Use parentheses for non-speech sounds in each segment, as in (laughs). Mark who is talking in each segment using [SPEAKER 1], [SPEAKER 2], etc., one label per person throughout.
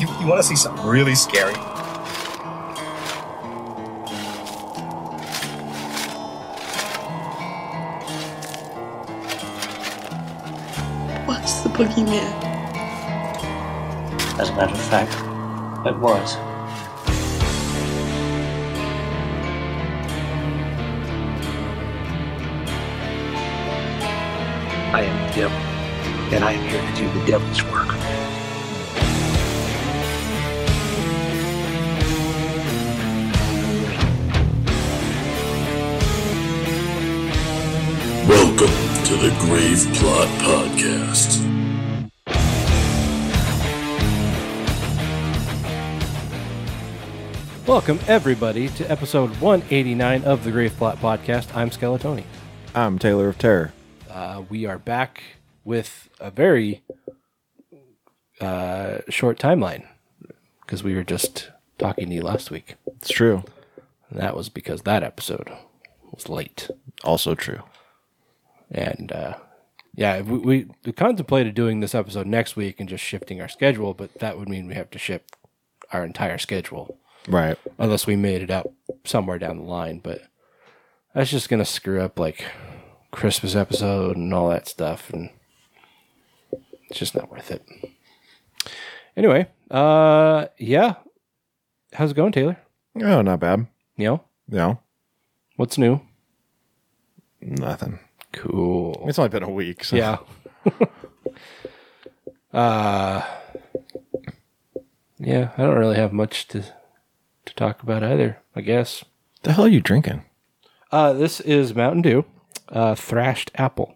[SPEAKER 1] You, you want to see something really scary?
[SPEAKER 2] What's the boogeyman?
[SPEAKER 3] As a matter of fact, it was.
[SPEAKER 4] I am the devil, and I am here to do the devil's work.
[SPEAKER 5] Welcome to the Grave Plot Podcast.
[SPEAKER 6] Welcome, everybody, to episode 189 of the Grave Plot Podcast. I'm Skeletoni.
[SPEAKER 7] I'm Taylor of Terror.
[SPEAKER 6] Uh, we are back with a very uh, short timeline because we were just talking to you last week.
[SPEAKER 7] It's true.
[SPEAKER 6] And that was because that episode was late.
[SPEAKER 7] Also true.
[SPEAKER 6] And uh, yeah, we, we, we contemplated doing this episode next week and just shifting our schedule, but that would mean we have to shift our entire schedule
[SPEAKER 7] Right.
[SPEAKER 6] unless we made it up somewhere down the line. But that's just gonna screw up like Christmas episode and all that stuff, and it's just not worth it. Anyway, uh, yeah, how's it going, Taylor?
[SPEAKER 7] Oh, not bad.
[SPEAKER 6] You know,
[SPEAKER 7] No,
[SPEAKER 6] what's new?
[SPEAKER 7] nothing.
[SPEAKER 6] Cool.
[SPEAKER 7] It's only been a week. So.
[SPEAKER 6] Yeah. (laughs) uh, yeah, I don't really have much to to talk about either. I guess.
[SPEAKER 7] The hell are you drinking?
[SPEAKER 6] Uh, this is Mountain Dew, uh, thrashed apple.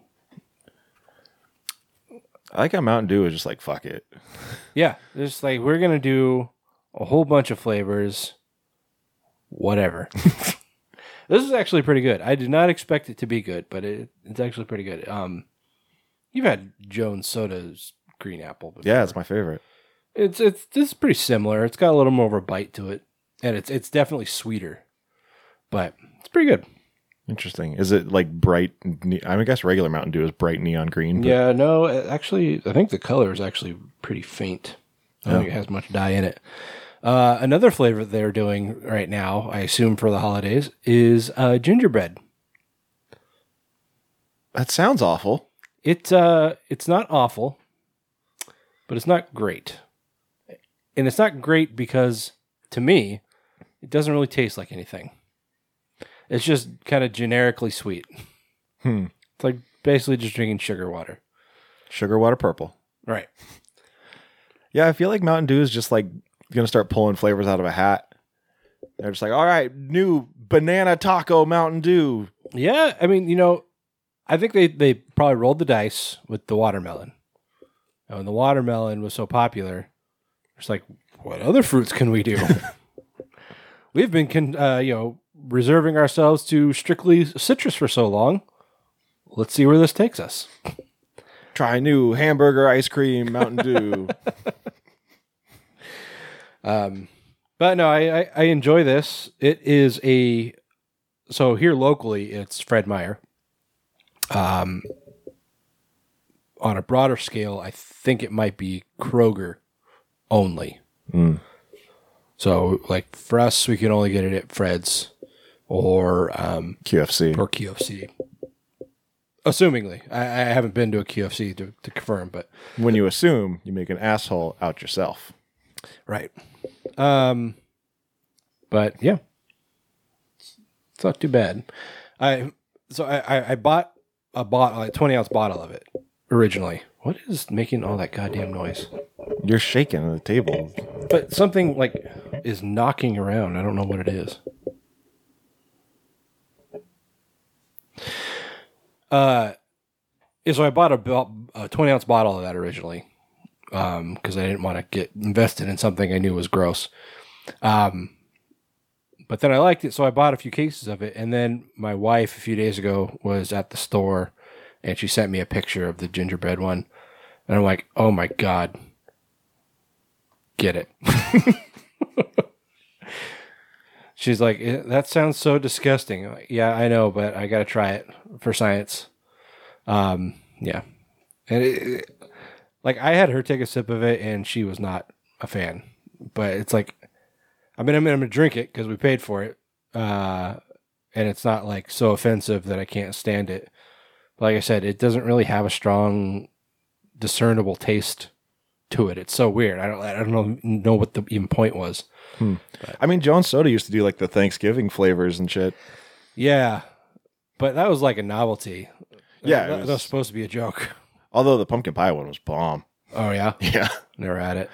[SPEAKER 7] I like how Mountain Dew is just like fuck it.
[SPEAKER 6] Yeah, just like we're gonna do a whole bunch of flavors, whatever. (laughs) this is actually pretty good. I did not expect it to be good, but it, it's actually pretty good. Um, you've had Jones Soda's green apple, before.
[SPEAKER 7] Yeah, it's my favorite.
[SPEAKER 6] It's it's this is pretty similar. It's got a little more of a bite to it, and it's it's definitely sweeter, but it's pretty good.
[SPEAKER 7] Interesting. Is it like bright? Ne- I, mean, I guess regular Mountain Dew is bright neon green.
[SPEAKER 6] Yeah, no, actually, I think the color is actually pretty faint. I don't
[SPEAKER 7] Oh.
[SPEAKER 6] think it has much dye in it. Uh, another flavor they're doing right now, I assume for the holidays, is uh, gingerbread.
[SPEAKER 7] That sounds awful.
[SPEAKER 6] It's uh, it's not awful, but it's not great, and it's not great because to me, it doesn't really taste like anything. It's just kind of generically sweet.
[SPEAKER 7] Hmm.
[SPEAKER 6] It's like basically just drinking sugar water.
[SPEAKER 7] Sugar water purple.
[SPEAKER 6] Right.
[SPEAKER 7] Yeah, I feel like Mountain Dew is just like gonna start pulling flavors out of a hat. They're just like, all right, new banana taco Mountain Dew.
[SPEAKER 6] Yeah, I mean, you know, I think they they probably rolled the dice with the watermelon. And when the watermelon was so popular, it's like, what other fruits can we do? (laughs) We've been, con- uh, you know, reserving ourselves to strictly citrus for so long. Let's see where this takes us.
[SPEAKER 7] Try new hamburger ice cream Mountain Dew. (laughs)
[SPEAKER 6] Um, but no, I, I, I enjoy this. It is a so here locally, it's Fred Meyer. Um, on a broader scale, I think it might be Kroger only.
[SPEAKER 7] Mm.
[SPEAKER 6] So, like for us, we can only get it at Fred's or um,
[SPEAKER 7] QFC.
[SPEAKER 6] or QFC. Assumingly, I, I haven't been to a QFC to, to confirm, but
[SPEAKER 7] When you assume, you make an asshole out yourself.
[SPEAKER 6] Right. Um, but yeah, it's not too bad. I so I I, bought a bottle, like twenty ounce bottle of it originally. What is making all that goddamn noise?
[SPEAKER 7] You're shaking the table.
[SPEAKER 6] But something like is knocking around. I don't know what it is. Uh, so I bought a, a twenty ounce bottle of that originally because I didn't want to get invested in something I knew was gross. Um, but then I liked it, so I bought a few cases of it. And then my wife a few days ago was at the store, and she sent me a picture of the gingerbread one, and I'm like, oh my god, get it. (laughs) She's like, "Eh, that sounds so disgusting. Like, yeah, I know, but I got to try it for science. Um, yeah. And it, like I had her take a sip of it, and she was not a fan. But it's like, I mean, I'm, I'm gonna drink it because we paid for it, uh, and it's not like so offensive that I can't stand it. But like I said, it doesn't really have a strong, discernible taste to it. It's so weird. I don't, I don't know, know what the even point was. Hmm.
[SPEAKER 7] I mean, Jones Soda used to do like the Thanksgiving flavors and shit.
[SPEAKER 6] Yeah, but that was like a novelty.
[SPEAKER 7] Yeah,
[SPEAKER 6] that, that
[SPEAKER 7] was-
[SPEAKER 6] was supposed to be a joke.
[SPEAKER 7] Although the pumpkin pie one was bomb.
[SPEAKER 6] Oh yeah, (laughs)
[SPEAKER 7] Yeah.
[SPEAKER 6] never had it.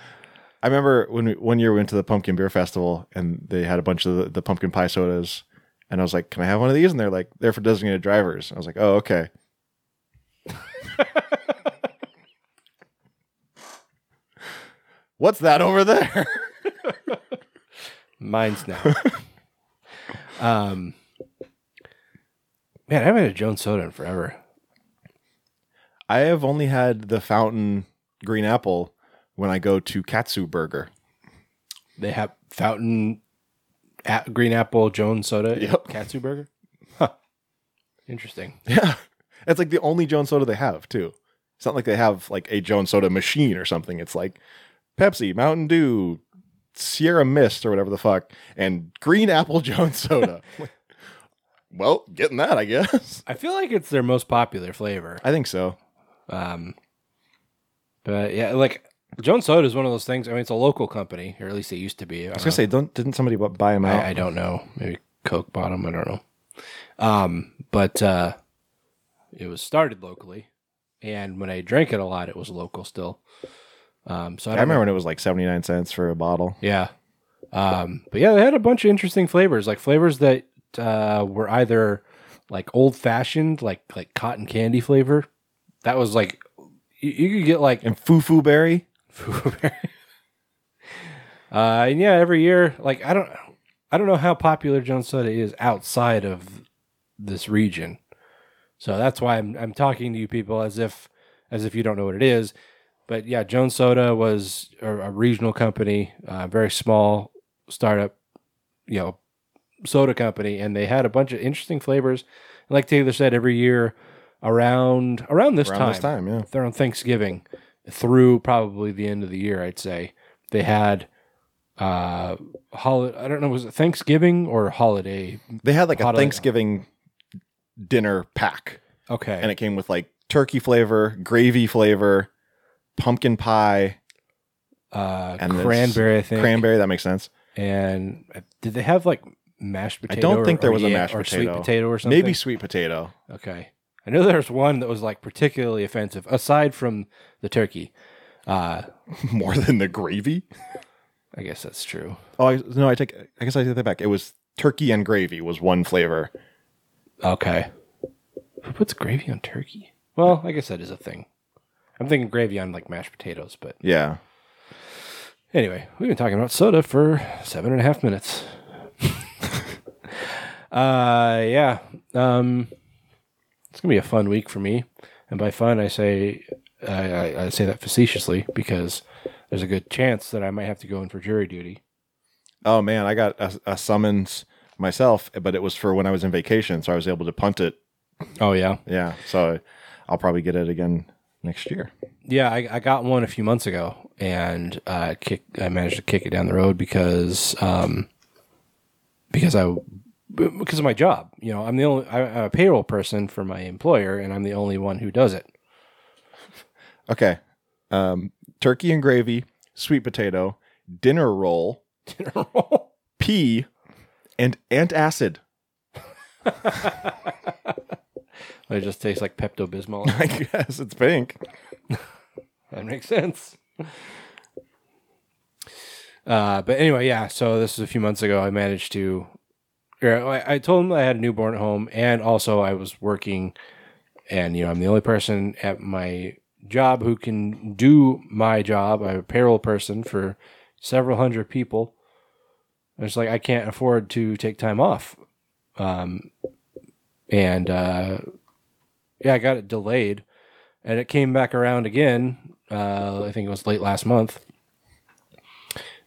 [SPEAKER 7] I remember when we, one year we went to the pumpkin beer festival and they had a bunch of the, the pumpkin pie sodas, and I was like, "Can I have one of these?" And they're like, "They're for designated drivers." I was like, "Oh, okay." (laughs) What's that over there? (laughs)
[SPEAKER 6] Mine's now. (laughs) um, man, I haven't had a Jones soda in forever.
[SPEAKER 7] I have only had the fountain green apple when I go to Katsu Burger.
[SPEAKER 6] They have fountain a- green apple Jones soda.
[SPEAKER 7] Yep.
[SPEAKER 6] Katsu burger. Huh. Interesting. (laughs)
[SPEAKER 7] Yeah, it's like the only Jones soda they have too. It's not like they have like a Jones soda machine or something. It's like Pepsi, Mountain Dew, Sierra Mist or whatever the fuck, and green (laughs) apple Jones soda. well, getting that, I guess.
[SPEAKER 6] I feel like it's their most popular flavor.
[SPEAKER 7] I think so.
[SPEAKER 6] Um, but yeah, like Jones soda is one of those things. I mean, it's a local company, or at least it used to be.
[SPEAKER 7] I was gonna say, don't didn't somebody buy them out?
[SPEAKER 6] I, I don't know. Maybe Coke bought 'em, I don't know. Um, but uh, it was started locally, and when I drank it a lot, it was local still. Um, so I,
[SPEAKER 7] I remember
[SPEAKER 6] know.
[SPEAKER 7] when it was like seventy nine cents for a bottle.
[SPEAKER 6] Yeah. Um, but yeah, they had a bunch of interesting flavors, like flavors that uh, were either like old fashioned, like like cotton candy flavor. That was like you, you could get like
[SPEAKER 7] And Foo Foo Berry. (laughs)
[SPEAKER 6] uh, and yeah, every year, like I don't, I don't know how popular Jones Soda is outside of this region. So that's why I'm I'm talking to you people as if as if you don't know what it is. But yeah, Jones Soda was a, a regional company, uh, very small startup, you know, soda company, and they had a bunch of interesting flavors. And like Taylor said, every year around around this
[SPEAKER 7] Around
[SPEAKER 6] time,
[SPEAKER 7] this time, yeah.
[SPEAKER 6] they're on Thanksgiving through probably the end of the year, I'd say. They had uh holiday I don't know, was it Thanksgiving or holiday?
[SPEAKER 7] They had like a Thanksgiving dinner pack.
[SPEAKER 6] Okay.
[SPEAKER 7] and it came with like turkey flavor, gravy flavor, pumpkin pie,
[SPEAKER 6] uh
[SPEAKER 7] and this-
[SPEAKER 6] cranberry, I think.
[SPEAKER 7] cranberry. That makes sense.
[SPEAKER 6] And uh, did they have like mashed potato?
[SPEAKER 7] I don't think
[SPEAKER 6] or-
[SPEAKER 7] there
[SPEAKER 6] or
[SPEAKER 7] was a
[SPEAKER 6] yam-
[SPEAKER 7] mashed
[SPEAKER 6] or
[SPEAKER 7] potato.
[SPEAKER 6] sweet potato or something.
[SPEAKER 7] Maybe sweet potato.
[SPEAKER 6] Okay. I know there's one that was like particularly offensive, aside from the turkey. Uh (laughs)
[SPEAKER 7] More than the gravy. (laughs)
[SPEAKER 6] I guess that's true.
[SPEAKER 7] Oh I, no, I take. I guess I take that back. It was turkey and gravy was one flavor.
[SPEAKER 6] Okay. Who puts gravy on turkey? Well, I guess that is a thing. I'm thinking gravy on like mashed potatoes, but
[SPEAKER 7] Yeah,
[SPEAKER 6] Anyway, we've been talking about soda for seven and a half minutes. (laughs) uh, yeah. Um, it's gonna be a fun week for me, and by fun I say I, I, I say that facetiously because there's a good chance that I might have to go in for jury duty.
[SPEAKER 7] Oh man, I got a, a summons myself, but it was for when I was in vacation, so I was able to punt it.
[SPEAKER 6] Oh yeah,
[SPEAKER 7] Yeah, so I'll probably get it again next year.
[SPEAKER 6] yeah. I, I got one a few months ago, and uh, kick. I managed to kick it down the road because um, because I because of my job. You know, I'm the only I, I'm a payroll person for my employer, and I'm the only one who does it.
[SPEAKER 7] Okay, um, turkey and gravy, sweet potato, dinner roll, (laughs) pea, and antacid. (laughs)
[SPEAKER 6] It just tastes like Pepto Bismol. (laughs)
[SPEAKER 7] I guess it's pink. (laughs)
[SPEAKER 6] that makes sense. Uh, but anyway, yeah. So this is a few months ago. I managed to. or I, I told him I had a newborn at home, and also I was working, and you know I'm the only person at my job who can do my job. I'm a payroll person for several hundred people. And It's like I can't afford to take time off, um, and uh, yeah, I got it delayed, and it came back around again. Uh, I think it was late last month,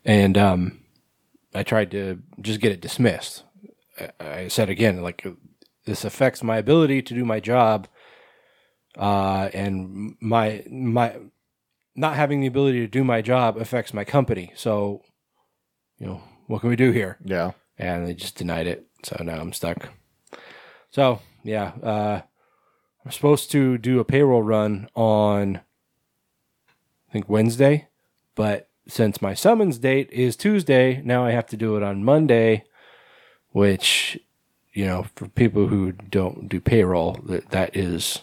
[SPEAKER 6] and um, I tried to just get it dismissed. I, I said again, like this affects my ability to do my job, uh, and my my not having the ability to do my job affects my company. So, you know, what can we do here?
[SPEAKER 7] Yeah.
[SPEAKER 6] and they just denied it. So now I'm stuck. So yeah, uh, I'm supposed to do a payroll run on, I think Wednesday, but since my summons date is Tuesday, now I have to do it on Monday, which, you know, for people who don't do payroll, that that is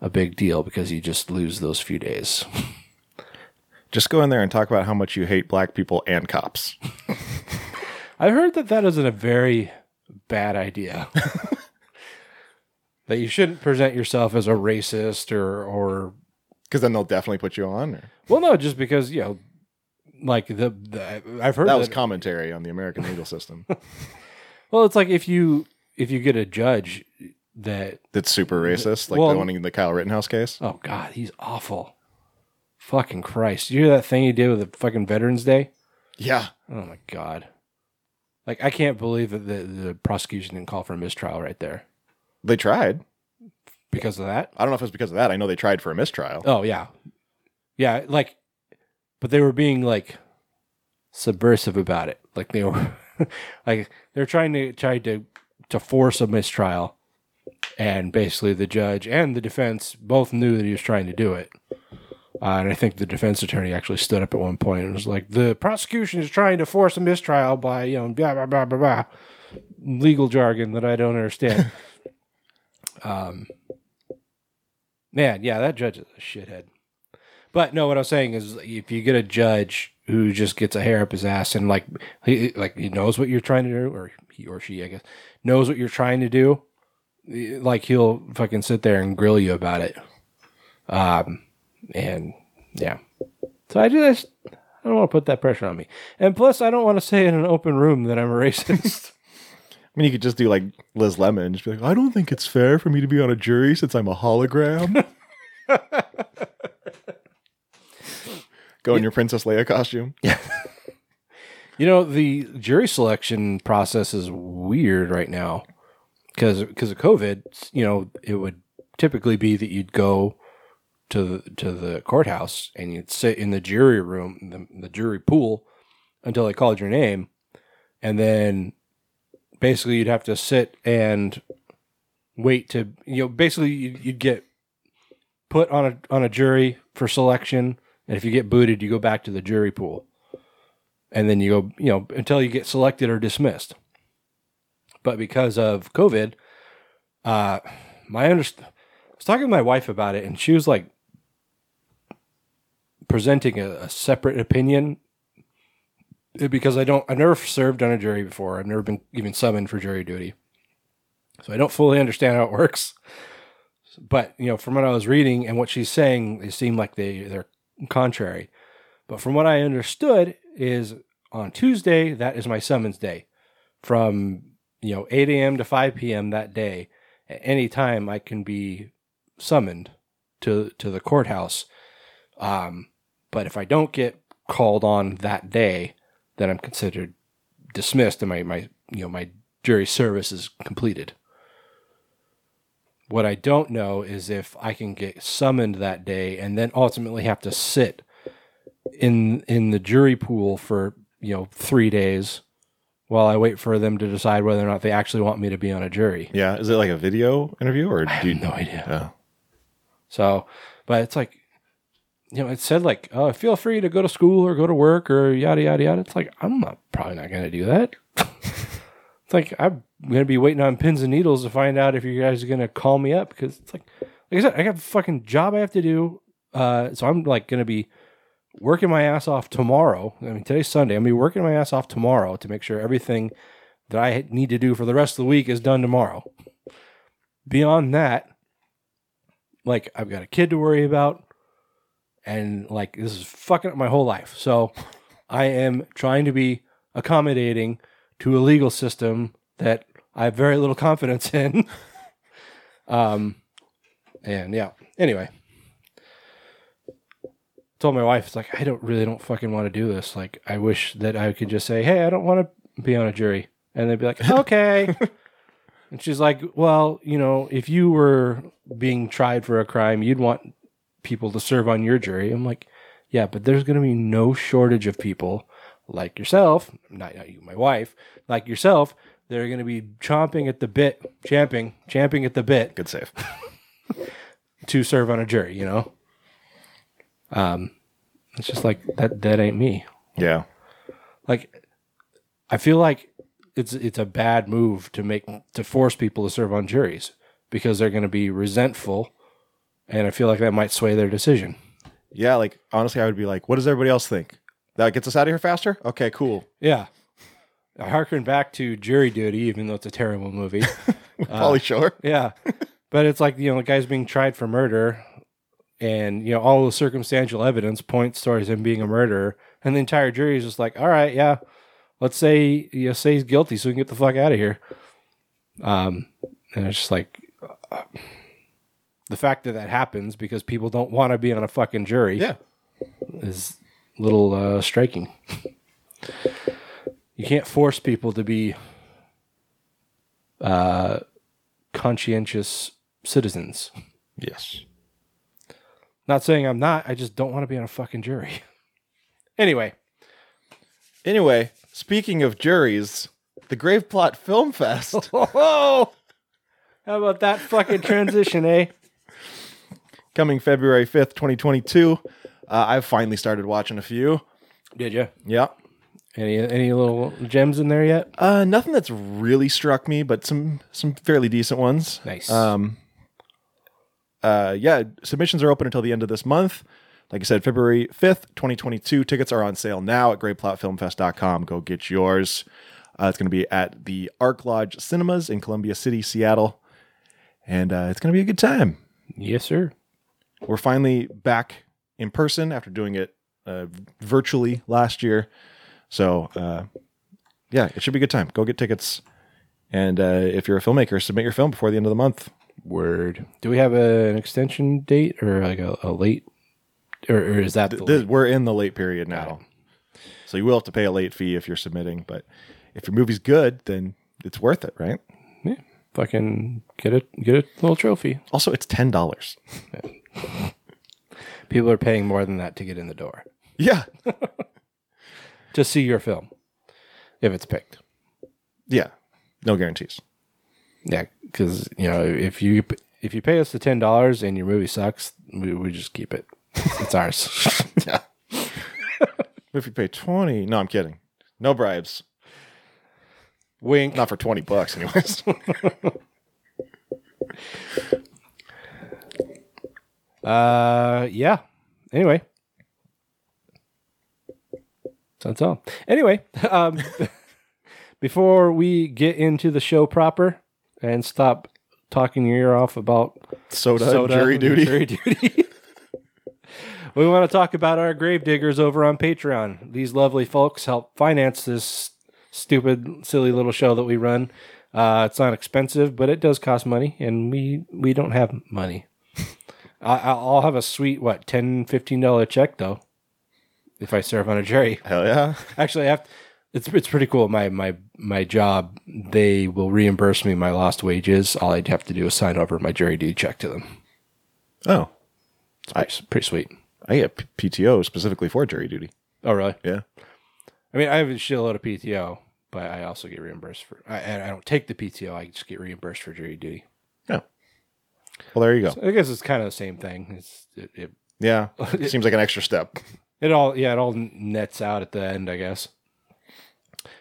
[SPEAKER 6] a big deal because you just lose those few days. (laughs)
[SPEAKER 7] Just go in there and talk about how much you hate black people and cops. (laughs)
[SPEAKER 6] I've heard that that isn't a very bad idea. (laughs) that you shouldn't present yourself as a racist or or
[SPEAKER 7] Because then they'll definitely put you on. Or,
[SPEAKER 6] well, no, just because you know, like the, the I've heard
[SPEAKER 7] that
[SPEAKER 6] that,
[SPEAKER 7] was commentary on the American legal system. (laughs)
[SPEAKER 6] well, it's like if you if you get a judge that
[SPEAKER 7] That's super racist, like
[SPEAKER 6] Well-
[SPEAKER 7] the one in the Kyle Rittenhouse case.
[SPEAKER 6] oh god, he's awful. Fucking Christ! You hear that thing he did with the fucking Veterans Day?
[SPEAKER 7] Yeah.
[SPEAKER 6] Oh my god! Like I can't believe that the, the prosecution didn't call for a mistrial right there
[SPEAKER 7] They tried.
[SPEAKER 6] because of that.
[SPEAKER 7] I don't know if it's because of that. I know they tried for a mistrial.
[SPEAKER 6] Oh yeah, yeah. Like, but they were being like subversive about it. Like they were, (laughs) like they're trying to try to to force a mistrial, and basically the judge and the defense both knew that he was trying to do it. Uh, and I think the defense attorney actually stood up at one point and was like, "The prosecution is trying to force a mistrial by you know blah blah blah blah blah legal jargon that I don't understand." (laughs) um, man, yeah, that judge is a shithead. But no, what I was saying is, if you get a judge who just gets a hair up his ass and like he like he knows what you're trying to do, or he or she, I guess, knows what you're trying to do, like he'll fucking sit there and grill you about it. Um, and yeah, so I just I don't want to put that pressure on me, and plus I don't want to say in an open room that I'm a racist. (laughs)
[SPEAKER 7] I mean, you could just do like Liz Lemon just be like, I don't think it's fair for me to be on a jury since I'm a hologram. (laughs) Go in your Princess Leia costume. (laughs) Yeah.
[SPEAKER 6] You know, the jury selection process is weird right now because because of COVID. You know, it would typically be that you'd go to the, to the courthouse and you'd sit in the jury room, the, the jury pool, until they called your name, and then basically you'd have to sit and wait to you know basically you'd, you'd get put on a on a jury for selection, and if you get booted, you go back to the jury pool and then you go, you know, until you get selected or dismissed. But because of COVID, uh, my underst- I was talking to my wife about it, and she was like presenting a, a separate opinion because I don't, I've never served on a jury before. I've never been even summoned for jury duty, so I don't fully understand how it works. But you know, from what I was reading and what she's saying, they seem like they they're contrary. But from what I understood is on Tuesday, that is my summons day. From you know 8 a.m. to 5 p.m. that day, at any time I can be summoned to to the courthouse. Um, but if I don't get called on that day, then I'm considered dismissed and my, my you know my jury service is completed. What I don't know is if I can get summoned that day and then ultimately have to sit in in the jury pool for you know three days while I wait for them to decide whether or not they actually want me to be on a jury.
[SPEAKER 7] Yeah. Is it like a video interview or
[SPEAKER 6] I
[SPEAKER 7] do you
[SPEAKER 6] have no idea.
[SPEAKER 7] Yeah.
[SPEAKER 6] So, but it's like, you know, it said like, oh, feel free to go to school or go to work or yada yada yada. It's like I'm not probably not going to do that. (laughs) it's like I'm going to be waiting on pins and needles to find out if you guys are going to call me up because it's like, like I said, I got a fucking job I have to do. Uh, so I'm like going to be working my ass off tomorrow. I mean, today's Sunday. I'm gonna be working my ass off tomorrow to make sure everything that I need to do for the rest of the week is done tomorrow. Beyond that, like I've got a kid to worry about, and like this is fucking up my whole life. So I am trying to be accommodating to a legal system that I have very little confidence (laughs) in. um, and yeah. Anyway, told my wife, it's like I don't really don't fucking want to do this. Like I wish that I could just say, hey, I don't want to be on a jury, and they'd be like, (laughs) okay. and she's like, well, you know, if you were being tried for a crime, you'd want people to serve on your jury. I'm like, Yeah, but there's going to be no shortage of people like yourself, not, not you, my wife, like yourself. They're going to be chomping at the bit, champing, champing at the bit
[SPEAKER 7] Good save.
[SPEAKER 6] to serve on a jury. You know, um, it's just like that. That ain't me.
[SPEAKER 7] Yeah.
[SPEAKER 6] Like, I feel like it's it's a bad move to make to force people to serve on juries because they're going to be resentful, and I feel like that might sway their decision.
[SPEAKER 7] Yeah. Like, honestly, I would be like, what does everybody else think? That gets us out of here faster? Okay, cool.
[SPEAKER 6] Yeah. I harken back to Jury Duty, even though it's a terrible movie. (laughs)
[SPEAKER 7] Pauly Shore.
[SPEAKER 6] yeah. (laughs) But it's like, you know, the guy's being tried for murder and, you know, all the circumstantial evidence points towards him being a murderer. And the entire jury is just like, all right, yeah, let's say, you know, say he's guilty so we can get the fuck out of here. Um, and it's just like, uh, the fact that that happens because people don't want to be on a fucking jury
[SPEAKER 7] Yeah.
[SPEAKER 6] is a little uh, striking. you can't force people to be uh, conscientious citizens.
[SPEAKER 7] Yes.
[SPEAKER 6] Not saying I'm not. I just don't want to be on a fucking jury. (laughs) anyway,
[SPEAKER 7] Anyway, speaking of juries, the Grave Plot Film Fest (laughs)
[SPEAKER 6] oh, how about that fucking transition, eh?
[SPEAKER 7] Coming February 5th, 2022. Uh, I've finally started watching a few.
[SPEAKER 6] Did you?
[SPEAKER 7] Yeah.
[SPEAKER 6] Any any little gems in there yet?
[SPEAKER 7] Uh, nothing that's really struck me, but some some fairly decent ones.
[SPEAKER 6] Nice.
[SPEAKER 7] Um, uh, yeah, submissions are open until the end of this month. Like I said, February 5th, 2022. Tickets are on sale now at graveplotfilmfest.com. Go get yours. Uh, it's going to be at the Ark Lodge Cinemas in Columbia City, Seattle. And uh, it's going to be a good time.
[SPEAKER 6] yes, sir.
[SPEAKER 7] We're finally back in person after doing it uh, virtually last year. So, uh, yeah, it should be a good time. Go get tickets. And uh, if you're a filmmaker, submit your film before the end of the month.
[SPEAKER 6] Word. Do we have a, an extension date or like a, a late, or, or is that the
[SPEAKER 7] Th- we're in the late period now. So you will have to pay a late fee if you're submitting. But if your movie's good, then it's worth it, right?
[SPEAKER 6] Yeah, fucking get it, get a little trophy.
[SPEAKER 7] Also, it's $10. (laughs)
[SPEAKER 6] People are paying more than that to get in the door
[SPEAKER 7] Yeah. (laughs)
[SPEAKER 6] to see your film, if it's picked.
[SPEAKER 7] Yeah. No guarantees.
[SPEAKER 6] Yeah, because you know if you if you pay us the ten dollars and your movie sucks, we, we just keep it. It's ours. (laughs)
[SPEAKER 7] Yeah. if you pay 20 no, I'm kidding. No bribes.
[SPEAKER 6] Wink.
[SPEAKER 7] Not for 20 bucks, anyways. (laughs)
[SPEAKER 6] Uh, yeah. Anyway, so that's all. Anyway, (laughs) um, (laughs) before we get into the show proper and stop talking your ear off about
[SPEAKER 7] Soda,
[SPEAKER 6] soda
[SPEAKER 7] jury duty.
[SPEAKER 6] jury duty. we want to talk about our grave diggers over on Patreon. These lovely folks help finance this stupid, silly little show that we run. Uh, it's not expensive, but it does cost money, and we we don't have money. (laughs) I, I'll have a sweet what 10 15 dollar check though, if I serve on a jury.
[SPEAKER 7] Hell yeah.
[SPEAKER 6] Actually, I have. It's it's pretty cool. My my my job, they will reimburse me my lost wages. All I'd have to do is sign over my jury duty check to them.
[SPEAKER 7] Oh,
[SPEAKER 6] It's pretty, pretty sweet.
[SPEAKER 7] I get PTO specifically for jury duty.
[SPEAKER 6] Oh, really?
[SPEAKER 7] Yeah.
[SPEAKER 6] I mean, I have a shitload of PTO, but I also get reimbursed for. I, I don't take the PTO. I just get reimbursed for jury duty.
[SPEAKER 7] Yeah. Well, there you go.
[SPEAKER 6] I guess it's kind of the same thing. It's it, it,
[SPEAKER 7] Yeah. It (laughs) seems like an extra step.
[SPEAKER 6] it all yeah it all nets out at the end, I guess.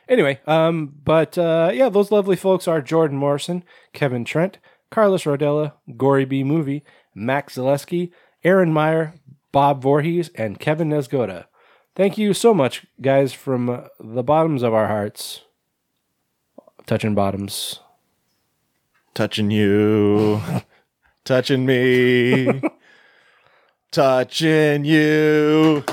[SPEAKER 6] Anyway, um, but uh, yeah, those lovely folks are Jordan Morrison, Kevin Trent, Carlos Rodella, Gory B Movie, Max Zaleski, Aaron Meyer, Bob Voorhees, and Kevin Nesgoda. Thank you so much, guys, from uh, the bottoms of our hearts. Touching bottoms.
[SPEAKER 7] Touching you. (laughs) touching me. (laughs) touching you.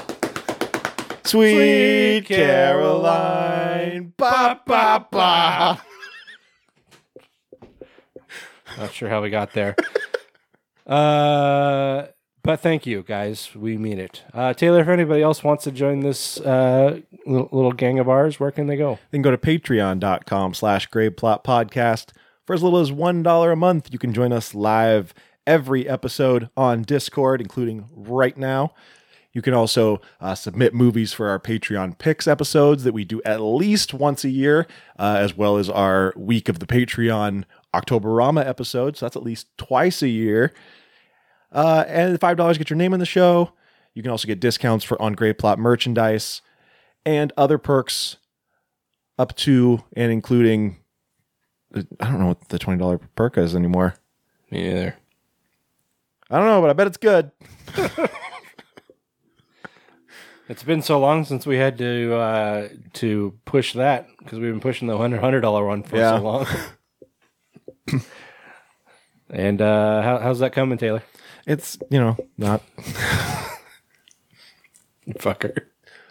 [SPEAKER 7] Sweet,
[SPEAKER 6] Sweet
[SPEAKER 7] Caroline. Ba, ba, ba. (laughs)
[SPEAKER 6] Not sure how we got there. uh, but thank you, guys. We mean it. Uh, Taylor, if anybody else wants to join this uh, little, gang of ours, where can they go?
[SPEAKER 7] Then go to patreon.com slash graveplot podcast. For as little as $1 a month, you can join us live every episode on Discord, including right now. You can also uh, submit movies for our Patreon picks episodes that we do at least once a year, uh, as well as our week of the Patreon Octoberama episodes. So that's at least twice a year. Uh, and five dollars get your name in the show. You can also get discounts for on Grave Plot merchandise and other perks up to and including. I don't know what the twenty dollar perk is anymore.
[SPEAKER 6] Me neither.
[SPEAKER 7] I don't know, but I bet it's good. (laughs)
[SPEAKER 6] It's been so long since we had to uh, to push that because we've been pushing the hundred hundred dollar one for
[SPEAKER 7] Yeah.
[SPEAKER 6] so long. (laughs) and uh, how, how's that coming, Taylor?
[SPEAKER 7] It's you know not. (laughs)
[SPEAKER 6] Fucker.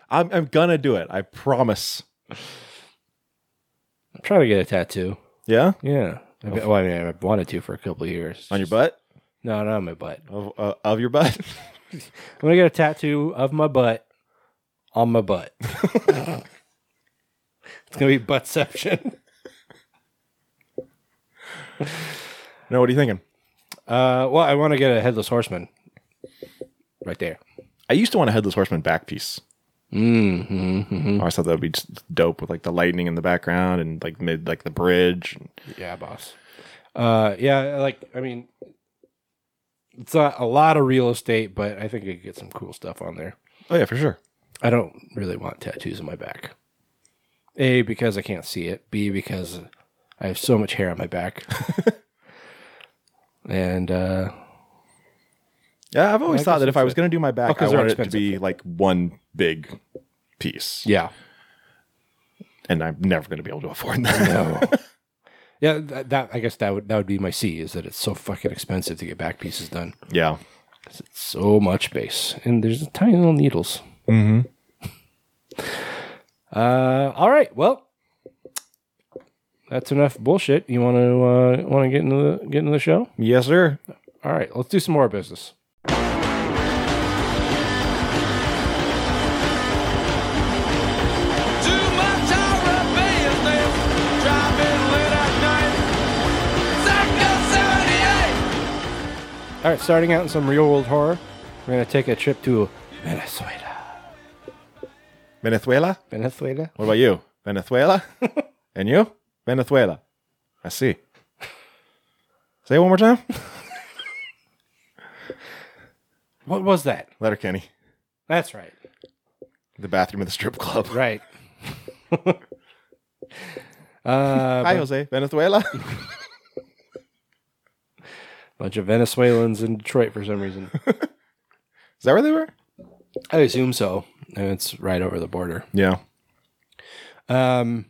[SPEAKER 7] I'm I'm gonna do it. I promise.
[SPEAKER 6] I'm trying to get a tattoo.
[SPEAKER 7] Yeah,
[SPEAKER 6] Yeah. I mean, well, I mean, I've wanted to for a couple of years.
[SPEAKER 7] on your butt
[SPEAKER 6] No, not on my butt.
[SPEAKER 7] of uh, of your butt. (laughs)
[SPEAKER 6] I'm gonna get a tattoo of my butt on my butt. (laughs) it's gonna be buttception.
[SPEAKER 7] no, what are you thinking?
[SPEAKER 6] Uh, well, I want to get a headless horseman right there.
[SPEAKER 7] I used to want a headless horseman back piece.
[SPEAKER 6] Mm-hmm.
[SPEAKER 7] I always thought that would be just dope with like the lightning in the background and like mid like the bridge.
[SPEAKER 6] Yeah, boss. Uh, yeah, like I mean, it's not a lot of real estate, but I think I could get some cool stuff on there.
[SPEAKER 7] Oh yeah, for sure.
[SPEAKER 6] I don't really want tattoos on my back. A because I can't see it. B because I have so much hair on my back. (laughs) and uh,
[SPEAKER 7] Yeah, I've always
[SPEAKER 6] I
[SPEAKER 7] thought that if I was gonna do my
[SPEAKER 6] Oh,
[SPEAKER 7] I wanted it to be like one big piece,
[SPEAKER 6] yeah,
[SPEAKER 7] and I'm never gonna be able to afford that.
[SPEAKER 6] no. (laughs) Yeah, that, that I guess that would that would be my C is that it's so fucking expensive to get back pieces done.
[SPEAKER 7] yeah.
[SPEAKER 6] It's so much space, and there's tiny little needles.
[SPEAKER 7] Mm-hmm.
[SPEAKER 6] Uh, all right. Well, that's enough bullshit. You want to uh, want to get into the get into the show?
[SPEAKER 7] Yes, sir.
[SPEAKER 6] All right. Let's do some more business.
[SPEAKER 2] Too much horror business, driving late at night. Psycho 78.
[SPEAKER 6] All right. Starting out in some real world horror, we're gonna take a trip to Venezuela.
[SPEAKER 7] Venezuela.
[SPEAKER 6] Venezuela.
[SPEAKER 7] What about you? Venezuela. (laughs) and you? Venezuela. I see. Say it one more time. (laughs)
[SPEAKER 6] What was that?
[SPEAKER 7] Letterkenny.
[SPEAKER 6] That's right.
[SPEAKER 7] The bathroom of the strip club.
[SPEAKER 6] Right. (laughs) uh,
[SPEAKER 7] Hi, Jose. Venezuela. (laughs)
[SPEAKER 6] bunch of Venezuelans in Detroit for some reason.
[SPEAKER 7] Is that where they were?
[SPEAKER 6] I assume so. And it's right over the border.
[SPEAKER 7] Yeah.
[SPEAKER 6] Um.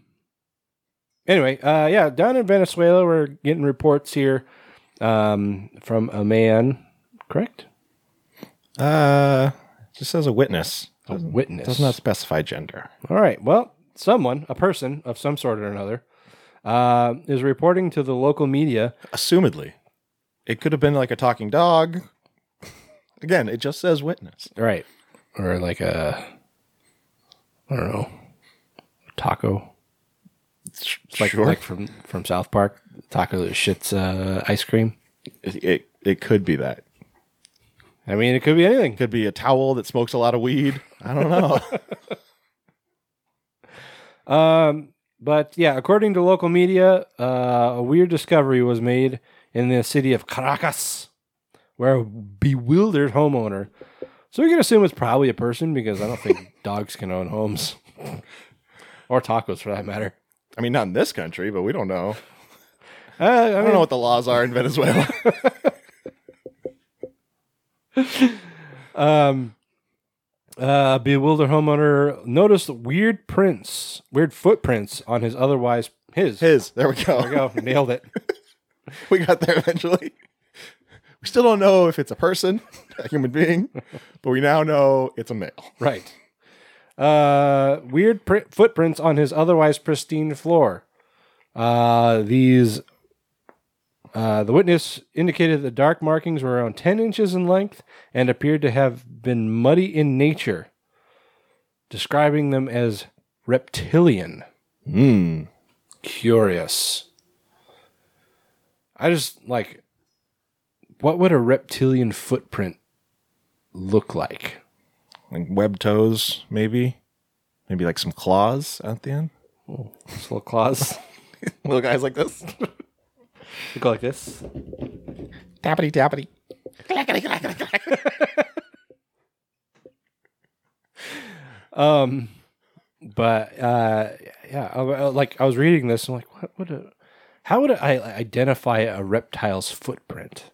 [SPEAKER 6] Anyway, uh, yeah, down in Venezuela, we're getting reports here, um, from a man. Correct.
[SPEAKER 7] Uh, just as a witness.
[SPEAKER 6] A witness.
[SPEAKER 7] Does not specify gender.
[SPEAKER 6] All right. Well, someone, a person of some sort or another, uh, is reporting to the local media.
[SPEAKER 7] Assumedly, it could have been like a talking dog. Again, it just says witness.
[SPEAKER 6] Right. Or like a, I don't know, taco. It's like
[SPEAKER 7] sure,
[SPEAKER 6] like from from South Park, taco shits uh, ice cream.
[SPEAKER 7] it, it it could be that.
[SPEAKER 6] I mean, it could be anything.
[SPEAKER 7] Could be a towel that smokes a lot of weed. I don't know. (laughs)
[SPEAKER 6] Um, but yeah, according to local media, uh, a weird discovery was made in the city of Caracas, where a bewildered homeowner. So we can assume it's probably a person because I don't think (laughs) dogs can own homes (laughs) or tacos for that matter.
[SPEAKER 7] I mean, not in this country, but we don't know. (laughs)
[SPEAKER 6] Uh, I,
[SPEAKER 7] don't know what the laws are in Venezuela. (laughs)
[SPEAKER 6] Um, uh, bewildered homeowner noticed weird prints, weird footprints on his otherwise his.
[SPEAKER 7] His. There we go.
[SPEAKER 6] There we go, (laughs) nailed it.
[SPEAKER 7] we got there eventually. We still don't know if it's a person, a human being, but we now know it's a male.
[SPEAKER 6] Right. Uh, weird print, footprints on his otherwise pristine floor. Uh, these. Uh, the witness indicated the dark markings were around 10 inches in length and appeared to have been muddy in nature, describing them as reptilian.
[SPEAKER 7] Hmm.
[SPEAKER 6] Curious. I just like, what would a reptilian footprint look like?
[SPEAKER 7] Like web toes, maybe, maybe like some claws at the end.
[SPEAKER 6] Just little claws. (laughs)
[SPEAKER 7] Little guys like this.
[SPEAKER 6] They go like this.
[SPEAKER 7] tappity tappity.
[SPEAKER 6] Um, but uh, yeah, I, I- like I was reading this, and I'm like, what would a, how would I identify a reptile's footprint?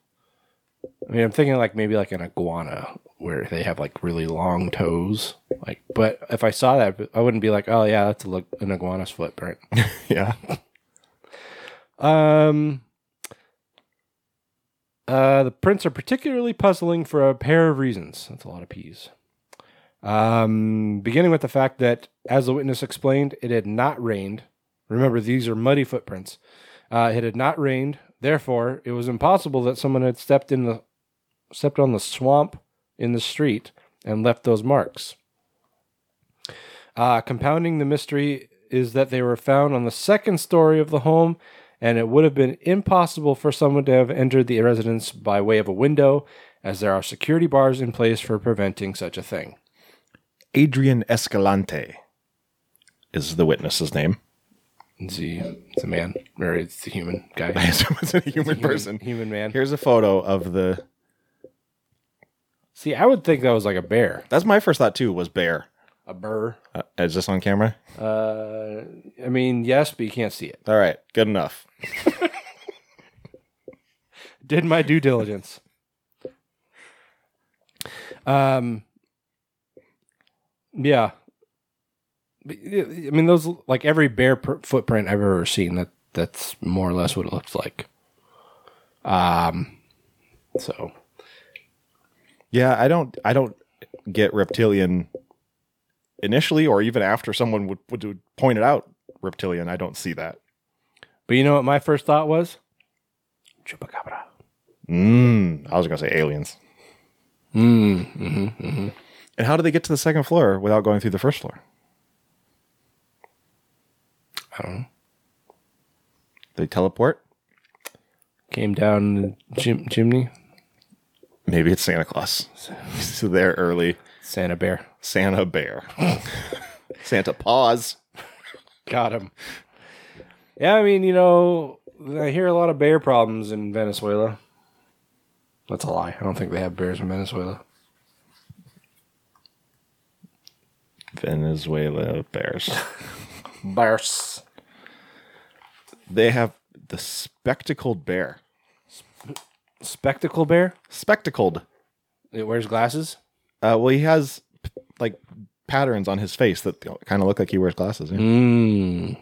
[SPEAKER 6] I mean, I'm thinking like maybe like an iguana where they have like really long toes. Like, but if I saw that, I wouldn't be like, oh yeah, that's a, look an iguana's footprint. (laughs)
[SPEAKER 7] Yeah.
[SPEAKER 6] Um, uh, the prints are particularly puzzling for a pair of reasons. That's a lot of P's. Um, beginning with the fact that, as the witness explained, it had not rained. Remember, these are muddy footprints. Uh, it had not rained. Therefore, it was impossible that someone had stepped in the stepped on the swamp in the street and left those marks. Uh, compounding the mystery is that they were found on the second story of the home, and it would have been impossible for someone to have entered the residence by way of a window, as there are security bars in place for preventing such a thing.
[SPEAKER 7] Adrian Escalante is the witness's name.
[SPEAKER 6] Is he? It's a man, or it's a human guy. (laughs)
[SPEAKER 7] It's a human person.
[SPEAKER 6] Human man.
[SPEAKER 7] Here's a photo of the.
[SPEAKER 6] See, I would think that was like a bear.
[SPEAKER 7] That's my first thought too. Was bear.
[SPEAKER 6] A burr.
[SPEAKER 7] Uh, is this on camera?
[SPEAKER 6] Uh, I mean, yes, but you can't see it.
[SPEAKER 7] All right, good enough. (laughs)
[SPEAKER 6] did my due diligence. Um, yeah. I mean, those like every bear pr- footprint I've ever seen. That that's more or less what it looks like. Um, so
[SPEAKER 7] Yeah, I don't. I don't get reptilian initially, or even after someone would would point it out. Reptilian. I don't see that.
[SPEAKER 6] but you know what my first thought was? Chupacabra.
[SPEAKER 7] Mm, I was gonna say aliens.
[SPEAKER 6] Mm, hmm hmm
[SPEAKER 7] And how do they get to the second floor without going through the first floor?
[SPEAKER 6] I don't know.
[SPEAKER 7] They teleport.
[SPEAKER 6] Came down the chim- chimney.
[SPEAKER 7] Maybe it's Santa Claus. (laughs) so they're early.
[SPEAKER 6] Santa Bear.
[SPEAKER 7] Santa Bear. (laughs) Santa Paws.
[SPEAKER 6] Got him. Yeah, I mean, you know, I hear a lot of bear problems in Venezuela. That's a lie. I don't think they have bears in Venezuela.
[SPEAKER 7] Venezuela Bears. (laughs)
[SPEAKER 6] Bears.
[SPEAKER 7] they have the spectacled bear.
[SPEAKER 6] Spectacle bear?
[SPEAKER 7] Spectacled.
[SPEAKER 6] It wears glasses?
[SPEAKER 7] Uh, well, he has like patterns on his face that kind of look like he wears glasses. yeah.
[SPEAKER 6] Do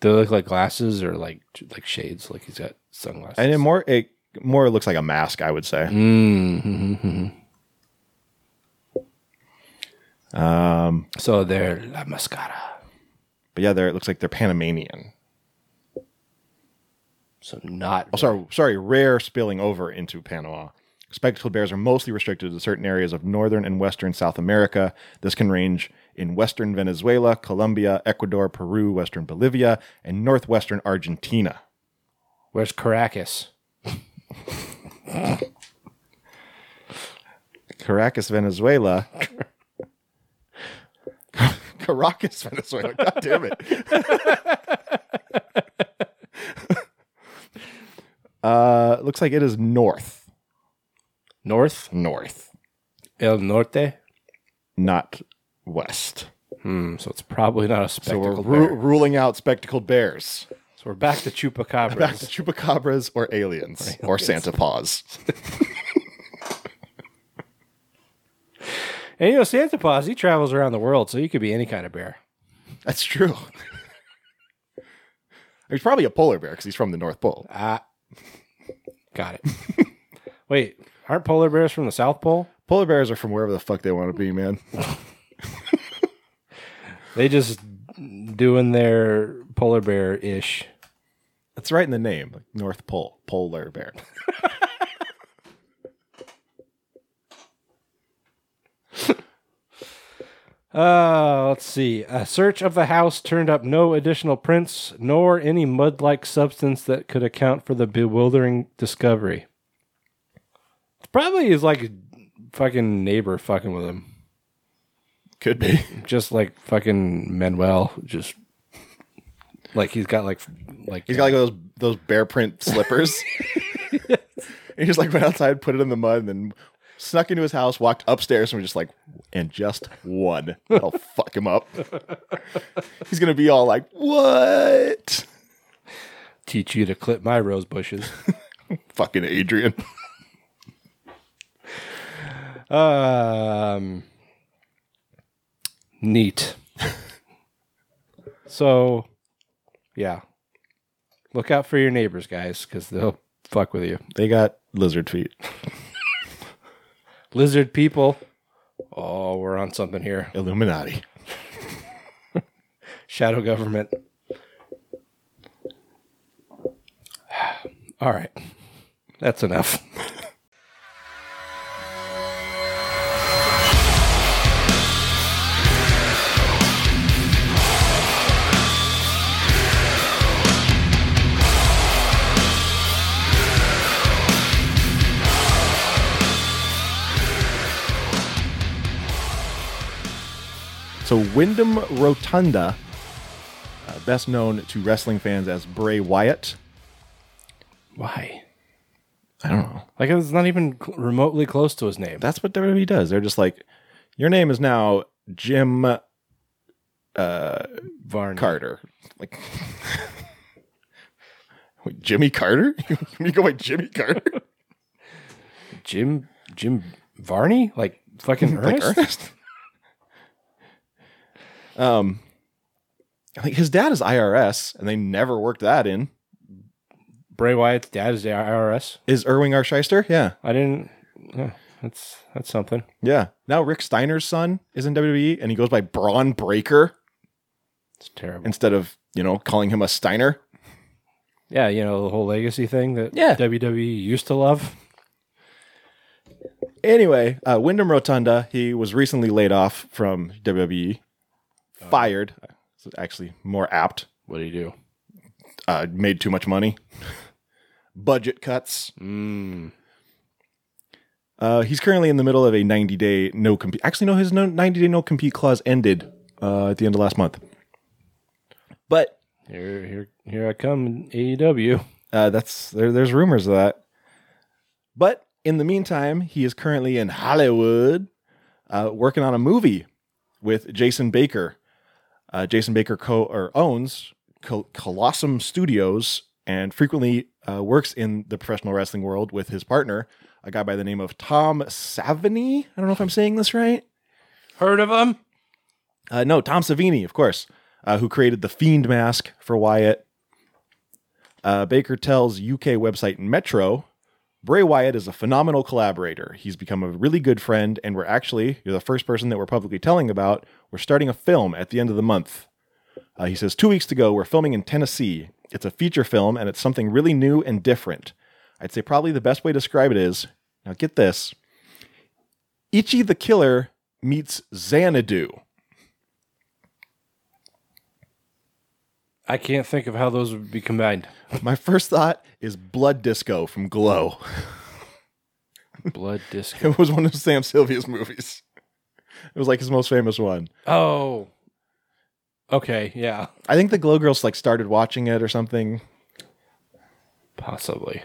[SPEAKER 6] they look like glasses or like like shades? Like he's got sunglasses.
[SPEAKER 7] And it more it more looks like a mask, I would say.
[SPEAKER 6] Mm-hmm.
[SPEAKER 7] Um,
[SPEAKER 6] So they're La Mascara.
[SPEAKER 7] but yeah, there it looks like they're Panamanian.
[SPEAKER 6] So not.
[SPEAKER 7] Oh, sorry, sorry, rare spilling over into Panama. Spectacled bears are mostly restricted to certain areas of northern and western South America. This can range in western Venezuela, Colombia, Ecuador, Peru, western Bolivia, and northwestern Argentina.
[SPEAKER 6] Where's Caracas?
[SPEAKER 7] Caracas, Venezuela. (laughs) Caracas, Venezuela. God damn it. (laughs) uh, looks like it is north.
[SPEAKER 6] North?
[SPEAKER 7] North,
[SPEAKER 6] El Norte?
[SPEAKER 7] not west.
[SPEAKER 6] Hmm. So it's probably not a
[SPEAKER 7] So we're ru-
[SPEAKER 6] bear.
[SPEAKER 7] ruling out spectacled bears.
[SPEAKER 6] So we're back to chupacabras.
[SPEAKER 7] Back to chupacabras or aliens or Santa Paws. (laughs)
[SPEAKER 6] And you know, Santa Claus, he travels around the world, so he could be any kind of bear.
[SPEAKER 7] That's true. (laughs) He's probably a polar bear because he's from the North Pole.
[SPEAKER 6] Ah, got it. (laughs) Wait, aren't polar bears from the South Pole?
[SPEAKER 7] Polar bears are from wherever the fuck they want to be, man. (laughs)
[SPEAKER 6] They just doing their polar bear ish.
[SPEAKER 7] That's right in the name, like North Pole, polar bear. (laughs)
[SPEAKER 6] Uh, let's see. A search of the house turned up no additional prints, nor any mud like substance that could account for the bewildering discovery. It's probably his like fucking neighbor fucking with him.
[SPEAKER 7] Could be.
[SPEAKER 6] just like fucking Manuel, just like he's got like like
[SPEAKER 7] He's got like those those bear print slippers. (laughs) (laughs) he just like went outside, put it in the mud, and then snuck into his house, walked upstairs, and was just like, and just one. I'll (laughs) fuck him up. He's gonna be all like, what?
[SPEAKER 6] teach you to clip my rose bushes. (laughs)
[SPEAKER 7] Fucking Adrian.
[SPEAKER 6] Um, neat. (laughs) so, yeah, look out for your neighbors, guys, because they'll fuck with you.
[SPEAKER 7] They got lizard feet.
[SPEAKER 6] Lizard people. Oh, we're on something here.
[SPEAKER 7] Illuminati. (laughs)
[SPEAKER 6] Shadow government. (sighs) All right, that's enough.
[SPEAKER 7] So Windham Rotunda, uh, best known to wrestling fans as Bray Wyatt.
[SPEAKER 6] Why?
[SPEAKER 7] I don't know.
[SPEAKER 6] Like it's not even cl- remotely close to his name.
[SPEAKER 7] That's what WWE does. They're just like, your name is now Jim
[SPEAKER 6] Varney.
[SPEAKER 7] Carter. Like (laughs) Wait, Jimmy Carter? (laughs) you go by Jimmy Carter?
[SPEAKER 6] Jim Jim Varney? Like fucking (laughs)
[SPEAKER 7] like
[SPEAKER 6] Ernest?
[SPEAKER 7] Um like his dad is IRS and they never worked that in.
[SPEAKER 6] Bray Wyatt's dad is the IRS.
[SPEAKER 7] Is Irwin R. Schyster? Yeah.
[SPEAKER 6] I didn't. Yeah, that's that's something.
[SPEAKER 7] Yeah. Now Rick Steiner's son is in WWE and he goes by Bron Breakker
[SPEAKER 6] It's terrible.
[SPEAKER 7] instead of, you know, calling him a Steiner.
[SPEAKER 6] yeah, you know the whole legacy thing that
[SPEAKER 7] Yeah.
[SPEAKER 6] WWE used to love.
[SPEAKER 7] Anyway, uh, Windham Rotunda, he was recently laid off from WWE, fired. It's actually more apt.
[SPEAKER 6] What do you do?
[SPEAKER 7] Uh, made too much money. Budget cuts.
[SPEAKER 6] Mm.
[SPEAKER 7] Uh, he's currently in the middle of a 90 day no compete. Actually, no, his no, 90 day no compete clause ended uh, at the end of last month. But
[SPEAKER 6] Here, here, here I come. AEW.
[SPEAKER 7] uh, that's there, there's rumors of that. But in the meantime, he is currently in Hollywood uh, working on a movie with Jason Baker. Uh, Jason Baker co or owns Col- Callosum Studios and frequently uh, works in the professional wrestling world with his partner, a guy by the name of Tom Savini. I don't know if I'm saying this right.
[SPEAKER 6] Heard of him?
[SPEAKER 7] Uh, no, Tom Savini, of course, uh, who created the Fiend mask for Wyatt. Uh, Baker tells UK website Metro, Bray Wyatt is a phenomenal collaborator. He's become a really good friend, and we're actually, you're the first person that we're publicly telling about. We're starting a film at the end of the month. Uh, he says, two weeks to go, we're filming in Tennessee. It's a feature film, and it's something really new and different. I'd say probably the best way to describe it is now get this Ichi the Killer meets Xanadu.
[SPEAKER 6] I can't think of how those would be combined. (laughs)
[SPEAKER 7] My first thought is Blood Disco from Glow.
[SPEAKER 6] Blood disco. (laughs)
[SPEAKER 7] It was one of Sam Sylvia's movies. It was like his most famous one.
[SPEAKER 6] Oh. Okay. Yeah.
[SPEAKER 7] I think the Glow girls like started watching it or something.
[SPEAKER 6] Possibly.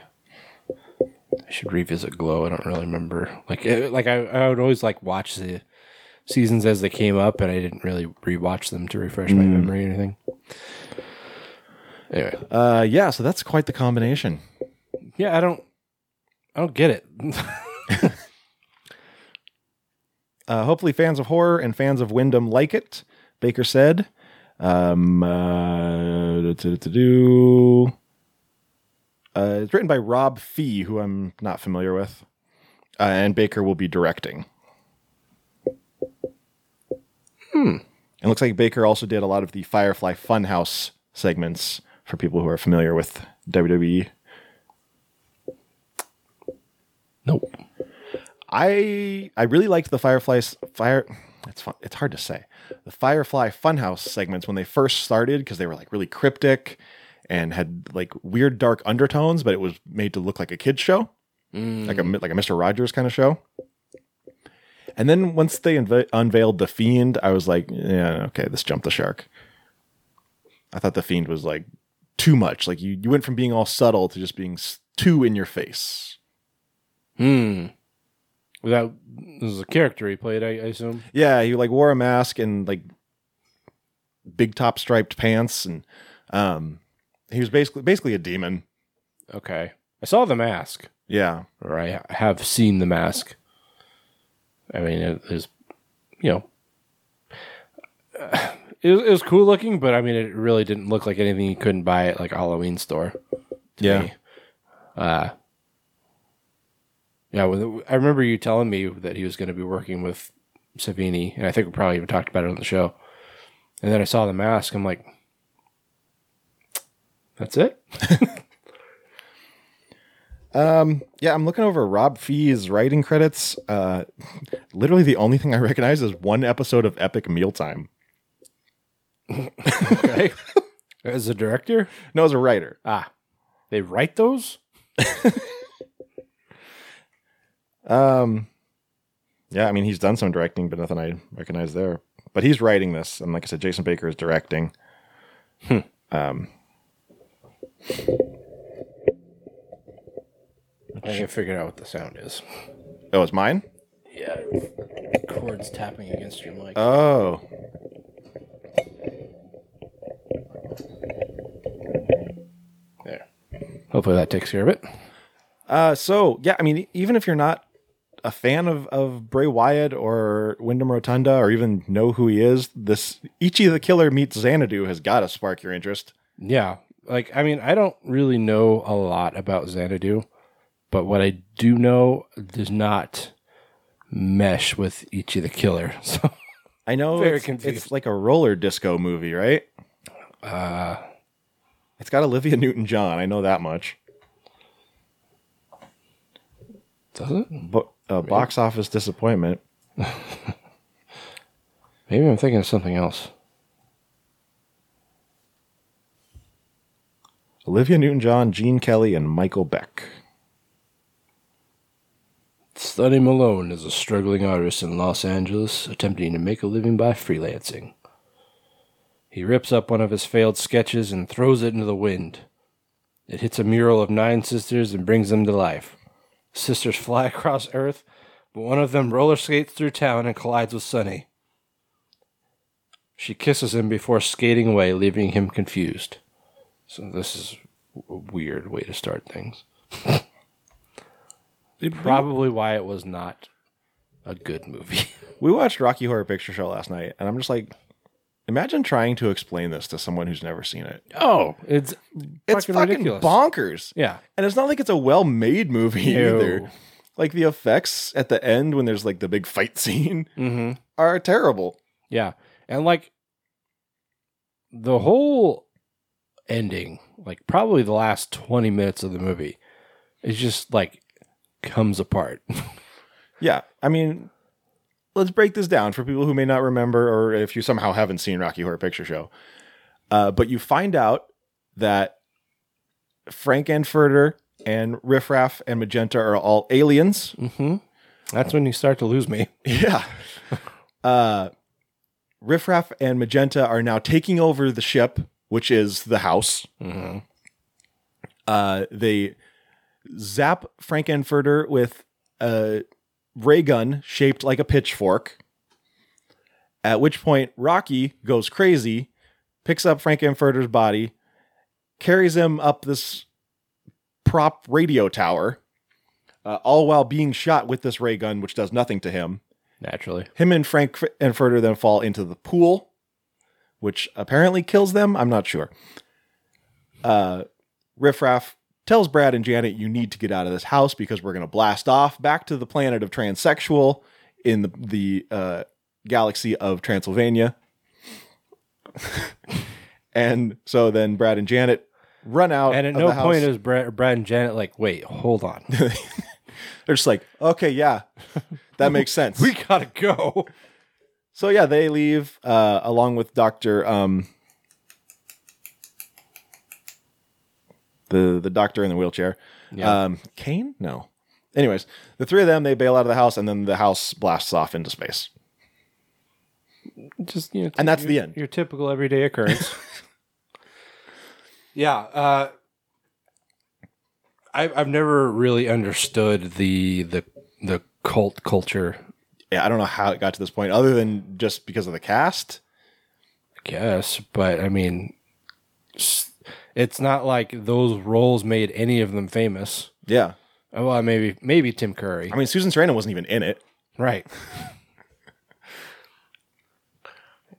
[SPEAKER 6] I should revisit Glow. I don't really remember. Like, it, like I, I would always like watch the seasons as they came up, and I didn't really rewatch them to refresh my memory or anything. Anyway,
[SPEAKER 7] Uh, yeah, so that's quite the combination.
[SPEAKER 6] yeah, I don't, I don't get it. (laughs) (laughs)
[SPEAKER 7] Uh, hopefully, fans of horror and fans of Windham like it. Baker said. Um, uh. Uh, it's written by Rob Fee, who I'm not familiar with, uh, and Baker will be directing. Hmm. It looks like Baker also did a lot of the Firefly Funhouse segments for people who are familiar with. WWE.
[SPEAKER 6] nope.
[SPEAKER 7] I I really liked the Fireflies fire. It's fun. It's hard to say. The Firefly Funhouse segments when they first started because they were like really cryptic and had like weird dark undertones, but it was made to look like a kids show, like a like a Mister Rogers kind of show. And then once they unve- unveiled the fiend, I was like, yeah, okay, this jumped the shark. I thought the fiend was like too much. Like you, you went from being all subtle to just being too in your face.
[SPEAKER 6] Hmm. That was a character he played, I, I assume.
[SPEAKER 7] Yeah, he like wore a mask and like big top striped pants, and um, he was basically basically a demon.
[SPEAKER 6] Okay. I saw the mask,
[SPEAKER 7] Yeah,
[SPEAKER 6] or I have seen the mask. I mean, it is, you know, (sighs) it was, it was cool looking, but I mean, it really didn't look like anything you couldn't buy at like a Halloween store. to
[SPEAKER 7] Yeah.
[SPEAKER 6] me. Uh, yeah. Well, I remember you telling me that he was going to be working with Savini, and I think we probably even talked about it on the show. And then I saw the mask. I'm like, that's it. (laughs)
[SPEAKER 7] Um, yeah, I'm looking over Rob Fee's writing credits. Uh, literally the only thing I recognize is one episode of Epic Mealtime.
[SPEAKER 6] Okay. (laughs) As a director,
[SPEAKER 7] No, as a writer.
[SPEAKER 6] ah, they write those. (laughs)
[SPEAKER 7] Um, yeah, I mean he's done some directing, but nothing I recognize there. But he's writing this, and like I said, Jason Baker is directing. Um,
[SPEAKER 6] I can figure out what the sound is.
[SPEAKER 7] oh, it's mine.
[SPEAKER 6] Yeah, cords tapping against your mic.
[SPEAKER 7] Oh,
[SPEAKER 6] there. Hopefully that takes care of it.
[SPEAKER 7] uh, so yeah, I mean, even if you're not a fan of of Bray Wyatt or Windham Rotunda, or even know who he is, this Ichi the Killer meets Xanadu has got to spark your interest.
[SPEAKER 6] Yeah, like I mean, I don't really know a lot about Xanadu, but what I do know does not mesh with Ichi the Killer. (laughs) So
[SPEAKER 7] I know
[SPEAKER 6] Very
[SPEAKER 7] it's,
[SPEAKER 6] confused.
[SPEAKER 7] it's like a roller disco movie, right?
[SPEAKER 6] uh,
[SPEAKER 7] It's got Olivia Newton John. I know that much.
[SPEAKER 6] does it?
[SPEAKER 7] But uh, box office disappointment. (laughs)
[SPEAKER 6] Maybe I'm thinking of something else.
[SPEAKER 7] Olivia Newton John, Gene Kelly, and Michael Beck.
[SPEAKER 6] Sonny Malone is a struggling artist in Los Angeles attempting to make a living by freelancing. He rips up one of his failed sketches and throws it into the wind. It hits a mural of nine sisters and brings them to life. Sisters fly (laughs) across Earth, but one of them roller skates through town and collides with Sunny. She kisses him before skating away, leaving him confused. So, this is a weird way to start things. (laughs) Probably why it was not a good movie.
[SPEAKER 7] We watched Rocky Horror Picture Show last night, and I'm just like, imagine trying to explain this to someone who's never seen it.
[SPEAKER 6] Oh, it's
[SPEAKER 7] It's
[SPEAKER 6] fucking
[SPEAKER 7] fucking bonkers.
[SPEAKER 6] yeah.
[SPEAKER 7] And it's not like it's a well made movie
[SPEAKER 6] No.
[SPEAKER 7] either. Like the effects at the end when there's like the big fight (laughs) scene
[SPEAKER 6] Mm-hmm.
[SPEAKER 7] are terrible.
[SPEAKER 6] Yeah. And like the whole ending, like probably the last 20 minutes of the movie, is just like comes apart. (laughs)
[SPEAKER 7] Yeah. I mean, let's break this down for people who may not remember or if you somehow haven't seen Rocky Horror Picture Show. Uh, but you find out that Frank-N-Furter and Riff Raff and Magenta are all aliens.
[SPEAKER 6] mm-hmm. That's when you start to lose me. (laughs)
[SPEAKER 7] Yeah. uh, Riff Raff and Magenta are now taking over the ship, which is the house.
[SPEAKER 6] Mm-hmm.
[SPEAKER 7] Uh, they zap Frank-N-Furter with a ray gun shaped like a pitchfork. At which point, Rocky goes crazy, picks up Frank-N-Furter's body, carries him up this prop radio tower, uh, all while being shot with this ray gun, which does nothing to him.
[SPEAKER 6] Naturally.
[SPEAKER 7] Him and Frank F- and Furter then fall into the pool, which apparently kills them. I'm not sure. Uh, Riff Raff tells Brad and Janet, "You need to get out of this house because we're going to blast off back to the planet of transsexual in the the uh, galaxy of Transylvania." (laughs) and so then Brad and Janet run out.
[SPEAKER 6] And at
[SPEAKER 7] of
[SPEAKER 6] no
[SPEAKER 7] the house.
[SPEAKER 6] point is Brad, Brad and Janet like, wait, hold on. (laughs) (laughs)
[SPEAKER 7] they're just like, "Okay, yeah, that makes sense."
[SPEAKER 6] we gotta go.
[SPEAKER 7] So yeah, they leave uh, along with Doctor um, the the doctor in the wheelchair.
[SPEAKER 6] Yeah.
[SPEAKER 7] Um, Kane? No, Anyways, the three of them they bail out of the house, and then the house blasts off into space.
[SPEAKER 6] Just you know,
[SPEAKER 7] And that's
[SPEAKER 6] your-
[SPEAKER 7] the end.
[SPEAKER 6] Your typical everyday occurrence. (laughs) yeah, uh, I've I've never really understood the the the cult culture.
[SPEAKER 7] Yeah, I don't know how it got to this point, other than just because of the cast.
[SPEAKER 6] I guess, but I mean, s- it's not like those roles made any of them famous.
[SPEAKER 7] Yeah,
[SPEAKER 6] Oh, Well, maybe maybe Tim Curry,
[SPEAKER 7] I mean Susan Sarandon wasn't even in it.
[SPEAKER 6] right?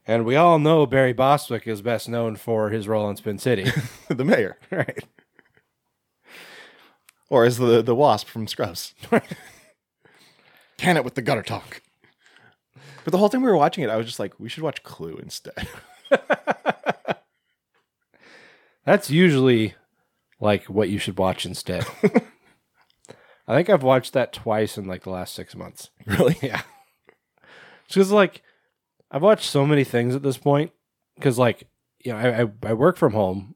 [SPEAKER 6] and we all know Barry Bostwick is best known for his role in Spin City, (laughs)
[SPEAKER 7] the mayor,
[SPEAKER 6] right?
[SPEAKER 7] or as the the wasp from Scrubs. (laughs) Can it with the gutter talk. But the whole time we were watching it, I was just like, we should watch Clue instead. (laughs)
[SPEAKER 6] That's usually like what you should watch instead. (laughs) I think I've watched that twice in like the last six months.
[SPEAKER 7] really? (laughs)
[SPEAKER 6] Yeah. Because like I've watched so many things at this point. Because like you know I, I I work from home,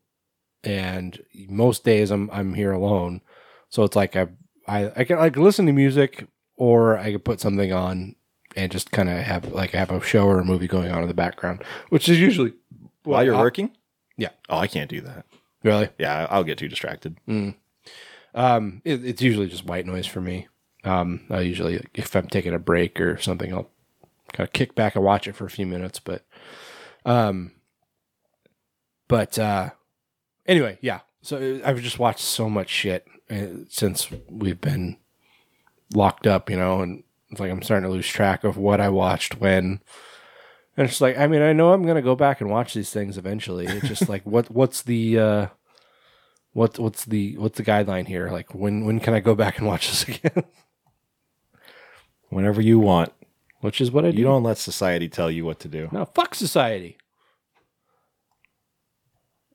[SPEAKER 6] and most days I'm I'm here alone, so it's like I I I can like listen to music or I could put something on and just kind of have like have a show or a movie going on in the background, which is usually
[SPEAKER 7] While you're
[SPEAKER 6] I-
[SPEAKER 7] working?
[SPEAKER 6] Yeah.
[SPEAKER 7] Oh, I can't do that.
[SPEAKER 6] Really.
[SPEAKER 7] Yeah, I'll get too distracted.
[SPEAKER 6] Um, it, it's usually just white noise for me. Um, I usually, if I'm taking a break or something, I'll kind of kick back and watch it for a few minutes. But, um, but uh, anyway, yeah. So I've just watched so much shit uh, since we've been locked up, you know, and it's like I'm starting to lose track of what I watched when. And it's like, I mean, I know I'm gonna go back and watch these things eventually. It's just like, what, what's the, uh, what, what's the, what's the guideline here? Like, when, when can I go back and watch this (laughs) again?
[SPEAKER 7] Whenever you want.
[SPEAKER 6] Which is what I do.
[SPEAKER 7] You don't let society tell you what to do.
[SPEAKER 6] No, fuck society.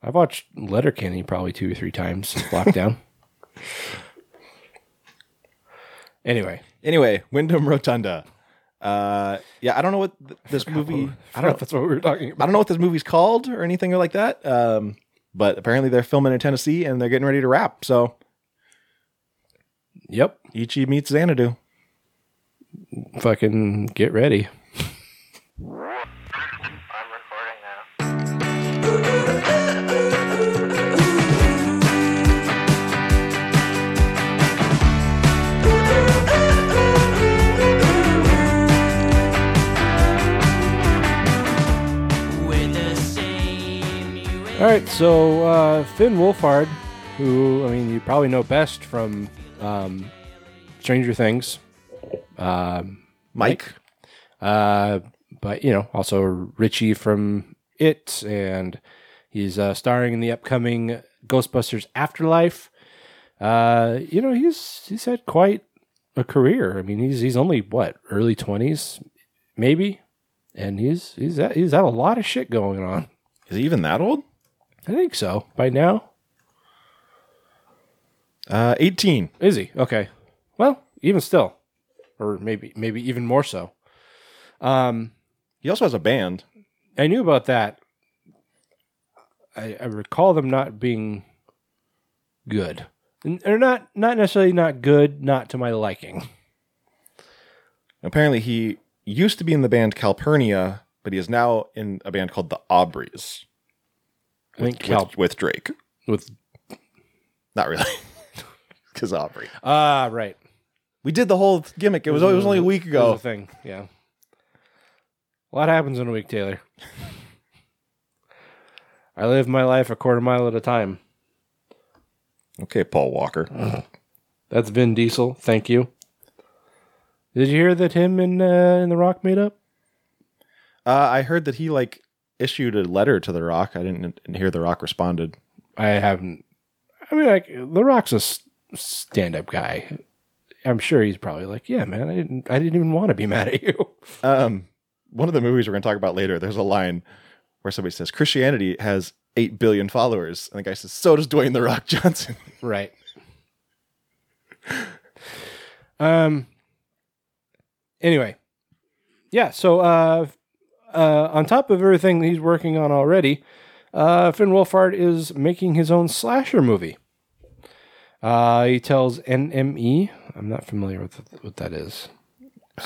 [SPEAKER 6] I've watched Letterkenny probably two or three times since lockdown. (laughs) anyway,
[SPEAKER 7] Anyway, Windham Rotunda. Uh, yeah, I don't know what th- this movie. I don't.
[SPEAKER 6] that's what we were talking about.
[SPEAKER 7] I don't know what this movie's called or anything like that. Um, but apparently they're filming in Tennessee and they're getting ready to wrap. So
[SPEAKER 6] Yep.
[SPEAKER 7] Ichi meets Xanadu.
[SPEAKER 6] Fucking get ready. All right, so uh, Finn Wolfhard, who I mean you probably know best from um, Stranger Things, um,
[SPEAKER 7] Mike.
[SPEAKER 6] uh, but you know also Richie from It, and he's uh, starring in the upcoming Ghostbusters Afterlife. Uh, you know he's he's had quite a career. I mean he's he's only what early twenties, maybe, and he's he's he's had a lot of shit going on.
[SPEAKER 7] Is he even that old?
[SPEAKER 6] I think so by now.
[SPEAKER 7] Uh, 18.
[SPEAKER 6] Is he? Okay. Well, even still. Or maybe maybe even more so. Um
[SPEAKER 7] He also has a band.
[SPEAKER 6] I knew about that. I, I recall them not being good. And They're not not necessarily not good, not to my liking.
[SPEAKER 7] Apparently, he used to be in the band Calpurnia, but he is now in a band called the Aubreys
[SPEAKER 6] Think Cal
[SPEAKER 7] with, with Drake.
[SPEAKER 6] with
[SPEAKER 7] Not really, (laughs) because Aubrey.
[SPEAKER 6] ah right.
[SPEAKER 7] We did the whole gimmick. It was, it was only a week ago.
[SPEAKER 6] a thing. Yeah. A lot happens in a week, Taylor. (laughs) I live my life a quarter mile at a time.
[SPEAKER 7] Okay, Paul Walker. (sighs)
[SPEAKER 6] That's Vin Diesel. Thank you. Did you hear that him and uh, and The Rock made up?
[SPEAKER 7] Uh, I heard that he like issued a letter to The Rock. I didn't hear The Rock responded.
[SPEAKER 6] I haven't. I mean, like The Rock's a stand-up guy. I'm sure he's probably like, yeah, man, I didn't, I didn't even want to be mad at you. (laughs)
[SPEAKER 7] Um, one of the movies we're going to talk about later, there's a line where somebody says Christianity has eight billion followers, and the guy says, "So does Dwayne the Rock Johnson." (laughs)
[SPEAKER 6] Right. Um. Anyway, yeah. So, uh, uh, on top of everything he's working on already, uh, Finn Wolfhard is making his own slasher movie. Uh, he tells NME, I'm not familiar with what that is.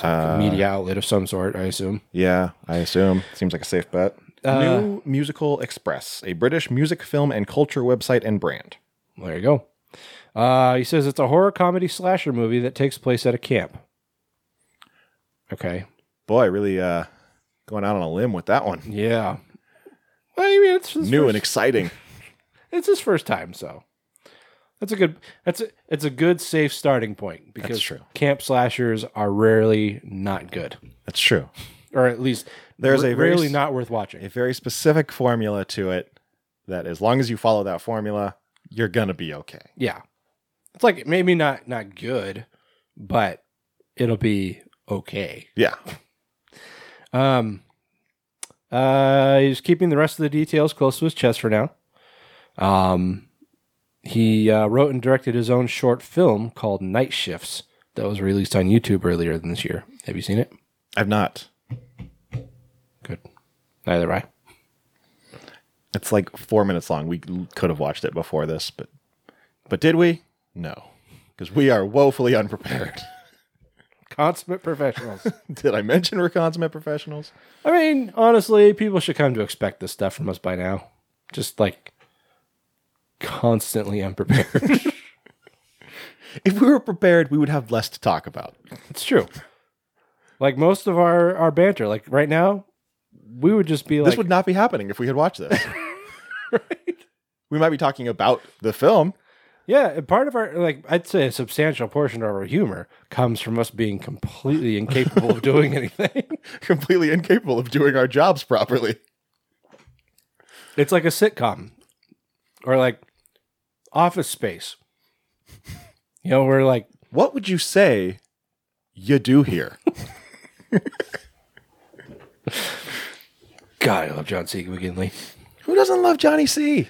[SPEAKER 7] Uh,
[SPEAKER 6] media outlet of some sort, I assume.
[SPEAKER 7] Yeah, I assume. Seems like a safe bet.
[SPEAKER 6] Uh,
[SPEAKER 7] New Musical Express, a British music, film, and culture website and brand.
[SPEAKER 6] There you go. Uh, he says it's a horror comedy slasher movie that takes place at a camp. Okay.
[SPEAKER 7] Boy, really uh, going out on a limb with that one.
[SPEAKER 6] Yeah. Well, I mean, it's
[SPEAKER 7] New
[SPEAKER 6] first,
[SPEAKER 7] and exciting. (laughs)
[SPEAKER 6] it's his first time, so that's a good. That's a, it's a good safe starting point because camp slashers are rarely not good,
[SPEAKER 7] That's true.
[SPEAKER 6] or at least
[SPEAKER 7] There's
[SPEAKER 6] r-
[SPEAKER 7] a very
[SPEAKER 6] rarely not worth watching.
[SPEAKER 7] A very specific formula to it that as long as you follow that formula, you're going to be okay.
[SPEAKER 6] Yeah. It's like maybe not not good, but it'll be okay.
[SPEAKER 7] Yeah.
[SPEAKER 6] Um uh he's keeping the rest of the details close to his chest for now. Um he uh, wrote and directed his own short film called Night Shifts that was released on YouTube earlier this year. Have you seen it?
[SPEAKER 7] I've not.
[SPEAKER 6] Good. Neither have I.
[SPEAKER 7] It's like four minutes long. We could have watched it before this, but but did we? No, because we are woefully unprepared. (laughs)
[SPEAKER 6] Consummate professionals. (laughs)
[SPEAKER 7] did I mention we're consummate professionals?
[SPEAKER 6] I mean, honestly, people should come to expect this stuff from us by now. Just like constantly unprepared. (laughs)
[SPEAKER 7] If we were prepared, we would have less to talk about.
[SPEAKER 6] it's true. Like most of our our banter, like right now, we would just be like,
[SPEAKER 7] this would not be happening if we had watched this. (laughs) right? We might be talking about the film.
[SPEAKER 6] Yeah. Part of our like, I'd say a substantial portion of our humor comes from us being completely incapable of doing (laughs) anything.
[SPEAKER 7] completely incapable of doing our jobs properly.
[SPEAKER 6] It's like a sitcom, or like Office Space. You know, we're like,
[SPEAKER 7] What would you say you do here?
[SPEAKER 6] God, I love John C. McGinley.
[SPEAKER 7] Who doesn't love Johnny C?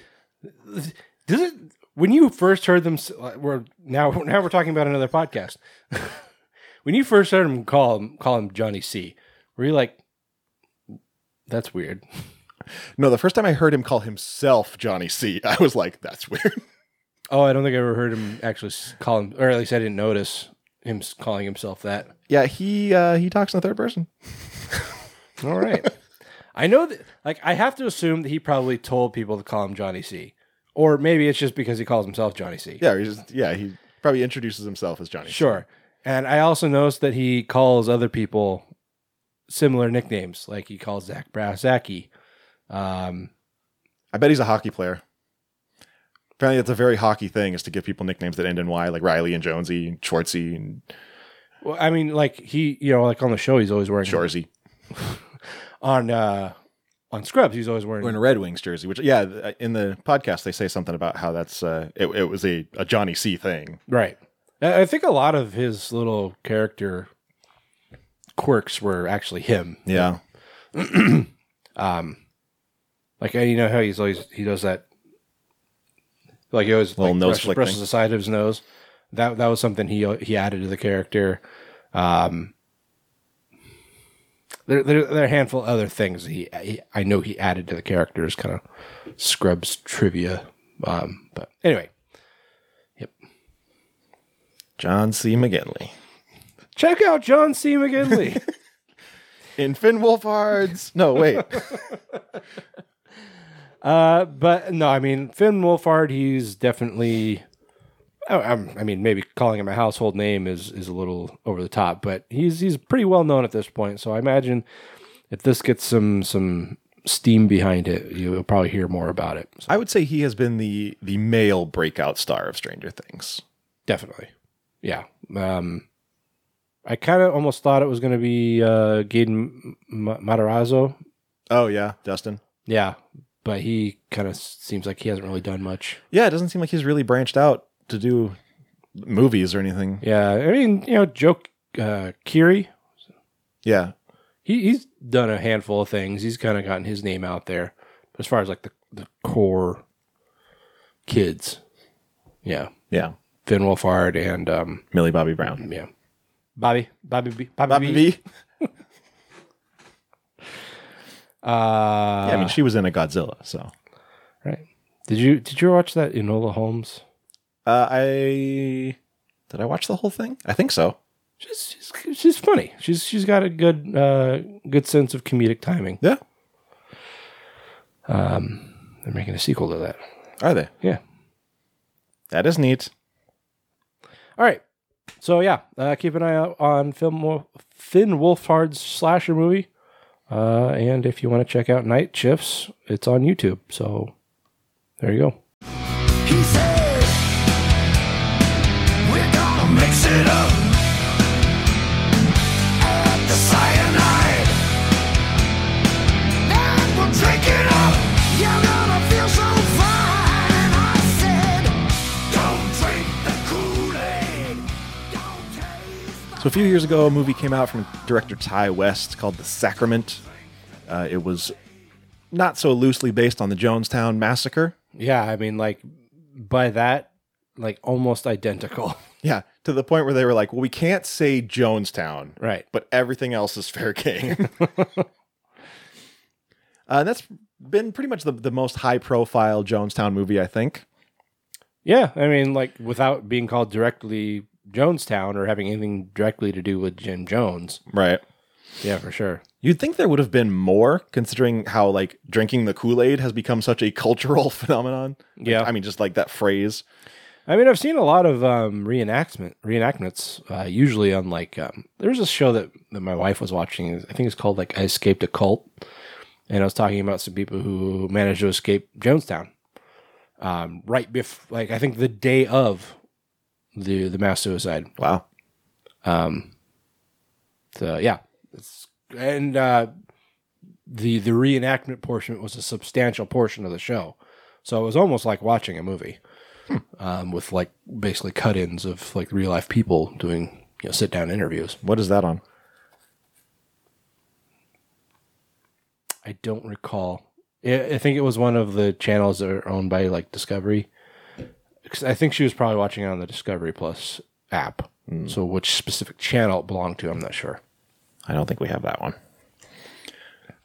[SPEAKER 6] Does it when you first heard them? We're now (laughs) now we're talking about another podcast. (laughs) when you first heard him call him call him Johnny C, were you like, "That's weird"?
[SPEAKER 7] No, the first time I heard him call himself Johnny C, I was like, that's weird. (laughs)
[SPEAKER 6] Oh, I don't think I ever heard him actually call him, or at least I didn't notice him calling himself that.
[SPEAKER 7] yeah, he uh, he talks in the third person.
[SPEAKER 6] All right, I know that. Like, I have to assume that he probably told people to call him Johnny C, or maybe it's just because he calls himself Johnny C.
[SPEAKER 7] Yeah, he's just, yeah, he probably introduces himself as Johnny. C.
[SPEAKER 6] Sure. And I also noticed that he calls other people similar nicknames, like he calls Zach Brassacki. Um,
[SPEAKER 7] I bet he's a hockey player. Apparently, that's a very hockey thing is to give people nicknames that end in Y, like Riley and Jonesy and Schwartzy and
[SPEAKER 6] well, I mean, like he, you know, like on the show, he's always wearing
[SPEAKER 7] Shoresy. (laughs)
[SPEAKER 6] on uh, on Scrubs, he's always wearing.
[SPEAKER 7] Wearing a Red Wings jersey, which yeah, in the podcast they say something about how that's uh, it, it was a, a Johnny C thing.
[SPEAKER 6] right. I I think a lot of his little character quirks were actually him.
[SPEAKER 7] Yeah, (clears throat)
[SPEAKER 6] Um, like uh, you know how he's always he does that, like he always
[SPEAKER 7] Little
[SPEAKER 6] like,
[SPEAKER 7] nose
[SPEAKER 6] brushes, brushes the side of his nose. That that was something he he added to the character. Um, there, there, there are a handful of other things he, he I know he added to the characters, kind of Scrubs trivia. Um, but anyway, yep.
[SPEAKER 7] John C. McGinley
[SPEAKER 6] check out John C. McGinley. (laughs)
[SPEAKER 7] in Finn Wolfhard's. No, wait, (laughs) (laughs)
[SPEAKER 6] Uh, but no, I mean Finn Wolfhard. He's definitely. I, I'm- I mean, maybe calling him a household name is is a little over the top, but he's he's pretty well known at this point. So I imagine if this gets some some steam behind it, you'll probably hear more about it. So
[SPEAKER 7] I would say he has been the the male breakout star of Stranger Things.
[SPEAKER 6] definitely, yeah. Um, I kind of almost thought it was going to be uh, Gaten Matarazzo.
[SPEAKER 7] Oh yeah, Dustin.
[SPEAKER 6] Yeah, but he kind of seems like he hasn't really done much.
[SPEAKER 7] Yeah, it doesn't seem like he's really branched out to do movies or anything.
[SPEAKER 6] Yeah, I mean, you know, Joe uh, Keery,
[SPEAKER 7] Yeah,
[SPEAKER 6] he, he's done a handful of things. He's kind of gotten his name out there. But as far as like the, the core kids, yeah,
[SPEAKER 7] yeah.
[SPEAKER 6] Finn Wolfhard and um,
[SPEAKER 7] Millie Bobby Brown.
[SPEAKER 6] yeah, Bobby, Bobby, B, Bobby,
[SPEAKER 7] Bobby
[SPEAKER 6] B.
[SPEAKER 7] V. (laughs)
[SPEAKER 6] Uh,
[SPEAKER 7] Yeah, I mean she was in a Godzilla, so
[SPEAKER 6] right. Did you did you watch that Enola Holmes?
[SPEAKER 7] Uh, I Did I watch the whole thing? I think so.
[SPEAKER 6] She's she's, she's funny. She's she's got a good uh, good sense of comedic timing.
[SPEAKER 7] Yeah.
[SPEAKER 6] Um, They're making a sequel to that.
[SPEAKER 7] Are they?
[SPEAKER 6] Yeah.
[SPEAKER 7] That is neat.
[SPEAKER 6] All right. So yeah, uh, keep an eye out on Film Wolf, Finn Wolfhard's slasher movie, uh, and if you want to check out Night Shifts, it's on YouTube. So there you go.
[SPEAKER 2] He So
[SPEAKER 7] a few years ago, a movie came out from director Ti West called The Sacrament. Uh, it was not so loosely based on the Jonestown massacre.
[SPEAKER 6] Yeah, I mean, like by that, like almost identical. (laughs)
[SPEAKER 7] Yeah, to the point where they were like, "Well, we can't say Jonestown,
[SPEAKER 6] right.
[SPEAKER 7] but everything else is fair game." (laughs) uh, and that's been pretty much the, the most high profile Jonestown movie, I think.
[SPEAKER 6] Yeah, I mean, like without being called directly Jonestown or having anything directly to do with Jim Jones.
[SPEAKER 7] Right.
[SPEAKER 6] Yeah, for sure.
[SPEAKER 7] You'd think there would have been more, considering how like drinking the Kool Aid has become such a (laughs) cultural phenomenon. Like,
[SPEAKER 6] Yeah.
[SPEAKER 7] I mean, just like that phrase.
[SPEAKER 6] I mean, I've seen a lot of um, reenactment reenactments. Uh, usually on like um, there's a show that, that my wife was watching. I think it's called like I Escaped a Cult, and I was talking about some people who managed to escape Jonestown. Um, right before, like I think the day of the the mass suicide.
[SPEAKER 7] Wow. Um.
[SPEAKER 6] So yeah, it's, and uh, the the reenactment portion was a substantial portion of the show, so it was almost like watching a movie, um, with like basically cut-ins of like real life people doing you know sit down interviews.
[SPEAKER 7] What is that on?
[SPEAKER 6] I don't recall. I I think it was one of the channels that are owned by like Discovery. 'Cause I think she was probably watching it on the Discovery Plus app. So which specific channel it belonged to, I'm not sure.
[SPEAKER 7] I don't think we have that one.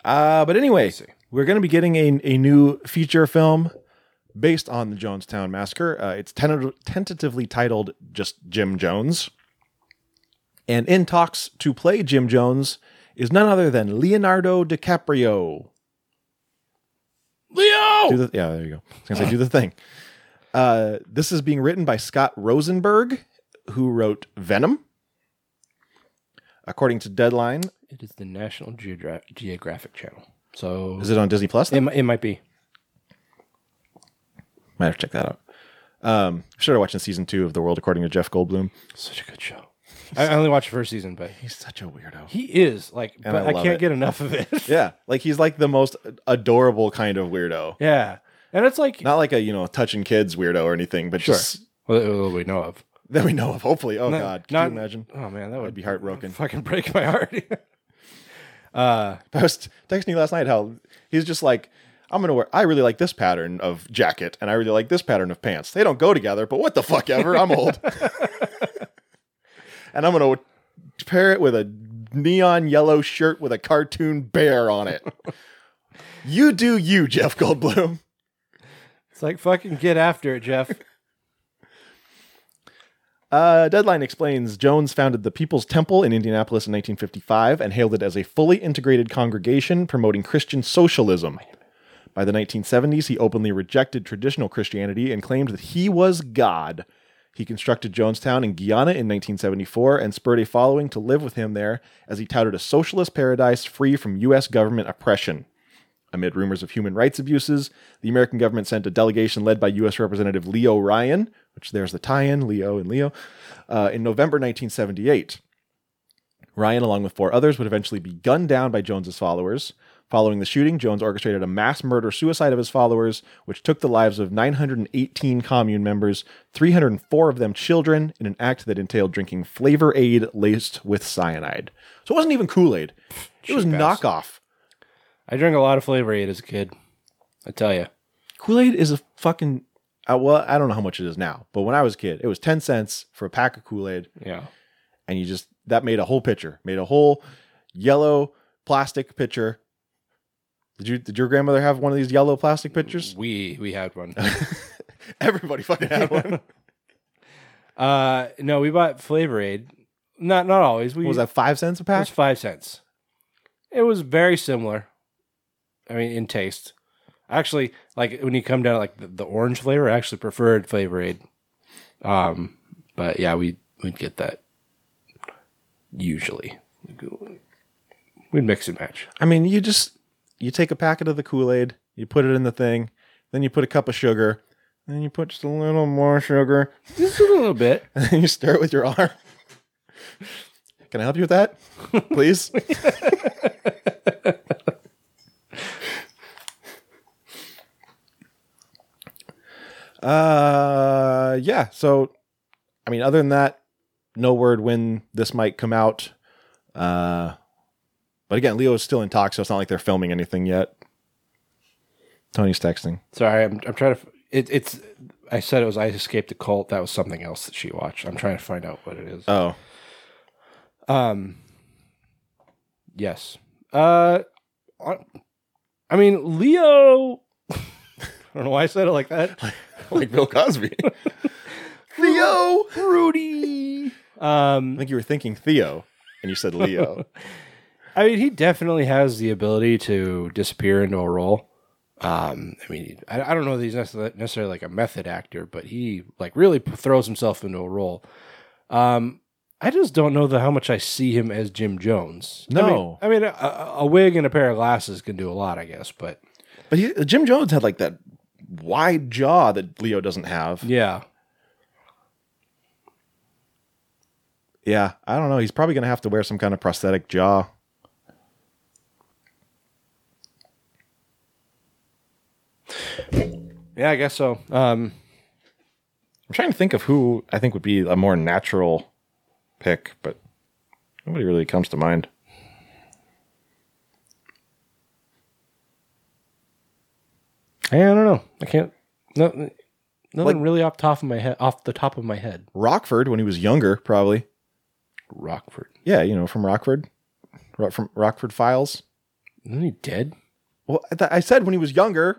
[SPEAKER 7] Uh, but anyway, we're going to be getting a, a new feature film based on the Jonestown Massacre. Uh, it's tenta- tentatively titled just Jim Jones. And in talks to play Jim Jones is none other than Leonardo DiCaprio.
[SPEAKER 6] Leo.
[SPEAKER 7] The, yeah, there you go. I was going to say, do the thing. Uh, this is being written by Scott Rosenberg, who wrote Venom. According to Deadline,
[SPEAKER 6] It is the National Geogra- Geographic Channel. So
[SPEAKER 7] is it on Disney Plus?
[SPEAKER 6] it, mi- it might be.
[SPEAKER 7] Might have to check that out. Um, started watching season two of The World According to Jeff Goldblum.
[SPEAKER 6] Such a good show. I I only watched the first season, but
[SPEAKER 7] He's such a weirdo.
[SPEAKER 6] he is like,
[SPEAKER 7] And
[SPEAKER 6] but
[SPEAKER 7] I
[SPEAKER 6] I,
[SPEAKER 7] love
[SPEAKER 6] can't
[SPEAKER 7] it.
[SPEAKER 6] get enough of it.
[SPEAKER 7] Yeah, like he's like the most adorable kind of weirdo.
[SPEAKER 6] yeah, and it's like
[SPEAKER 7] Not like a you know touching kids weirdo or anything, but
[SPEAKER 6] Sure.
[SPEAKER 7] just
[SPEAKER 6] well, what we know of.
[SPEAKER 7] that we know of. Hopefully, oh
[SPEAKER 6] Not-
[SPEAKER 7] god, can
[SPEAKER 6] not-
[SPEAKER 7] you imagine?
[SPEAKER 6] Oh man, that would
[SPEAKER 7] be heartbroken.
[SPEAKER 6] Fucking break my heart. (laughs)
[SPEAKER 7] Uh, I was texting you last night how he's just like, I'm gonna wear. I really like this pattern of jacket, and I really like this pattern of pants. They don't go together, but what the fuck ever. I'm old, (laughs) and I'm gonna pair it with a neon yellow shirt with a cartoon bear on it. you do you, Jeff Goldblum.
[SPEAKER 6] Like fucking get after it, Jeff. (laughs)
[SPEAKER 7] Uh, Deadline explains Jones founded the People's Temple in Indianapolis in 1955 and hailed it as a fully integrated congregation promoting Christian socialism. By the 1970s, he openly rejected traditional Christianity and claimed that he was God. He constructed Jonestown in Guyana in 1974 and spurred a following to live with him there as he touted a socialist paradise free from U.S. government oppression. Amid rumors of human rights abuses, the American government sent a delegation led by U.S. Representative Leo Ryan, which there's the tie in, Leo and Leo, uh, in November 1978. Ryan, along with four others, would eventually be gunned down by Jones's followers. Following the shooting, Jones orchestrated a mass murder suicide of his followers, which took the lives of 918 commune members, 304 of them children, in an act that entailed drinking Flavor Aid laced with cyanide. So it wasn't even Kool Aid; it was knockoff.
[SPEAKER 6] I drank a lot of Flavor Aid as a kid. I tell you.
[SPEAKER 7] Kool Aid is a fucking. Uh, well, I don't know how much it is now, but when I was a kid, it was 10 cents for a pack of Kool Aid,
[SPEAKER 6] Yeah.
[SPEAKER 7] and you just, that made a whole pitcher, made a whole yellow plastic pitcher. Did you, did your grandmother have one of these yellow plastic pitchers?
[SPEAKER 6] We we had one. (laughs)
[SPEAKER 7] Everybody fucking had one. (laughs)
[SPEAKER 6] Uh, no, we bought Flavor Aid. Not not always. We
[SPEAKER 7] What was that five cents a
[SPEAKER 6] It was
[SPEAKER 7] pack?
[SPEAKER 6] five cents. It was very similar. I mean, in taste. Actually, like when you come down like the, the orange flavor, I actually preferred Flavor Aid. Um, but yeah, we we'd get that usually. We'd mix and match.
[SPEAKER 7] I mean, you just you take a packet of the Kool Aid, you put it in the thing, then you put a cup of sugar, then you put just a little more sugar, (laughs)
[SPEAKER 6] Just a little bit. (laughs)
[SPEAKER 7] and then you stir it with your arm. Can I help you with that, (laughs) please? Uh, yeah. So, I mean, other than that, no word when this might come out. Uh, but again, Leo is still in talks, so it's not like they're filming anything yet. Tony's texting.
[SPEAKER 6] Sorry, I'm I'm trying to. It, it's. I said it was I escaped the cult. That was something else that she watched. I'm trying to find out what it is.
[SPEAKER 7] Oh,
[SPEAKER 6] Um. Yes. Uh. I- I mean, Leo. (laughs) I don't know why I said it like that. (laughs) (laughs)
[SPEAKER 7] like Bill Cosby. (laughs) Theo,
[SPEAKER 6] Rudy. Um, I
[SPEAKER 7] think you were thinking Theo, and you said Leo. (laughs)
[SPEAKER 6] I mean, he definitely has the ability to disappear into a role. Um. I mean, I, I don't know that he's necessarily, necessarily like a method actor, but he like really p- throws himself into a role. Um. I just don't know the, how much I see him as Jim Jones. I mean-
[SPEAKER 7] No.
[SPEAKER 6] I mean, a, a- a wig and a pair of glasses can do a lot, I guess. But
[SPEAKER 7] but he, Jim Jones had like that wide jaw that Leo doesn't have.
[SPEAKER 6] yeah,
[SPEAKER 7] Yeah, I don't know. He's probably going to have to wear some kind of prosthetic jaw.
[SPEAKER 6] yeah, I guess so. Um.
[SPEAKER 7] I'm trying to think of who I think would be a more natural pick, but nobody really comes to mind.
[SPEAKER 6] I don't know. I can't. No, nothing
[SPEAKER 7] Like-
[SPEAKER 6] really off top of my head. Off the top of my head.
[SPEAKER 7] Rockford when he was younger, probably.
[SPEAKER 6] Rockford.
[SPEAKER 7] Yeah, you know, from Rockford, from Rockford Files.
[SPEAKER 6] Isn't he dead?
[SPEAKER 7] Well, I, th- I said when he was younger,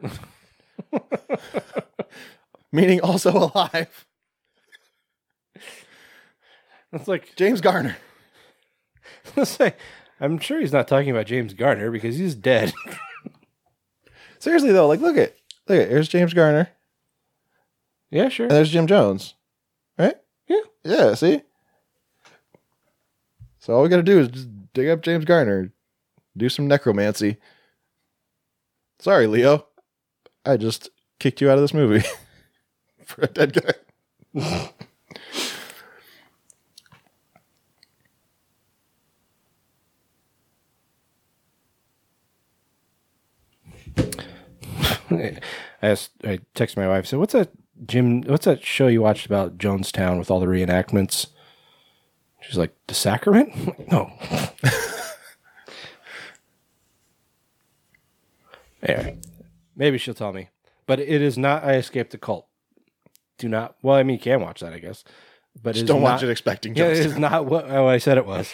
[SPEAKER 7] (laughs) meaning also alive.
[SPEAKER 6] It's like
[SPEAKER 7] James Garner. (laughs)
[SPEAKER 6] let's say. I'm sure he's not talking about James Garner because he's dead. (laughs)
[SPEAKER 7] Seriously though, like look at look at here's James Garner
[SPEAKER 6] yeah, sure.
[SPEAKER 7] and there's Jim Jones, right?
[SPEAKER 6] Yeah.
[SPEAKER 7] Yeah. See. So all we got to do is just dig up James Garner, do some necromancy. Sorry, Leo, I just kicked you out of this movie (laughs) for a dead guy. (laughs)
[SPEAKER 6] I asked, I texted my wife. said, "What's that Jim? What's that show you watched about Jonestown with all the reenactments?" She's like, "The Sacrament." I'm like, no. (laughs) anyway, maybe she'll tell me, but it is not. I escaped the cult. Do not. Well, I mean, you can watch that, I guess, but
[SPEAKER 7] Just don't
[SPEAKER 6] not,
[SPEAKER 7] watch it expecting
[SPEAKER 6] Yeah, it
[SPEAKER 7] Jonestown.
[SPEAKER 6] is not what, what I said it was.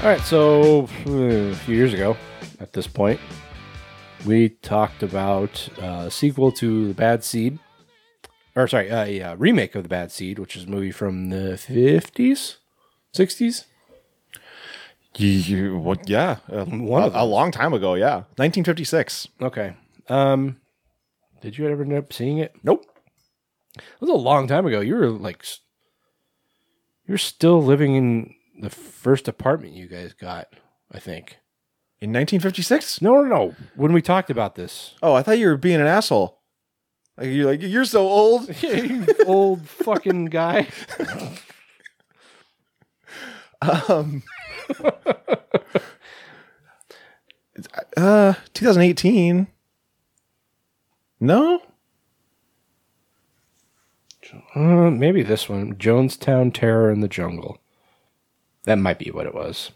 [SPEAKER 6] All right, so uh, a few years ago, at this point, we talked about uh, a sequel to The Bad Seed, or sorry, a uh, remake of The Bad Seed, which is a movie from the fifties, sixties.
[SPEAKER 7] You, what? Yeah, a,
[SPEAKER 6] One of
[SPEAKER 7] a, a long time ago. Yeah, 1956.
[SPEAKER 6] Okay. Um, did you ever end up seeing it?
[SPEAKER 7] Nope.
[SPEAKER 6] It was a long time ago. You were like, you were still living in the first apartment you guys got. I think.
[SPEAKER 7] In 1956?
[SPEAKER 6] No, no, no. When we talked about this,
[SPEAKER 7] Oh, I thought you were being an asshole. Like you're like you're so old. (laughs)
[SPEAKER 6] you old fucking guy.
[SPEAKER 7] Um, uh, 2018. No,
[SPEAKER 6] Uh, maybe this one, Jonestown Terror in the Jungle. That might be what it was.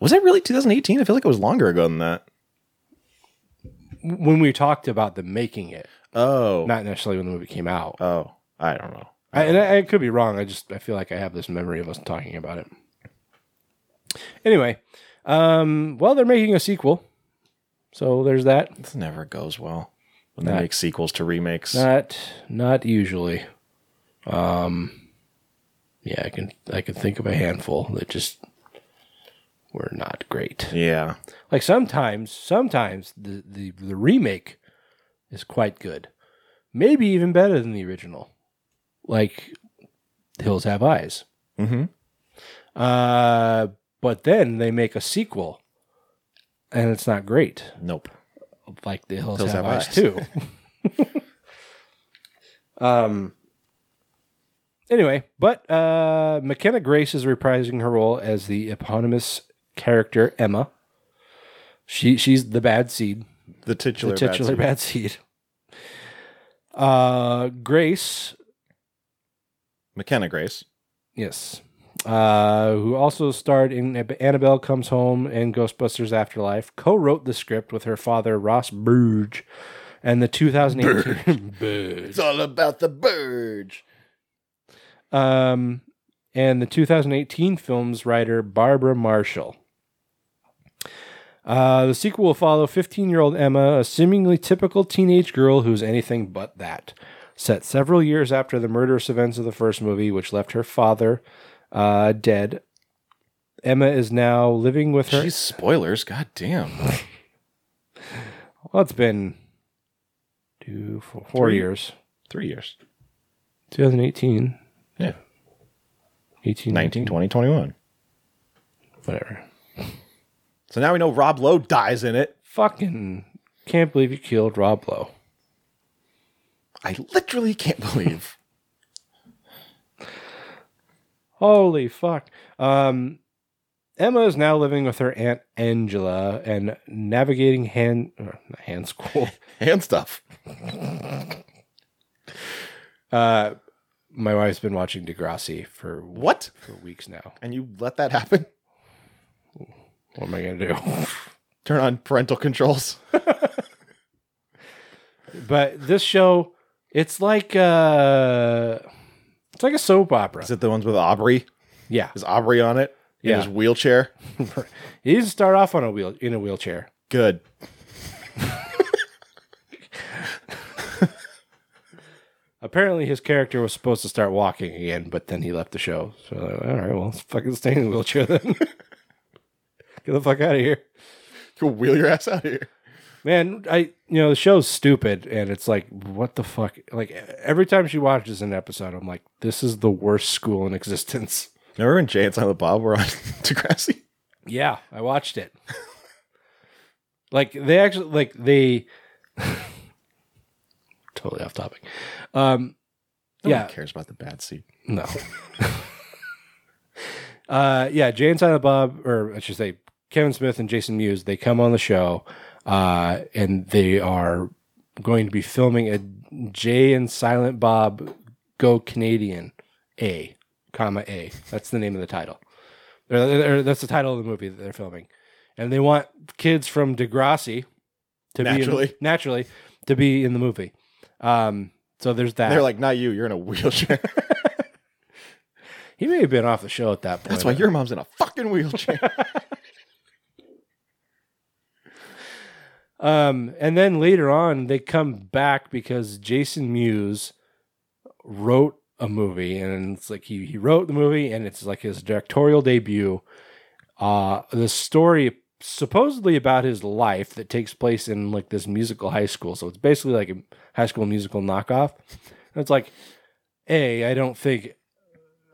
[SPEAKER 7] was that really 2018? I feel like it was longer ago than that.
[SPEAKER 6] when we talked about the making it,
[SPEAKER 7] Oh,
[SPEAKER 6] not necessarily when the movie came out.
[SPEAKER 7] oh, I don't know.
[SPEAKER 6] I, and I, I could be wrong. I just I feel like I have this memory of us talking about it. Anyway, um, well, they're making a sequel, so there's that.
[SPEAKER 7] This never goes well when
[SPEAKER 6] Not-
[SPEAKER 7] they make sequels to remakes.
[SPEAKER 6] Not not usually. Um, yeah, I can I can think of a handful that just were not great.
[SPEAKER 7] yeah,
[SPEAKER 6] Like sometimes, sometimes the, the, the remake is quite good. Maybe even better than the original. Like Hills Have Eyes.
[SPEAKER 7] mm-hmm.
[SPEAKER 6] Uh, but then they make a sequel and it's not great.
[SPEAKER 7] Nope.
[SPEAKER 6] Like the Hills,
[SPEAKER 7] Hills
[SPEAKER 6] Have,
[SPEAKER 7] Have
[SPEAKER 6] Eyes,
[SPEAKER 7] Eyes.
[SPEAKER 6] too. (laughs) (laughs) um anyway, but uh McKenna Grace is reprising her role as the eponymous character Emma. She she's the bad seed.
[SPEAKER 7] The titular,
[SPEAKER 6] the titular
[SPEAKER 7] bad
[SPEAKER 6] bad seed. Uh, Grace,
[SPEAKER 7] McKenna Grace.
[SPEAKER 6] yes, uh, who also starred in Annabelle Comes Home and Ghostbusters Afterlife, co-wrote the script with her father Ross Burge, and the 2018 Burge. (laughs)
[SPEAKER 7] all about the Burge.
[SPEAKER 6] Um, and the 2018 film's writer Barbara Marshall. Uh, the sequel will follow 15 year old Emma, a seemingly typical teenage girl who's anything but that. Set several years after the murderous events of the first movie, which left her father uh, dead, Emma is now living with her.
[SPEAKER 7] Jeez, spoilers. God damn. (laughs)
[SPEAKER 6] well, it's been two, four, four
[SPEAKER 7] Three.
[SPEAKER 6] years.
[SPEAKER 7] Three years.
[SPEAKER 6] 2018,
[SPEAKER 7] Yeah.
[SPEAKER 6] 18,
[SPEAKER 7] 19, 20, 21.
[SPEAKER 6] whatever.
[SPEAKER 7] So now we know Rob Lowe dies in it.
[SPEAKER 6] Fucking can't believe you killed Rob Lowe.
[SPEAKER 7] I literally can't believe.
[SPEAKER 6] Holy fuck. Um, Emma is now living with her aunt Angela and navigating hand or hand school. (laughs)
[SPEAKER 7] Hand stuff.
[SPEAKER 6] Uh, my wife's been watching Degrassi for
[SPEAKER 7] What?
[SPEAKER 6] for weeks now.
[SPEAKER 7] And you let that happen?
[SPEAKER 6] What am I gonna do? (laughs)
[SPEAKER 7] Turn on parental controls. (laughs)
[SPEAKER 6] but this show, it's like uh, it's like a soap opera.
[SPEAKER 7] Is it the ones with Aubrey?
[SPEAKER 6] Yeah,
[SPEAKER 7] Is Aubrey on it? In
[SPEAKER 6] Yeah.
[SPEAKER 7] his wheelchair? (laughs)
[SPEAKER 6] he doesn't start off on a wheel in a wheelchair.
[SPEAKER 7] Good.
[SPEAKER 6] Apparently, his character was supposed to start walking again, but then he left the show. So, like, all right, well, let's fucking stay in the wheelchair then. (laughs) Get the fuck out of here,
[SPEAKER 7] Go wheel your ass out of here.
[SPEAKER 6] man. I, you know, the show's stupid, and it's like, what the fuck? Like every time she watches an episode, I'm like, this is the worst school in existence.
[SPEAKER 7] Remember when Jay and Silent Bob were on (laughs) Degrassi?
[SPEAKER 6] Yeah, I watched it. like they actually, like they, totally off topic. Um,
[SPEAKER 7] No
[SPEAKER 6] yeah,
[SPEAKER 7] cares about the bad seed.
[SPEAKER 6] No. (laughs) uh, yeah, Jay and Silent Bob, or I should say, Kevin Smith and Jason Mewes, they come on the show, uh, and they are going to be filming a Jay and Silent Bob Go Canadian A, comma A. That's the name of the title. Or, that's the title of the movie that they're filming, and they want kids from Degrassi to be in, naturally to be in the movie. Um, so there's that.
[SPEAKER 7] They're like, not you. You're in a wheelchair. (laughs)
[SPEAKER 6] he may have been off the show at that point.
[SPEAKER 7] That's why your mom's in a fucking wheelchair. (laughs)
[SPEAKER 6] Um, and then later on, they come back because Jason Mewes wrote a movie, and it's like he he wrote the movie, and it's like his directorial debut. Uh, the story supposedly about his life that takes place in like this musical high school. So it's basically like a high school musical knockoff. And it's like, a I don't think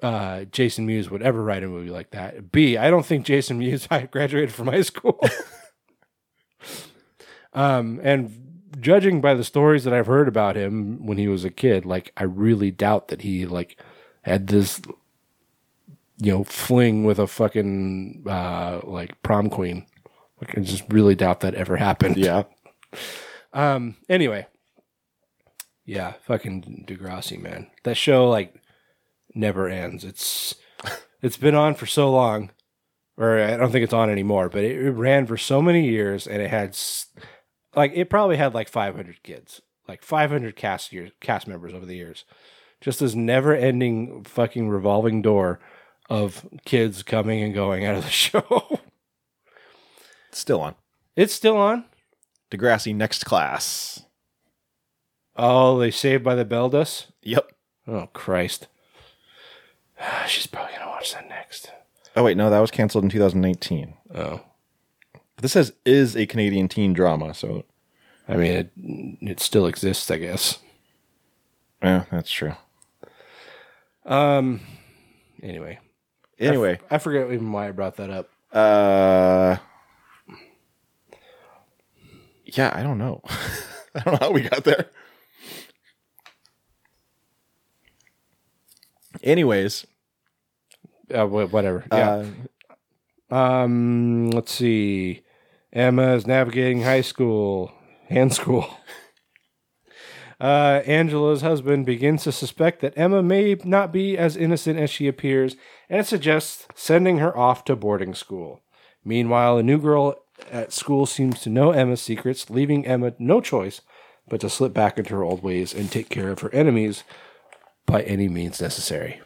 [SPEAKER 6] uh, Jason Mewes would ever write a movie like that. B I don't think Jason Mewes (laughs) graduated from high school. (laughs) Um, and judging by the stories that I've heard about him when he was a kid, like I really doubt that he like had this, you know, fling with a fucking uh like prom queen. I just really doubt that ever happened.
[SPEAKER 7] yeah.
[SPEAKER 6] Um. Anyway. Yeah, fucking Degrassi, man. That show like never ends. It's it's been on for so long, or I don't think it's on anymore. But it, it ran for so many years, and it had like it probably had like 500 kids, like 500 cast years, cast members over the years. Just this never-ending fucking revolving door of kids coming and going out of the (laughs) show.
[SPEAKER 7] It's still on.
[SPEAKER 6] it's still on.
[SPEAKER 7] Degrassi Next Class.
[SPEAKER 6] Oh, they saved by the bell dust.
[SPEAKER 7] Yep.
[SPEAKER 6] Oh Christ! (sighs) She's probably gonna watch that next.
[SPEAKER 7] Oh wait, no, that was canceled in 2019.
[SPEAKER 6] Oh,
[SPEAKER 7] But this says is a Canadian teen drama, so
[SPEAKER 6] I mean it. It still exists, I guess.
[SPEAKER 7] yeah, that's true.
[SPEAKER 6] Um. Anyway,
[SPEAKER 7] Anyway,
[SPEAKER 6] I forget even why I brought that up.
[SPEAKER 7] uh, yeah, I don't know. (laughs) I don't know how we got there. Anyways,
[SPEAKER 6] Uh, wha- whatever. Yeah.
[SPEAKER 7] uh,
[SPEAKER 6] Um, let's see. Emma is navigating high school, hand school. (laughs) Uh, Angela's husband begins to suspect that Emma may not be as innocent as she appears and suggests sending her off to boarding school. Meanwhile, a new girl at school seems to know Emma's secrets, leaving Emma no choice but to slip back into her old ways and take care of her enemies by any means necessary.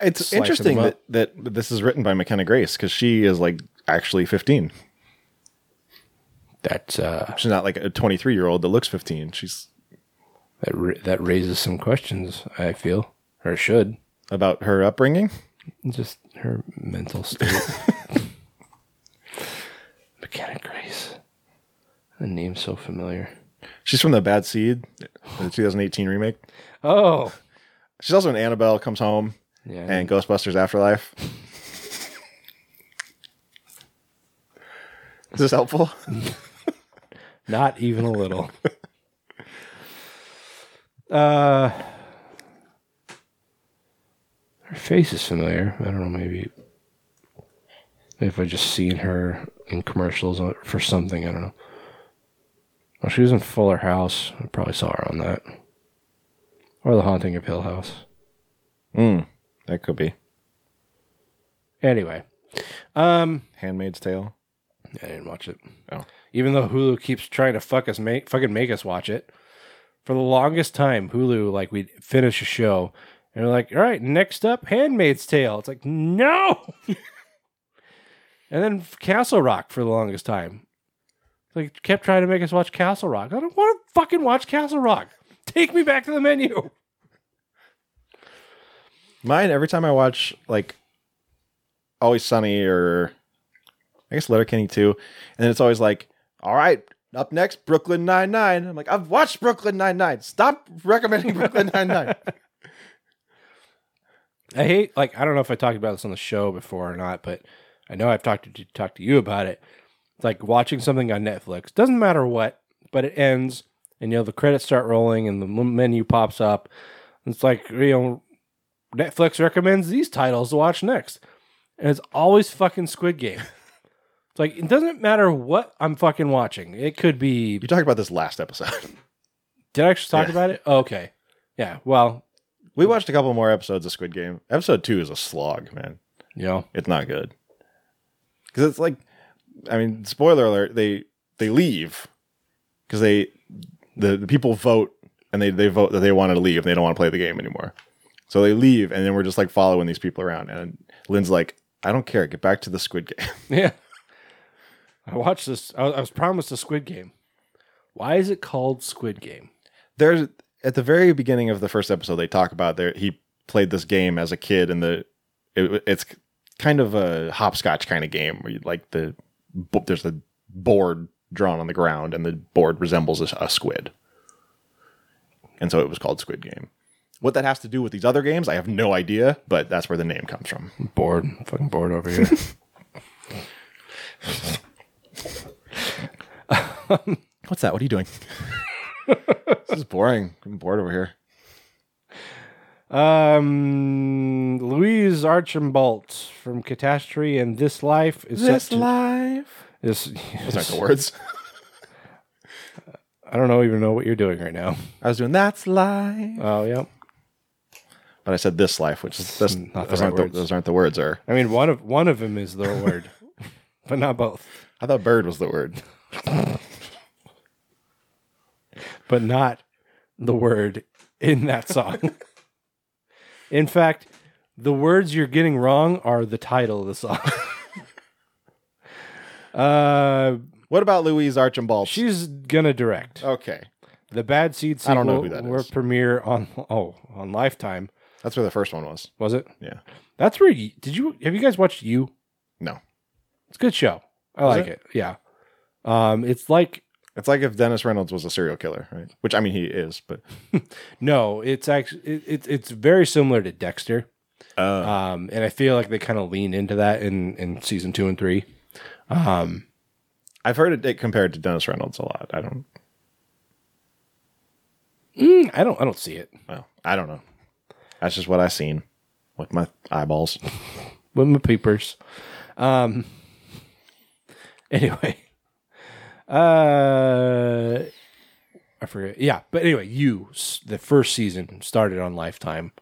[SPEAKER 7] it's interesting that, that this is written by McKenna Grace because she is like actually 15.
[SPEAKER 6] That's uh,
[SPEAKER 7] She's not like a 23 year old that looks 15. She's
[SPEAKER 6] that ra- that raises some questions. I feel, or should,
[SPEAKER 7] about her upbringing.
[SPEAKER 6] just her mental state. (laughs) McKenna Grace. The name's so familiar.
[SPEAKER 7] She's from the Bad Seed, the (sighs) 2018 remake.
[SPEAKER 6] Oh,
[SPEAKER 7] She's also in Annabelle Comes Home
[SPEAKER 6] yeah.
[SPEAKER 7] and Ghostbusters Afterlife. (laughs) Is this helpful? (laughs)
[SPEAKER 6] Not even a little. (laughs) uh, her face is familiar. I don't know. Maybe if I just seen her in commercials for something. I don't know. Well, she was in Fuller House. I probably saw her on that, or The Haunting of Hill House.
[SPEAKER 7] Hmm. that could be
[SPEAKER 6] Anyway, um,
[SPEAKER 7] Handmaid's Tale.
[SPEAKER 6] I didn't watch it.
[SPEAKER 7] Oh.
[SPEAKER 6] Even though Hulu keeps trying to fuck us, make fucking make us watch it. For the longest time, Hulu like we'd finish a show and we're like, all right, next up, Handmaid's Tale. It's like no. (laughs) and then Castle Rock for the longest time. Like kept trying to make us watch Castle Rock. I don't want to fucking watch Castle Rock. Take me back to the menu.
[SPEAKER 7] Mine every time I watch like Always Sunny or I guess Letterkenny too, and then it's always like, all right, up next, Brooklyn Nine Nine. I'm like, I've watched Brooklyn Nine Nine. Stop recommending Brooklyn (laughs) Nine Nine.
[SPEAKER 6] I hate like I don't know if I talked about this on the show before or not, but I know I've talked to talked to you about it. It's like watching something on Netflix. Doesn't matter what, but it ends and you know the credits start rolling and the menu pops up. It's like you know Netflix recommends these titles to watch next. And it's always fucking Squid Game. It's like it doesn't matter what I'm fucking watching. It could be
[SPEAKER 7] You talked about this last episode. (laughs)
[SPEAKER 6] Did I actually talk
[SPEAKER 7] Yeah.
[SPEAKER 6] about it? Oh, okay. Yeah. Well,
[SPEAKER 7] We watched a couple more episodes of Squid Game. Episode two is a slog, man.
[SPEAKER 6] you know.
[SPEAKER 7] It's not good because it's like, I mean, spoiler alert: they they leave because they the, the people vote and they they vote that they wanted to leave and they don't want to play the game anymore. So they leave and then we're just like following these people around. And Lynn's like, I don't care. Get back to the Squid Game. (laughs)
[SPEAKER 6] Yeah. I watched this. I was, I was promised a Squid Game. Why is it called Squid Game?
[SPEAKER 7] There's at the very beginning of the first episode they talk about there he played this game as a kid and the it, it's kind of a hopscotch kind of game where you like the there's a board drawn on the ground and the board resembles a, a squid. And so it was called squid game. What that has to do with these other games i have no idea but that's where the name comes from.
[SPEAKER 6] Bored. Fucking bored over here. (laughs) (laughs)
[SPEAKER 7] what's that? What are you doing? (laughs) This is boring. I'm bored over here
[SPEAKER 6] um, Louise Archambault from Catastrophe and This Life is set to,
[SPEAKER 7] life
[SPEAKER 6] is,
[SPEAKER 7] those aren't the words (laughs)
[SPEAKER 6] I don't know even know what you're doing right now.
[SPEAKER 7] i was doing that's life
[SPEAKER 6] Oh, yeah.
[SPEAKER 7] But I said this life, which is that's,
[SPEAKER 6] not the
[SPEAKER 7] those,
[SPEAKER 6] right
[SPEAKER 7] aren't the,
[SPEAKER 6] words.
[SPEAKER 7] those aren't the words. Are
[SPEAKER 6] I mean, one of one of them is the word. (laughs) but not both.
[SPEAKER 7] I thought bird was the word. (laughs)
[SPEAKER 6] But not the word in that song. In fact, the words you're getting wrong are the title of the song. (laughs) uh,
[SPEAKER 7] What about Louise Archambault?
[SPEAKER 6] she's gonna direct
[SPEAKER 7] okay.
[SPEAKER 6] the Bad Seed sequel.
[SPEAKER 7] I don't know who that
[SPEAKER 6] will
[SPEAKER 7] is.
[SPEAKER 6] premiere on oh on Lifetime.
[SPEAKER 7] That's where the first one was.
[SPEAKER 6] Was it?
[SPEAKER 7] Yeah.
[SPEAKER 6] That's where you, did you have you guys watched You?
[SPEAKER 7] No.
[SPEAKER 6] It's a good show. I like
[SPEAKER 7] it?
[SPEAKER 6] it? Yeah. Um, it's like
[SPEAKER 7] It's like if Dennis Reynolds was a serial killer, right? Which I mean he is, but (laughs)
[SPEAKER 6] no, it's actually it, it's it's very similar to Dexter.
[SPEAKER 7] uh,
[SPEAKER 6] Um, and I feel like they kind of lean into that in in season two and three. Um,
[SPEAKER 7] I've heard it, it compared to Dennis Reynolds a lot. I don't
[SPEAKER 6] mm, I don't I don't see it
[SPEAKER 7] well, I don't know. That's just what I seen with my eyeballs. (laughs)
[SPEAKER 6] with my peepers. Um. (laughs) Anyway, uh, I forget. Yeah, but anyway, you the first season started on Lifetime,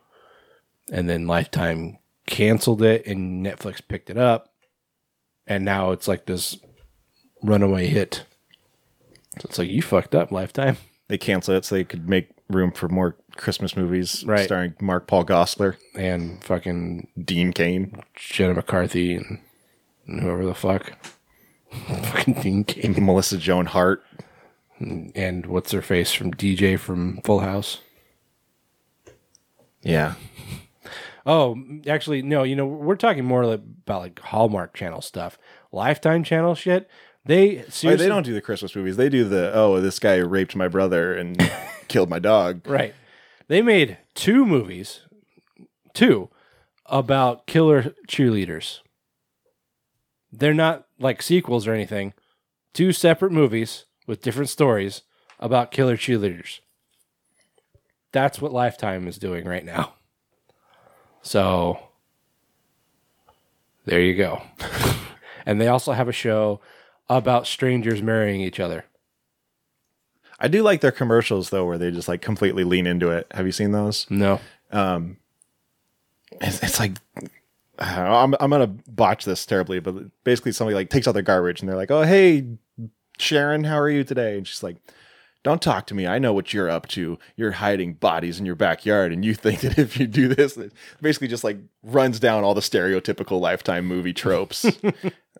[SPEAKER 6] and then Lifetime canceled it, and Netflix picked it up, and now it's like this runaway hit. So it's like you fucked up, Lifetime.
[SPEAKER 7] They canceled it so they could make room for more Christmas movies
[SPEAKER 6] Right.
[SPEAKER 7] starring Mark Paul Gosselaar,
[SPEAKER 6] and fucking
[SPEAKER 7] Dean Cain,
[SPEAKER 6] Jenna McCarthy and whoever the fuck. Fucking Dean King.
[SPEAKER 7] Melissa Joan Hart.
[SPEAKER 6] And what's her face from DJ from Full House?
[SPEAKER 7] Yeah.
[SPEAKER 6] Oh, actually, no, you know, we're talking more like, about like Hallmark Channel stuff. Lifetime Channel shit. They
[SPEAKER 7] oh,
[SPEAKER 6] seriously
[SPEAKER 7] they don't do the Christmas movies. They do the oh, this guy raped my brother and (laughs) killed my dog.
[SPEAKER 6] Right. They made two movies, two, about killer cheerleaders. They're not like sequels or anything. Two separate movies with different stories about killer cheerleaders. That's what Lifetime is doing right now. So there you go. (laughs) and they also have a show about strangers marrying each other.
[SPEAKER 7] I do like their commercials though, where they just like completely lean into it. Have you seen those?
[SPEAKER 6] No.
[SPEAKER 7] Um, it's, it's like I don't know, (sighs) I'm I'm gonna botch this terribly, but basically somebody like takes out their garbage and they're like, "Oh hey, Sharon, how are you today?" And she's like, "Don't talk to me. I know what you're up to. You're hiding bodies in your backyard, and you (laughs) think that if you do this, it basically just like runs down all the stereotypical Lifetime movie tropes." (laughs)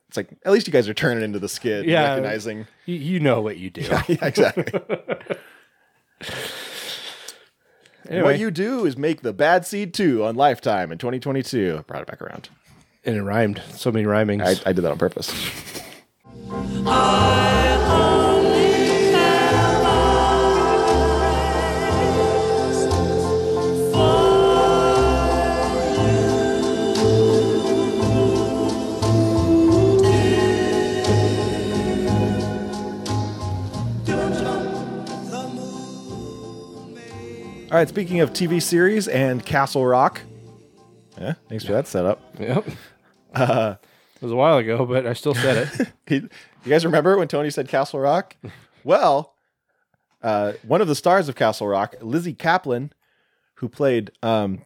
[SPEAKER 7] it's like at least you guys are turning into the skid,
[SPEAKER 6] Yeah.
[SPEAKER 7] recognizing.
[SPEAKER 6] You, you know what you do. (laughs)
[SPEAKER 7] yeah, exactly.
[SPEAKER 6] Anyway.
[SPEAKER 7] What you do is make the Bad Seed 2 on Lifetime in 2022. Brought it back around.
[SPEAKER 6] and it rhymed. So many rhymings.
[SPEAKER 7] I, I did that on purpose. All right, speaking of TV series and Castle Rock. Yeah, thanks for that setup.
[SPEAKER 6] Yep. (laughs) Uh, it was a while ago, but I still said it. (laughs)
[SPEAKER 7] you guys remember when Tony said Castle Rock? (laughs) Well, uh, one of the stars of Castle Rock, Lizzy Caplan, who played um,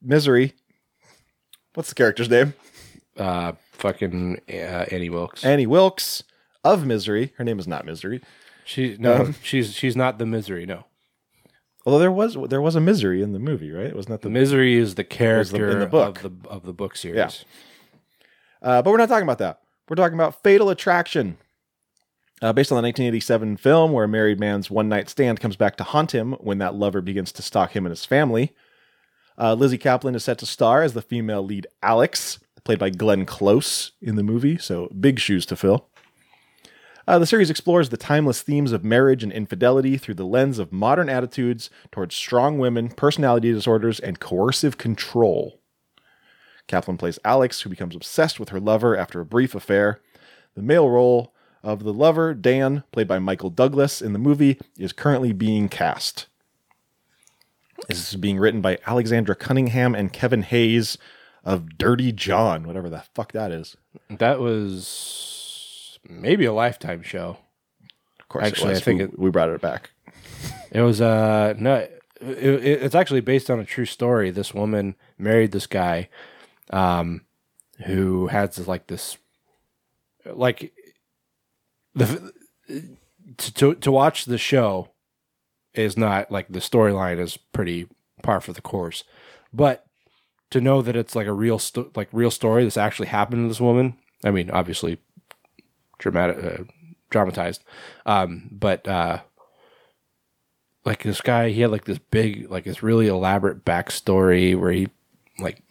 [SPEAKER 7] Misery. What's the character's name?
[SPEAKER 6] uh, fucking uh, Annie Wilkes.
[SPEAKER 7] Annie Wilkes of Misery. Her name is not Misery.
[SPEAKER 6] she no, she's she's not the misery. No,
[SPEAKER 7] Although there was there was a Misery in the movie, right? Wasn't that
[SPEAKER 6] the misery is the- character
[SPEAKER 7] in the book.
[SPEAKER 6] of the of the book series.
[SPEAKER 7] Yeah. Uh, but we're not talking about that. We're talking about Fatal Attraction. Uh, based on the 1987 film where a married man's one night stand comes back to haunt him when that lover begins to stalk him and his family. Uh, Lizzy Caplan is set to star as the female lead Alex, played by Glenn Close in the movie, so big shoes to fill. Uh, the series explores the timeless themes of marriage and infidelity through the lens of modern attitudes towards strong women, personality disorders, and coercive control. Caplan plays Alex, who becomes obsessed with her lover after a brief affair. The male role of the lover, Dan, played by Michael Douglas in the movie, is currently being cast. This is being written by Alexandra Cunningham and Kevin Hayes of Dirty John, whatever the fuck that is.
[SPEAKER 6] that was maybe a lifetime show.
[SPEAKER 7] Of course,
[SPEAKER 6] Actually. I think
[SPEAKER 7] we,
[SPEAKER 6] it-
[SPEAKER 7] we brought it back.
[SPEAKER 6] It was uh no, it, it, it's actually based on a true story. This woman married this guy, um, who has this, like this. like the to, to to watch the show is not like the storyline is pretty par for the course, but to know that it's like a real sto- like real story that's actually happened to this woman. I mean, obviously, dramatic, uh, dramatized, um, but uh, like this guy, he had like this big, like this really elaborate backstory where he like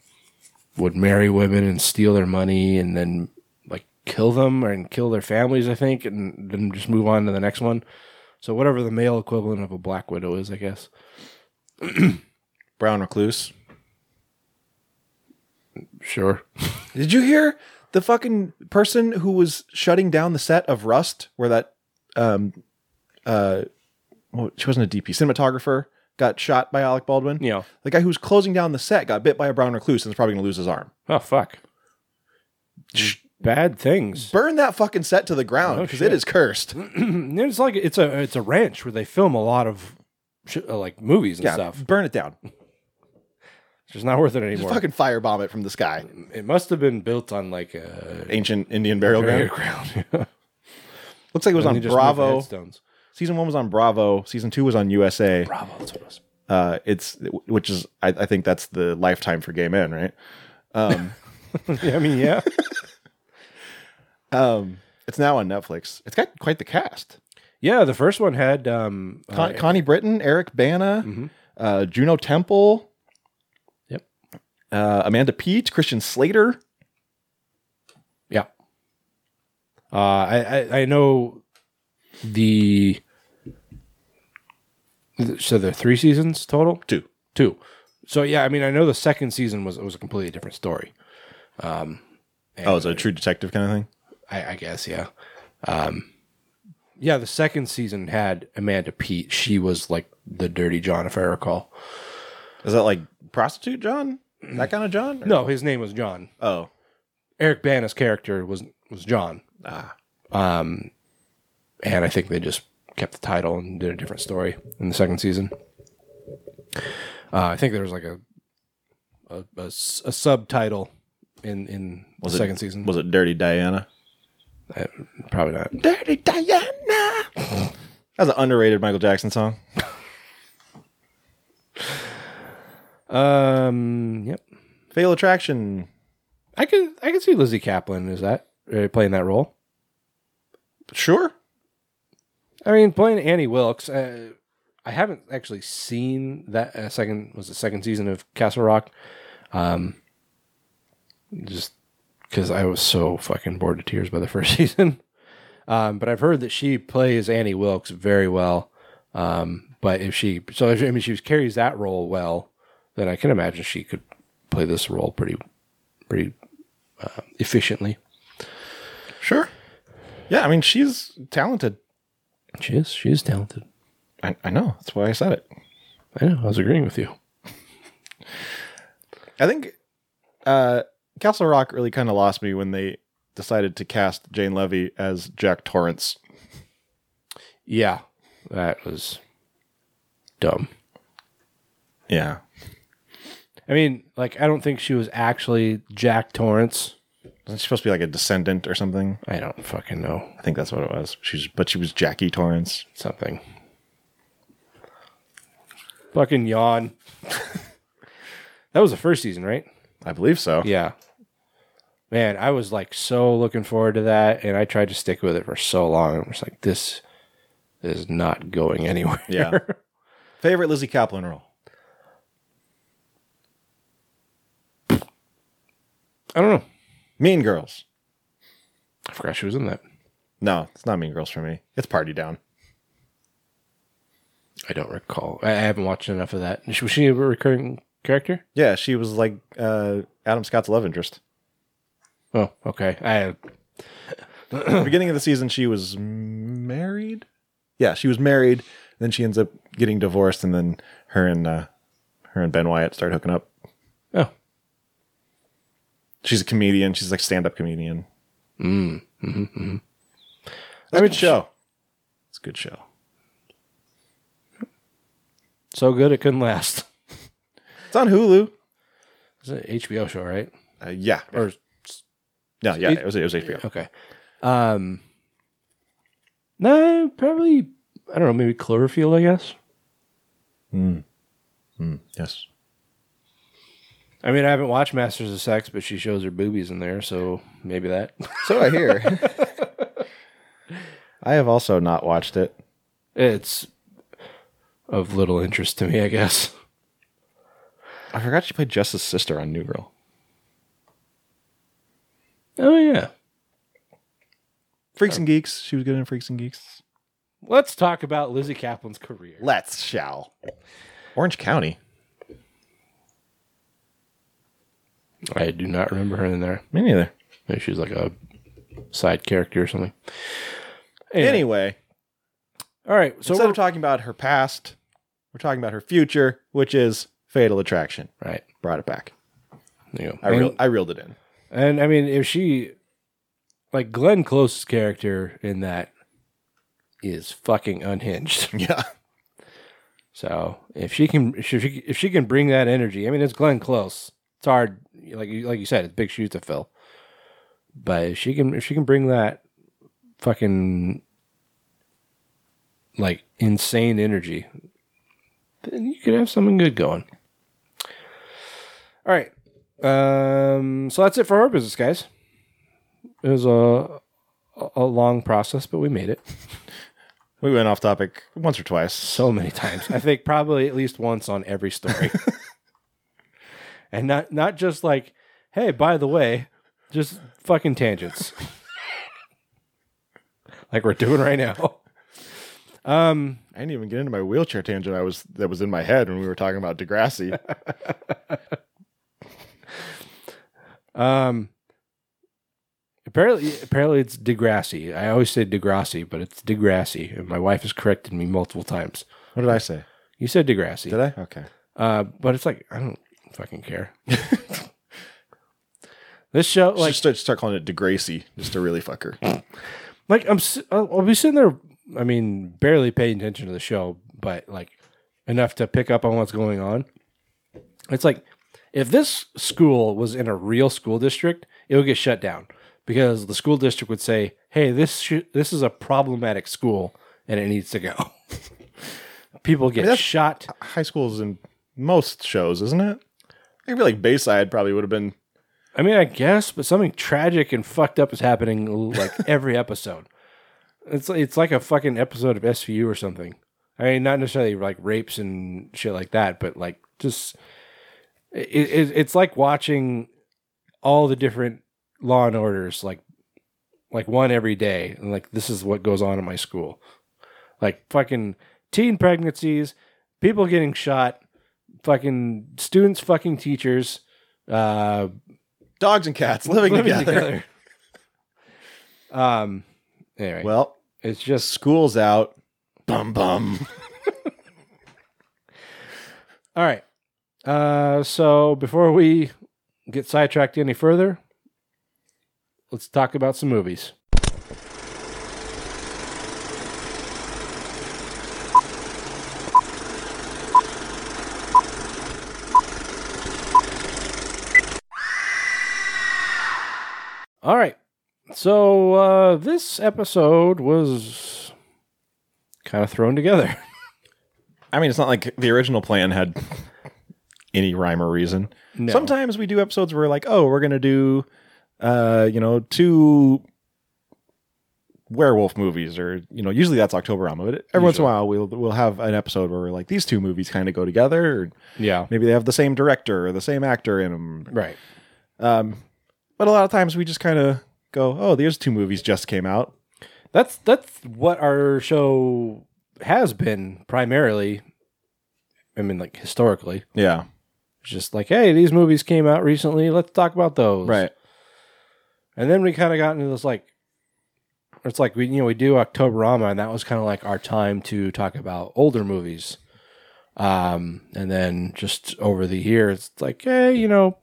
[SPEAKER 6] would marry women and steal their money and then like kill them and kill their families, I think, and then just move on to the next one. So whatever the male equivalent of a black widow is, I guess. (clears throat)
[SPEAKER 7] Brown recluse.
[SPEAKER 6] Sure.
[SPEAKER 7] Did you hear the fucking person who was shutting down the set of Rust, where that um uh well, she wasn't a DP cinematographer got shot by Alec Baldwin?
[SPEAKER 6] Yeah.
[SPEAKER 7] The guy who was closing down the set got bit by a brown recluse and is probably gonna lose his arm.
[SPEAKER 6] Oh fuck. Bad things.
[SPEAKER 7] Burn that fucking set to the ground
[SPEAKER 6] Oh,
[SPEAKER 7] because
[SPEAKER 6] shit.
[SPEAKER 7] it is cursed. (clears throat)
[SPEAKER 6] it's like it's a it's a ranch where they film a lot of sh- uh, like movies and
[SPEAKER 7] yeah,
[SPEAKER 6] stuff.
[SPEAKER 7] burn it down.
[SPEAKER 6] It's just not worth it
[SPEAKER 7] Just
[SPEAKER 6] anymore.
[SPEAKER 7] fucking firebomb it from the sky.
[SPEAKER 6] It must have been built on like a
[SPEAKER 7] Ancient Indian burial
[SPEAKER 6] burial
[SPEAKER 7] ground.
[SPEAKER 6] ground. (laughs)
[SPEAKER 7] Looks like it was on
[SPEAKER 6] they just moved the
[SPEAKER 7] Bravo. Season one was on Bravo. Season two was on USA.
[SPEAKER 6] Bravo. That's what it was.
[SPEAKER 7] Uh, it's which is I, I think that's the lifetime for gay men, right? Um, (laughs)
[SPEAKER 6] yeah, I mean, yeah. (laughs)
[SPEAKER 7] um, it's now on Netflix. It's got quite the cast:
[SPEAKER 6] yeah, the first one had um
[SPEAKER 7] Con-
[SPEAKER 6] uh,
[SPEAKER 7] Connie Britton, Eric Bana,
[SPEAKER 6] Mhm.
[SPEAKER 7] uh, Juno Temple. Uh, Amanda Peet, Christian Slater.
[SPEAKER 6] Yeah. Uh, I, I I know the. So there are three seasons total.
[SPEAKER 7] Two.
[SPEAKER 6] Two. So yeah, I mean, I know the second season was was a completely different story. Um,
[SPEAKER 7] Oh, it's a true detective kind of thing.
[SPEAKER 6] I, I guess yeah. Um, yeah, the second season had Amanda Peet. She was like the dirty John, if I recall.
[SPEAKER 7] Is that like prostitute John? That kind of John? Or-
[SPEAKER 6] No, his name was John.
[SPEAKER 7] Oh,
[SPEAKER 6] Eric Bana's character was was John.
[SPEAKER 7] ah,
[SPEAKER 6] Um, and I think they just kept the title and did a different story in the second season. Uh, I think there was like a a, a s- a subtitle in in
[SPEAKER 7] was
[SPEAKER 6] the
[SPEAKER 7] it
[SPEAKER 6] second season.
[SPEAKER 7] Was it Dirty Diana?
[SPEAKER 6] Uh, probably not.
[SPEAKER 7] Dirty Diana. (laughs) That's an underrated Michael Jackson song. (laughs)
[SPEAKER 6] Um. Yep.
[SPEAKER 7] Fatal Attraction.
[SPEAKER 6] I could I could see Lizzy Caplan is that uh, playing that role.
[SPEAKER 7] Sure.
[SPEAKER 6] I mean, playing Annie Wilkes. Uh, I haven't actually seen that uh, second was the second season of Castle Rock. Um, just because I was so fucking bored to tears by the (laughs) first season. Um, but I've heard that she plays Annie Wilkes very well. Um, but if she, so if, I mean, she carries that role well, then I can imagine she could play this role pretty, pretty uh, efficiently.
[SPEAKER 7] Sure. Yeah, I mean she's talented.
[SPEAKER 6] She is. She is talented.
[SPEAKER 7] I, I know. That's why I said it.
[SPEAKER 6] I know. I was agreeing with you. (laughs)
[SPEAKER 7] I think uh, Castle Rock really kind of lost me when they decided to cast Jane Levy as Jack Torrance.
[SPEAKER 6] Yeah, that was dumb.
[SPEAKER 7] Yeah.
[SPEAKER 6] I mean, like, I don't think she was actually Jack Torrance.
[SPEAKER 7] Wasn't she supposed to be like a descendant or something?
[SPEAKER 6] I don't fucking know.
[SPEAKER 7] I think that's what it was. She's but she was Jackie Torrance.
[SPEAKER 6] Something. Fucking yawn. (laughs) that was the first season, right?
[SPEAKER 7] I believe so.
[SPEAKER 6] Yeah. Man, I was like so looking forward to that, and I tried to stick with it for so long. I'm just like, this is not going (laughs) anywhere.
[SPEAKER 7] Yeah. Favorite Lizzy Caplan role?
[SPEAKER 6] I don't know.
[SPEAKER 7] Mean Girls.
[SPEAKER 6] I forgot she was in that.
[SPEAKER 7] No, it's not Mean Girls for me. It's Party Down.
[SPEAKER 6] I don't recall. I I haven't watched enough of that. Was she a recurring character?
[SPEAKER 7] Yeah, she was like uh, Adam Scott's love interest.
[SPEAKER 6] Oh, okay. I
[SPEAKER 7] the beginning of the season, she was married. Yeah, she was married. Then she ends up getting divorced, and then her and uh, her and Ben Wyatt start hooking up. She's a comedian. She's like stand up comedian.
[SPEAKER 6] mm, mm-hmm, mm-hmm.
[SPEAKER 7] That's good show. It's a good show.
[SPEAKER 6] so good it couldn't last.
[SPEAKER 7] It's on Hulu.
[SPEAKER 6] It's an HBO show, right?
[SPEAKER 7] Uh, yeah,
[SPEAKER 6] Or
[SPEAKER 7] no, yeah, it was it was HBO.
[SPEAKER 6] okay. Um, no, probably I don't know, maybe Cloverfield, I guess. Mm.
[SPEAKER 7] Mm, yes.
[SPEAKER 6] I mean, I haven't watched Masters of Sex, but she shows her boobies in there, so maybe that.
[SPEAKER 7] So I hear. (laughs) I have also not watched it.
[SPEAKER 6] it's of little interest to me, I guess.
[SPEAKER 7] I forgot she played Jess's sister on New Girl.
[SPEAKER 6] Oh yeah.
[SPEAKER 7] Freaks and Geeks. She was good in Freaks and Geeks.
[SPEAKER 6] Let's talk about Lizzy Caplan's career.
[SPEAKER 7] Let's shall. Orange County.
[SPEAKER 6] I do not remember her in there.
[SPEAKER 7] Me neither.
[SPEAKER 6] Maybe she's like a side character or something.
[SPEAKER 7] Anyway,
[SPEAKER 6] Anyway, all right. So
[SPEAKER 7] instead
[SPEAKER 6] we're,
[SPEAKER 7] of talking about her past, we're talking about her future, which is Fatal Attraction.
[SPEAKER 6] right.
[SPEAKER 7] Brought it back.
[SPEAKER 6] There you go.
[SPEAKER 7] I,
[SPEAKER 6] And-
[SPEAKER 7] reel, I reeled it in.
[SPEAKER 6] And I mean, if she, like Glenn Close's character in that, is fucking unhinged. (laughs)
[SPEAKER 7] Yeah.
[SPEAKER 6] So if she can, if she, if she can bring that energy, I mean, it's Glenn Close. It's hard, like you, like you said, it's big shoes to fill. But if she can, if she can bring that fucking like insane energy, then you could have something good going. All right. Um, so that's it for our business, guys. It was a a long process, but we made it
[SPEAKER 7] We went off topic once or twice.
[SPEAKER 6] so many times. I think probably at least once on every story. (laughs) and not not just like, hey, by the way, just fucking tangents. (laughs) like we're doing right now. Um
[SPEAKER 7] I didn't even get into my wheelchair tangent. I was that was in my head when we were talking about Degrassi. (laughs)
[SPEAKER 6] um apparently apparently it's Degrassi. I always say Degrassi, but it's Degrassi. And my wife has corrected me multiple times.
[SPEAKER 7] what did I say?
[SPEAKER 6] You said Degrassi.
[SPEAKER 7] Did I? Okay.
[SPEAKER 6] Uh, but it's like I don't fucking care. (laughs) this show,
[SPEAKER 7] Like
[SPEAKER 6] like,
[SPEAKER 7] start, start calling it Degracy just to really fuck her. (laughs)
[SPEAKER 6] like I'm, I'll, be sitting there. I mean, barely paying attention to the show, but like enough to pick up on what's going on. It's like if this school was in a real school district, it would get shut down because the school district would say, "Hey, this sh- this is a problematic school and it needs to go." (laughs) People get
[SPEAKER 7] that's-
[SPEAKER 6] shot.
[SPEAKER 7] High school's in most shows, isn't it? I feel like Bayside probably would have been.
[SPEAKER 6] I mean, I guess, but something tragic and fucked up is happening like (laughs) every episode. It's it's like a fucking episode of SVU or something. I mean, not necessarily like rapes and shit like that, but like just it, it, it's like watching all the different Law and Orders, like like one every day, and like this is what goes on in my school, like fucking teen pregnancies, people getting shot, fucking students fucking teachers, uh,
[SPEAKER 7] Dogs and cats living, together.
[SPEAKER 6] Um. Anyway,
[SPEAKER 7] Well,
[SPEAKER 6] it's just
[SPEAKER 7] school's out. Bum bum. (laughs)
[SPEAKER 6] all right. Uh. So before we get sidetracked any further, let's talk about some movies. All right. So uh, this episode was kind of thrown together. (laughs)
[SPEAKER 7] I mean, it's not like the original plan had any rhyme or reason.
[SPEAKER 6] No.
[SPEAKER 7] Sometimes we do episodes where we're like, oh, we're gonna do, uh, you know, two werewolf movies, or you know, usually that's October Octoberama. But every once in a while, we'll we'll have an episode where we're like, these two movies kind of go together, or
[SPEAKER 6] Yeah.
[SPEAKER 7] maybe they have the same director or the same actor in them.
[SPEAKER 6] Right.
[SPEAKER 7] But a lot of times we just kind of go, oh, there's two movies just came out.
[SPEAKER 6] That's that's what our show has been primarily. I mean, like historically,
[SPEAKER 7] Yeah,
[SPEAKER 6] it's just like, hey, these movies came out recently. Let's talk about those.
[SPEAKER 7] right.
[SPEAKER 6] And then we kind of got into this like, it's like we you know we do Octoberama, and that was kind of like our time to talk about older movies. Um, and then just over the years, it's like, hey, you know,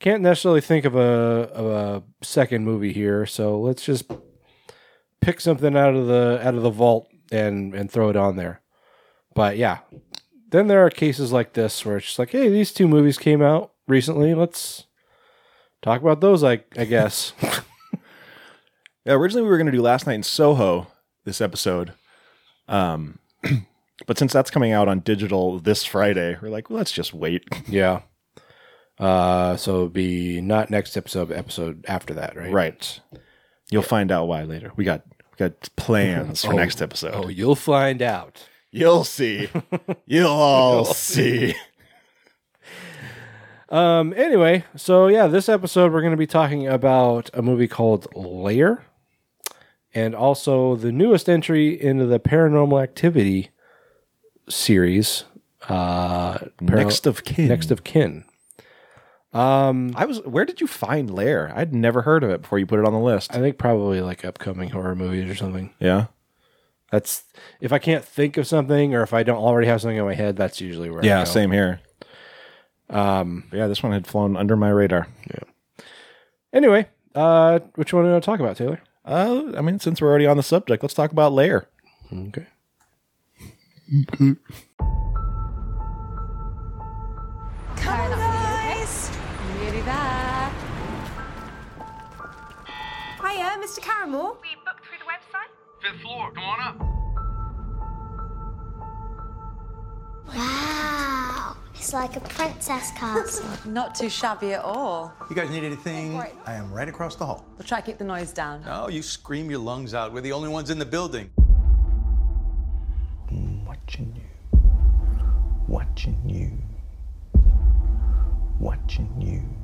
[SPEAKER 6] can't necessarily think of a of a second movie here, so let's just pick something out of the out of the vault and and throw it on there. But yeah, then there are cases like this where it's just like, hey, these two movies came out recently. Let's talk about those. I I guess. (laughs) (laughs)
[SPEAKER 7] Yeah, originally we were going to do Last Night in Soho this episode. Um, (clears throat) but since that's coming out on digital this Friday, we're like, well, let's just wait.
[SPEAKER 6] Yeah. (laughs) Uh, so it'll be not next episode, but episode after that, right?
[SPEAKER 7] right. You'll find out why later. We got we got plans for (laughs)
[SPEAKER 6] Oh.
[SPEAKER 7] next episode.
[SPEAKER 6] Oh, you'll find out.
[SPEAKER 7] You'll see. (laughs) You'll all see. (laughs)
[SPEAKER 6] Um. Anyway, so yeah, this episode we're going to be talking about a movie called Lair, and also the newest entry into the Paranormal Activity series. Uh,
[SPEAKER 7] Next of kin.
[SPEAKER 6] Next of kin. Um,
[SPEAKER 7] I was. Where did you find Lair? I'd never heard of it before you put it on the list.
[SPEAKER 6] I think probably like upcoming horror movies or something.
[SPEAKER 7] yeah.
[SPEAKER 6] That's if I can't think of something or if I don't already have something in my head, that's usually where. I
[SPEAKER 7] Yeah.
[SPEAKER 6] go.
[SPEAKER 7] Same here.
[SPEAKER 6] Um.
[SPEAKER 7] Yeah, this one had flown under my radar. Yeah.
[SPEAKER 6] Anyway, uh, which one do you want to talk about, Taylor?
[SPEAKER 7] Uh, I mean, since we're already on the subject, let's talk about Lair.
[SPEAKER 6] Okay. (laughs)
[SPEAKER 8] Mr. Caramel.
[SPEAKER 9] We booked through the website.
[SPEAKER 10] Fifth floor, come on up.
[SPEAKER 11] Wow, it's like a princess castle. (laughs)
[SPEAKER 8] Not too shabby at all.
[SPEAKER 10] You guys need anything? I am right across the hall.
[SPEAKER 8] We'll try to keep the noise down.
[SPEAKER 10] No, you scream your lungs out. We're the only ones in the building. Watching you. Watching you. Watching you.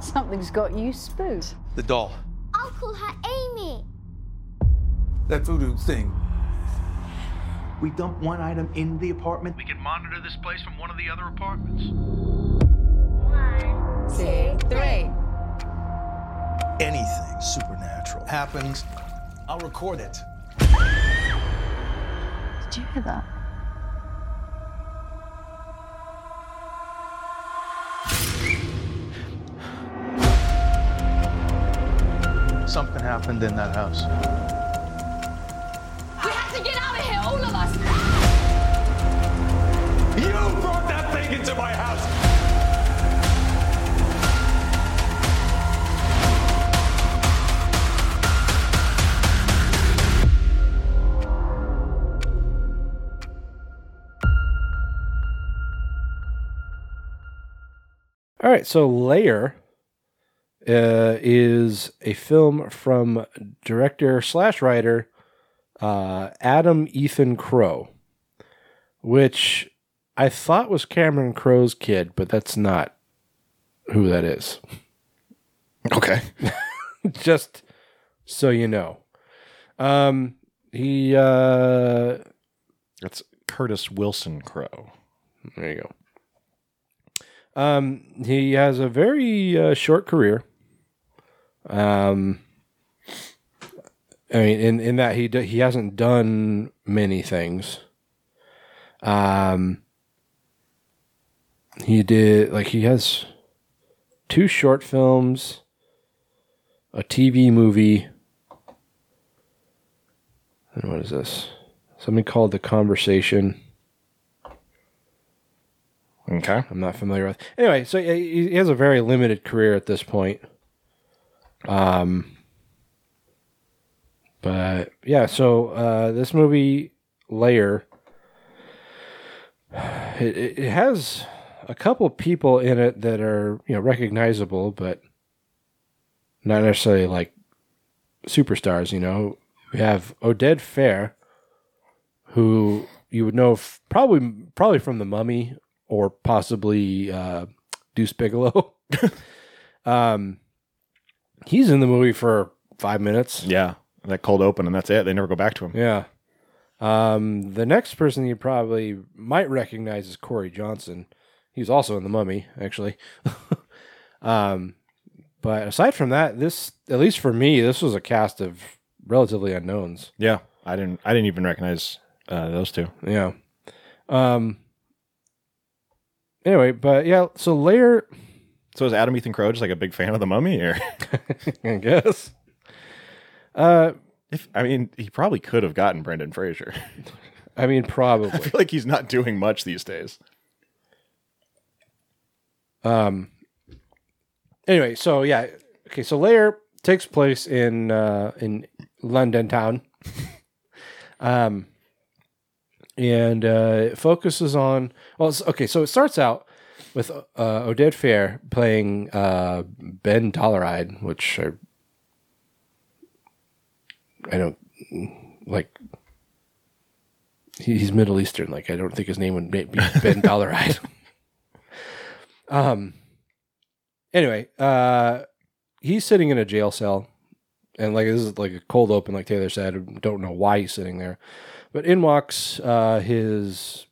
[SPEAKER 12] Something's got you spooked.
[SPEAKER 10] The doll.
[SPEAKER 11] I'll call her Amy.
[SPEAKER 10] That voodoo thing. We dump one item in the apartment.
[SPEAKER 4] We can monitor this place from one of the other apartments.
[SPEAKER 11] One,
[SPEAKER 8] Two, three.
[SPEAKER 10] Anything supernatural happens, I'll record it.
[SPEAKER 12] Did you hear that?
[SPEAKER 10] Something happened in that house.
[SPEAKER 2] We have to get out of here, all of us!
[SPEAKER 10] You brought that thing into my house!
[SPEAKER 6] All right, so Lair uh, is a film from director slash writer uh, Adam Ethan Crow, which I thought was Cameron Crowe's kid, but that's not who that is.
[SPEAKER 7] Okay. (laughs)
[SPEAKER 6] Just so you know, um, he uh,
[SPEAKER 7] That's Curtis Wilson Crow.
[SPEAKER 6] There you go. Um, he has a very uh, short career. Um, I mean, in, in that he do, he hasn't done many things. Um, he did like he has two short films, a TV movie. And what is this? Something called The Conversation.
[SPEAKER 7] Okay.
[SPEAKER 6] I'm not familiar with. Anyway, so he he has a very limited career at this point. Um, but yeah, so uh, this movie Lair, it, it has a couple people in it that are you know recognizable, but not necessarily like superstars. You know, we have Oded Fehr, who you would know f- probably probably from The Mummy or possibly uh, Deuce Bigalow. (laughs) um, he's in the movie for five minutes.
[SPEAKER 7] Yeah. That cold open, and that's it. They never go back to him.
[SPEAKER 6] Yeah. Um, the next person you probably might recognize is Corey Johnson. He's also in the Mummy, actually. (laughs) um, but aside from that, this at least for me, this was a cast of relatively unknowns.
[SPEAKER 7] Yeah. I didn't. I didn't even recognize uh, those two.
[SPEAKER 6] Yeah. Um. Anyway, but yeah, so Lair,
[SPEAKER 7] So is Adam Ethan Crow just like a big fan of the Mummy, or (laughs)
[SPEAKER 6] I guess. Uh,
[SPEAKER 7] if I mean, he probably could have gotten Brendan Fraser.
[SPEAKER 6] I mean, (laughs)
[SPEAKER 7] I
[SPEAKER 6] probably.
[SPEAKER 7] feel like he's not doing much these days.
[SPEAKER 6] Um. Anyway, so yeah, okay. So Lair takes place in uh, in London town. (laughs) um. And uh, it focuses on well, okay. So it starts out with uh, Oded Fehr playing uh, Ben Dollarhide, which I, I don't like. He's Middle Eastern. Like I don't think his name would be Ben (laughs) Dollarhide. um. Anyway, uh, he's sitting in a jail cell, and like this is like a cold open, like Taylor said. Don't know why he's sitting there, but in walks uh, his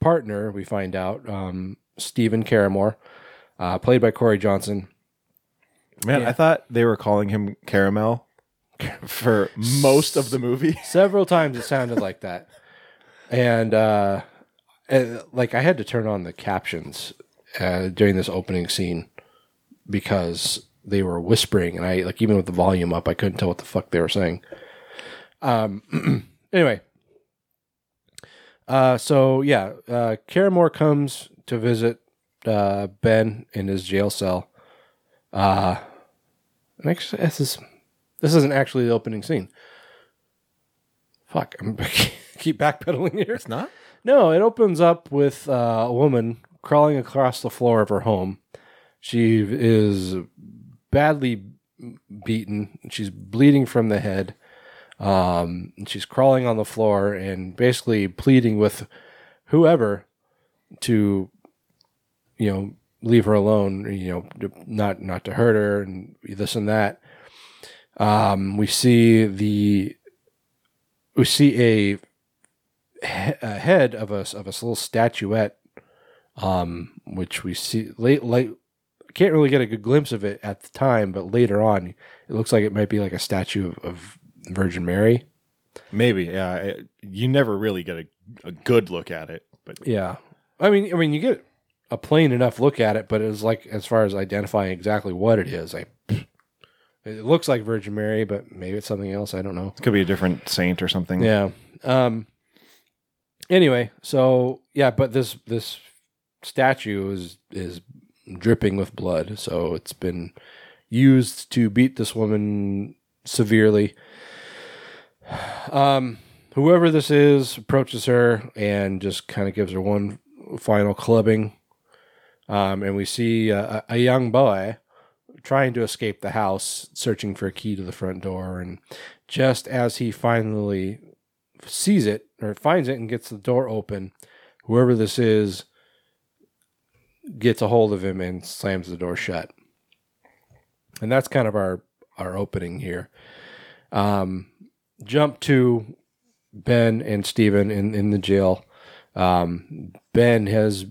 [SPEAKER 6] partner. We find out um, Stephen Caramore, uh, played by Corey Johnson.
[SPEAKER 7] Man,
[SPEAKER 6] Yeah.
[SPEAKER 7] I thought they were calling him Caramel (laughs) for most of the movie. (laughs)
[SPEAKER 6] Several times it sounded like that, and uh, uh, like I had to turn on the captions uh, during this opening scene because they were whispering, and I like even with the volume up, I couldn't tell what the fuck they were saying. Um. (clears throat) anyway, uh, so yeah, uh, Caramore comes to visit uh, Ben in his jail cell. Uh, this is this isn't actually the opening scene. Fuck, I'm (laughs) keep backpedaling here.
[SPEAKER 7] It's not?
[SPEAKER 6] No, it opens up with uh, a woman crawling across the floor of her home. She is badly beaten. She's bleeding from the head. Um, she's crawling on the floor and basically pleading with whoever to, you know, leave her alone. You know, not not to hurt her and this and that. Um, we see the we see a, a head of us of a little statuette, um, which we see late late. Can't really get a good glimpse of it at the time, but later on, it looks like it might be like a statue of, of Virgin Mary.
[SPEAKER 7] Maybe, yeah. You never really get a, a good look at it, but
[SPEAKER 6] Yeah, I mean, I mean, you get a plain enough look at it, but it's like as far as identifying exactly what it is, I. (sniffs) It looks like Virgin Mary, but maybe it's something else. I don't know.
[SPEAKER 7] it could be a different saint or something.
[SPEAKER 6] Yeah. Um. Anyway, so yeah, but this this statue is is dripping with blood, so it's been used to beat this woman severely. Um, whoever this is approaches her and just kind of gives her one final clubbing. Um, and we see a, a young boy trying to escape the house, searching for a key to the front door. And just as he finally sees it or finds it and gets the door open, whoever this is gets a hold of him and slams the door shut. And that's kind of our our opening here. Um, jump to Ben and Steven in, in the jail. Um, ben has,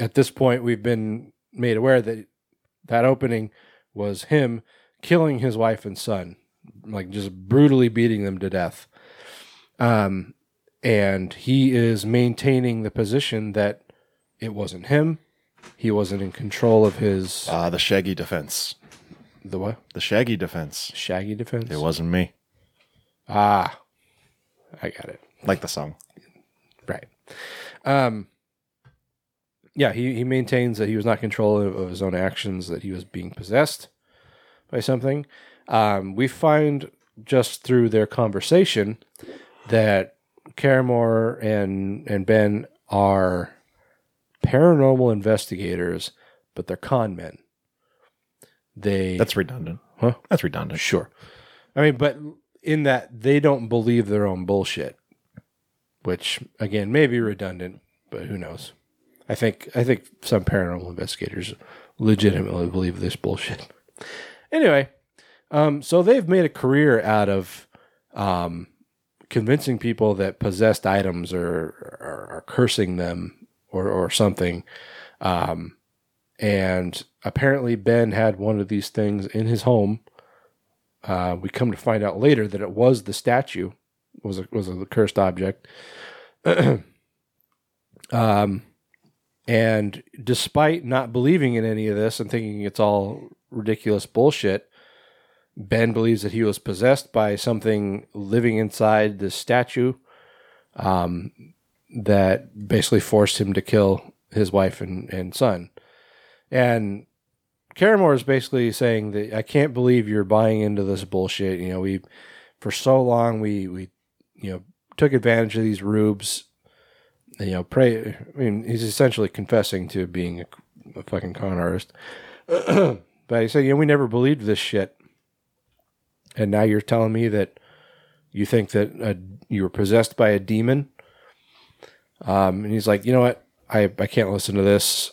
[SPEAKER 6] at this point, we've been made aware that that opening was him killing his wife and son, like just brutally beating them to death. Um, and he is maintaining the position that it wasn't him. He wasn't in control of his
[SPEAKER 7] Ah, the Shaggy defense.
[SPEAKER 6] the what?
[SPEAKER 7] The Shaggy defense.
[SPEAKER 6] Shaggy defense.
[SPEAKER 7] It wasn't me.
[SPEAKER 6] Ah, I got it.
[SPEAKER 7] Like the song.
[SPEAKER 6] Right. Um, yeah, he, he maintains that he was not in control of, of his own actions, that he was being possessed by something. Um, we find just through their conversation that Caramore and and Ben are paranormal investigators, but they're con men. They
[SPEAKER 7] That's redundant.
[SPEAKER 6] Huh?
[SPEAKER 7] That's redundant.
[SPEAKER 6] Sure. I mean, but in that they don't believe their own bullshit, which again may be redundant, but who knows? I think I think some paranormal investigators legitimately believe this bullshit. Anyway, um, so they've made a career out of um, convincing people that possessed items are are, are cursing them or or something. Um, and apparently Ben had one of these things in his home. Uh, we come to find out later that it was the statue was a, was a cursed object. (clears throat) um, and despite not believing in any of this and thinking it's all ridiculous bullshit, Ben believes that he was possessed by something living inside this statue um, that basically forced him to kill his wife and, and son. And Caramore is basically saying that I can't believe you're buying into this bullshit. You know, we for so long we we you know took advantage of these rubes. You know, pray. I mean, he's essentially confessing to being a, a fucking con artist. (clears throat) but he said, you know, we never believed this shit, and now you're telling me that you think that uh, you were possessed by a demon. Um, and he's like, you know what? I I can't listen to this.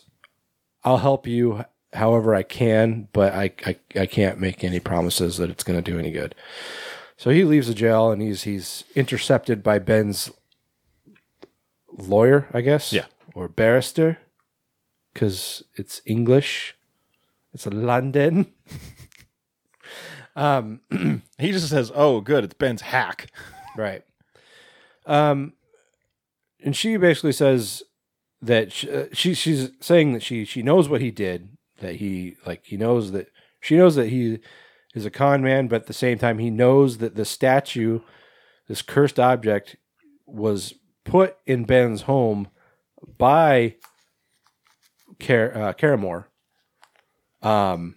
[SPEAKER 6] I'll help you however I can, but I, I, I can't make any promises that it's going to do any good. So he leaves the jail and he's he's intercepted by Ben's lawyer, I guess.
[SPEAKER 7] Yeah.
[SPEAKER 6] Or barrister, because it's English. It's a London. (laughs) um, (clears throat)
[SPEAKER 7] he just says, "Oh, good, it's Ben's hack."
[SPEAKER 6] Right. Um, and she basically says that she, uh, she she's saying that she she knows what he did. That he like he knows that she knows that he is a con man, but at the same time he knows that the statue, this cursed object, was put in Ben's home by Car- uh, Caramore. Um,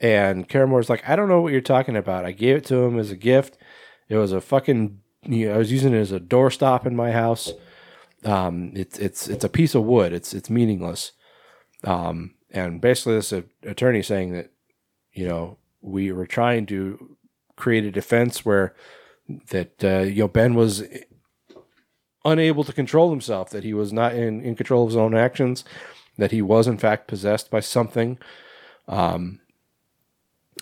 [SPEAKER 6] and Caramore's like, I don't know what you're talking about. I gave it to him as a gift. It was a fucking. You know, I was using it as a doorstop in my house. Um, it's it's it's a piece of wood. It's it's meaningless. Um, and basically, this attorney saying that, you know, we were trying to create a defense where that uh, you know Ben was unable to control himself, that he was not in, in control of his own actions, that he was in fact possessed by something. Um,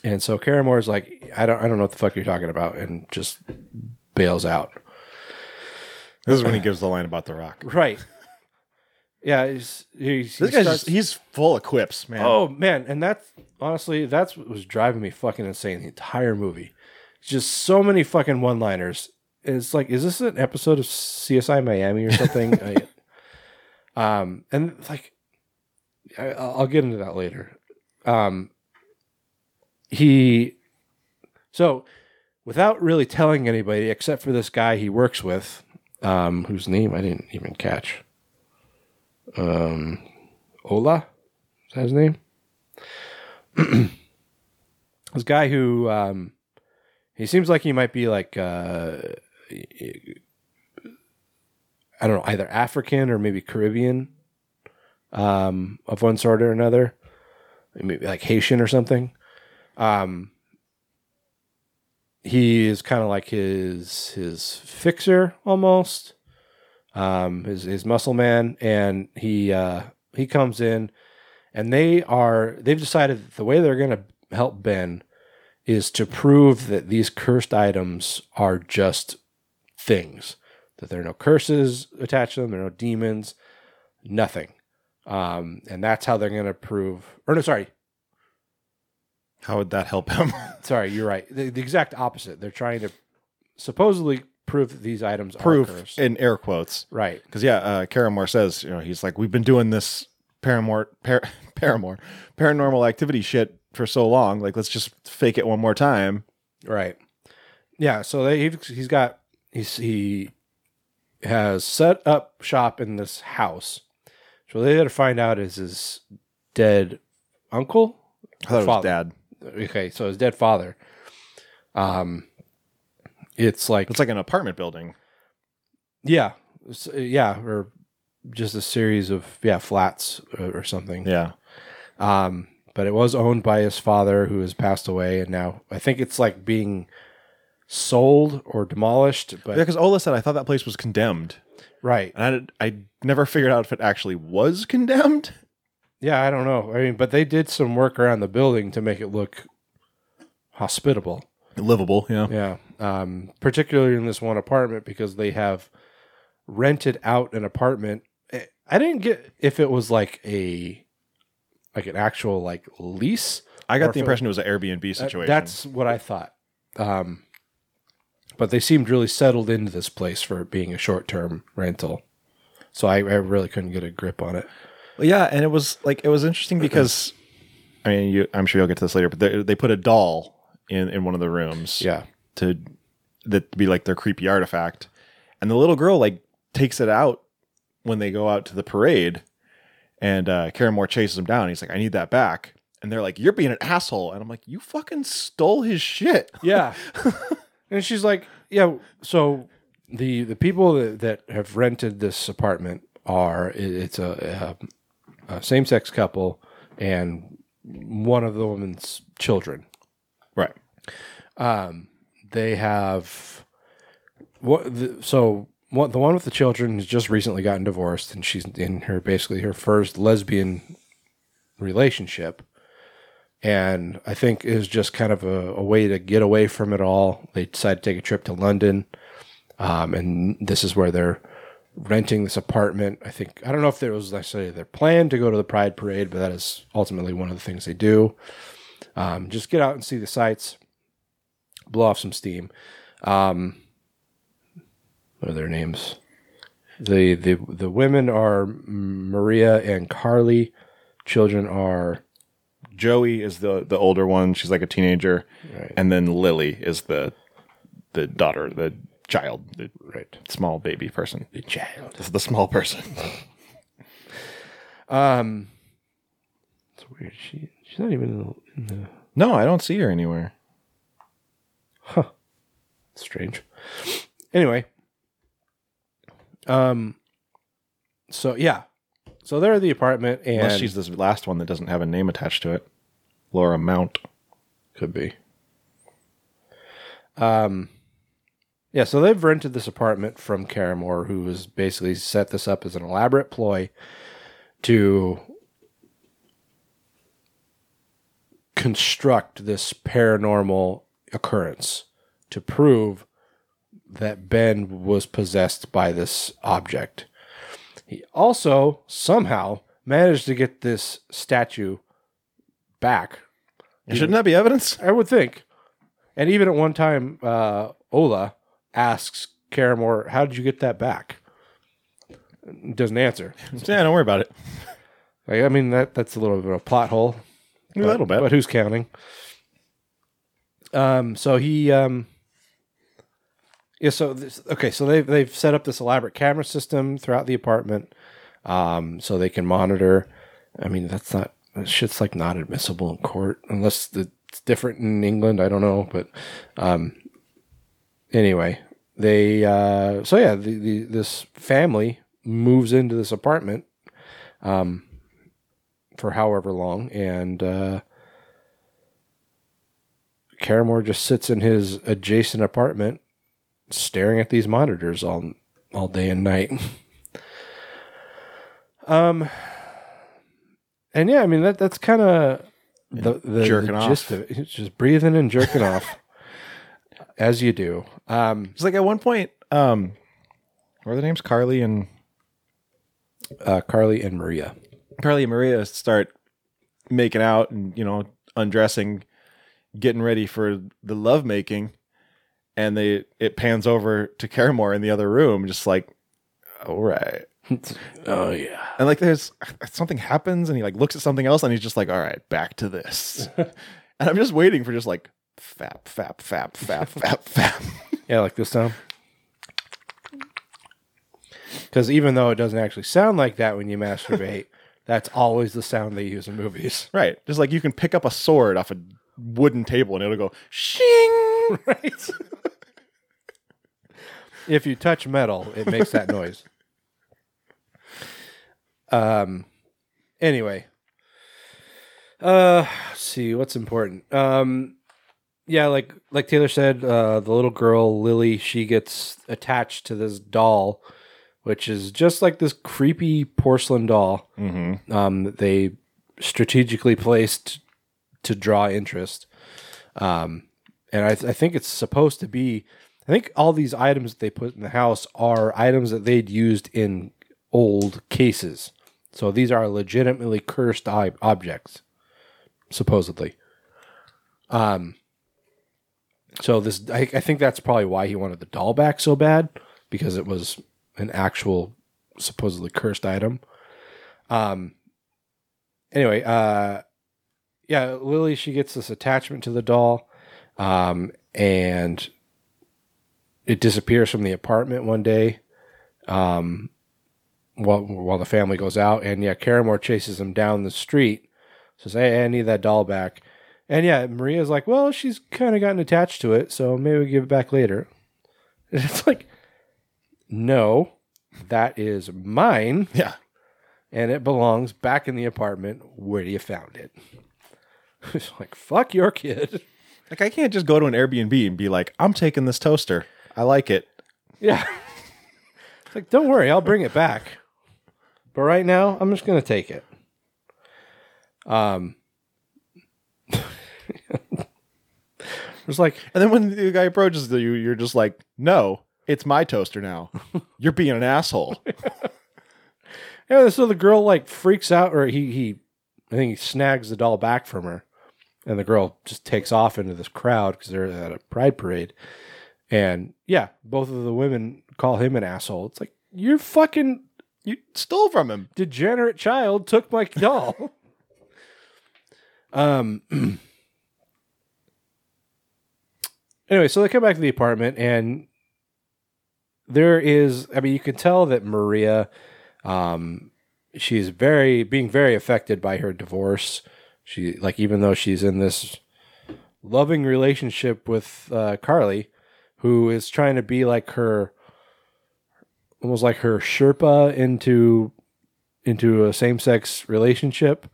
[SPEAKER 6] and so Caramore's like, I don't, I don't know what the fuck you're talking about, and just bails out.
[SPEAKER 7] This is when he gives the line about the rock. (laughs)
[SPEAKER 6] Right. Yeah, he's, he's,
[SPEAKER 7] This
[SPEAKER 6] he
[SPEAKER 7] guy's
[SPEAKER 6] starts-
[SPEAKER 7] just, he's full of quips, man.
[SPEAKER 6] Oh man, and that's honestly that's what was driving me fucking insane the entire movie. Just so many fucking one-liners. It's like, is this an episode of CSI Miami or something? (laughs) I, um, and like, I, I'll get into that later. Um, he, so without really telling anybody except for this guy he works with, um, whose name I didn't even catch. Um, Ola, is that his name? (clears throat) this guy who um, he seems like he might be like uh, I don't know, either African or maybe Caribbean, um, of one sort or another, maybe like Haitian or something. Um, he is kind of like his his fixer almost, um, his his muscle man, and he uh, he comes in, and they are they've decided the way they're going to help Ben is to prove that these cursed items are just things, that there are no curses attached to them, there are no demons, nothing, um, and that's how they're going to prove. Or no, sorry,
[SPEAKER 7] How would that help him? (laughs)
[SPEAKER 6] sorry, you're right. The, the exact opposite. They're trying to supposedly prove that these items are
[SPEAKER 7] Proof
[SPEAKER 6] cursed.
[SPEAKER 7] in air quotes.
[SPEAKER 6] Right.
[SPEAKER 7] Because yeah, uh, Caramore says, you know, he's like, we've been doing this Paramore, par- (laughs) Paramore, paranormal activity shit for so long. Like, let's just fake it one more time.
[SPEAKER 6] Right. Yeah. So they, he's got he's, he has set up shop in this house. So they had to find out is his dead uncle.
[SPEAKER 7] I thought it was
[SPEAKER 6] Father.
[SPEAKER 7] dad.
[SPEAKER 6] Okay, so his dead father. Um, it's like
[SPEAKER 7] It's like an apartment building.
[SPEAKER 6] yeah, yeah, or just a series of yeah flats or, or something.
[SPEAKER 7] Yeah.
[SPEAKER 6] Um, but it was owned by his father, who has passed away, and now I think it's like being sold or demolished. But
[SPEAKER 7] Yeah, because Ola said, I thought that place was condemned.
[SPEAKER 6] right,
[SPEAKER 7] And I, I never figured out if it actually was condemned.
[SPEAKER 6] yeah, I don't know. I mean, but they did some work around the building to make it look hospitable.
[SPEAKER 7] Livable, yeah.
[SPEAKER 6] Yeah, um, particularly in this one apartment because they have rented out an apartment. I- didn't get if it was like a like an actual like lease.
[SPEAKER 7] I got the impression it was an Airbnb situation.
[SPEAKER 6] that's what I thought. Um, but they seemed really settled into this place for it being a short term rental. So I, I really couldn't get a grip on it.
[SPEAKER 7] Well, yeah, and it was like it was interesting because I mean, you, I'm sure you'll get to this later, but they, they put a doll in in one of the rooms,
[SPEAKER 6] Yeah.
[SPEAKER 7] to that to be like their creepy artifact, and the little girl like takes it out when they go out to the parade, And uh, Caramore chases him down. He's like, I need that back. And they're like, You're being an asshole. And I'm like, You fucking stole his shit.
[SPEAKER 6] Yeah. (laughs) and she's like, yeah. So the the people that, that have rented this apartment are it's a, a, a same sex couple and one of the woman's children.
[SPEAKER 7] Right.
[SPEAKER 6] Um, they have what? The, so what? The one with the children has just recently gotten divorced, and she's in her basically her first lesbian relationship and I think it was just kind of a, a way to get away from it all. They decided to take a trip to London, um, and this is where they're renting this apartment. I think I don't know if there was necessarily their plan to go to the Pride Parade, but that is ultimately one of the things they do. Um, just get out and see the sights, blow off some steam. Um, what are their names? The the the women are Maria and Carly. Children are
[SPEAKER 7] Joey is the the older one. She's like a teenager,
[SPEAKER 6] Right.
[SPEAKER 7] and then Lily is the the daughter, the child, the
[SPEAKER 6] right
[SPEAKER 7] small baby person.
[SPEAKER 6] The child.
[SPEAKER 7] This is the small person. (laughs)
[SPEAKER 6] Um, it's weird. She she's not even in the, in the
[SPEAKER 7] no, I don't see her anywhere.
[SPEAKER 6] Huh. Strange. Anyway. Um. So yeah. So they're at the apartment, and
[SPEAKER 7] Unless she's this last one that doesn't have a name attached to it. Laura Mount.
[SPEAKER 6] Could be. Um, yeah, so they've rented this apartment from Caramore, who has basically set this up as an elaborate ploy to construct this paranormal occurrence to prove that Ben was possessed by this object. He also somehow managed to get this statue back.
[SPEAKER 7] Shouldn't that be evidence?
[SPEAKER 6] I would think. And even at one time, uh, Ola asks Caramore, "How did you get that back?" Doesn't answer. (laughs)
[SPEAKER 7] Yeah, don't worry about it.
[SPEAKER 6] Like, I mean, that that's a little bit of a plot hole.
[SPEAKER 7] A little bit.
[SPEAKER 6] but who's counting? Um. So he. Um. Yeah. So this, okay. So they've they've set up this elaborate camera system throughout the apartment, um, so they can monitor. I mean, that's not that shit's like not admissible in court unless it's different in England. I don't know, but um. Anyway, they uh. So yeah, the, the this family moves into this apartment, um, for however long, and uh. Caramore just sits in his adjacent apartment staring at these monitors all all day and night. (laughs) um and yeah, I mean that that's kind of the the,
[SPEAKER 7] jerking
[SPEAKER 6] the
[SPEAKER 7] off.
[SPEAKER 6] gist of it. It's just breathing and jerking off (laughs) as you do. Um
[SPEAKER 7] It's like at one point, um, what are the names? Carly and
[SPEAKER 6] uh, Carly and Maria.
[SPEAKER 7] Carly and Maria start making out and you know undressing, getting ready for the love making, and they it pans over to Caramore in the other room, just like, all right. (laughs)
[SPEAKER 6] oh yeah.
[SPEAKER 7] And like there's something happens and he like looks at something else and he's just like, all right, back to this. (laughs) and I'm just waiting for just like fap, fap, fap, fap, fap, (laughs) fap.
[SPEAKER 6] Yeah, like this sound. Because even though it doesn't actually sound like that when you masturbate, that's always the sound they use in movies.
[SPEAKER 7] Right. Just like you can pick up a sword off a wooden table and it'll go shing. (laughs)
[SPEAKER 6] Right. (laughs) if you touch metal, it makes that noise. Um. Anyway. Uh. let's see what's important. Um. Yeah, like like Taylor said, uh, the little girl Lily, she gets attached to this doll, which is just like this creepy porcelain doll
[SPEAKER 7] Mm-hmm.
[SPEAKER 6] um, that they strategically placed to draw interest. Um, and I, I think it's supposed to be. I think all these items that they put in the house are items that they'd used in old cases. So these are legitimately cursed ob- objects, supposedly. Um. So this, I, I think that's probably why he wanted the doll back so bad because it was an actual, supposedly cursed item. Um. Anyway, uh, yeah, Lily she gets this attachment to the doll, um, and it disappears from the apartment one day. Um, while while the family goes out, and yeah, Caramore chases him down the street. Says, "Hey, I need that doll back." And yeah, Maria's like, "Well, she's kind of gotten attached to it, so maybe we give it back later." (laughs) And it's like, no, that is mine.
[SPEAKER 7] Yeah.
[SPEAKER 6] And it belongs back in the apartment where you found it. (laughs) It's like, fuck your kid.
[SPEAKER 7] Like I can't just go to an Airbnb and be like, I'm taking this toaster. I like it.
[SPEAKER 6] Yeah. It's like, don't worry, I'll bring it back. But right now, I'm just gonna take it. Um (laughs) It's like
[SPEAKER 7] And then when the guy approaches you, you're just like, no, it's my toaster now. (laughs) You're being an asshole.
[SPEAKER 6] Yeah, so the girl like freaks out, or he he, I think he snags the doll back from her, and the girl just takes off into this crowd because they're at a pride parade, and yeah, both of the women call him an asshole. It's like you're fucking
[SPEAKER 7] You stole from him.
[SPEAKER 6] degenerate child took my (laughs) doll. um. (clears throat) anyway, so they come back to the apartment, and there is. I mean, you can tell that Maria, um, she's very being very affected by her divorce. She like even though she's in this loving relationship with uh, Carly, who is trying to be like her, almost like her Sherpa into into a same sex relationship.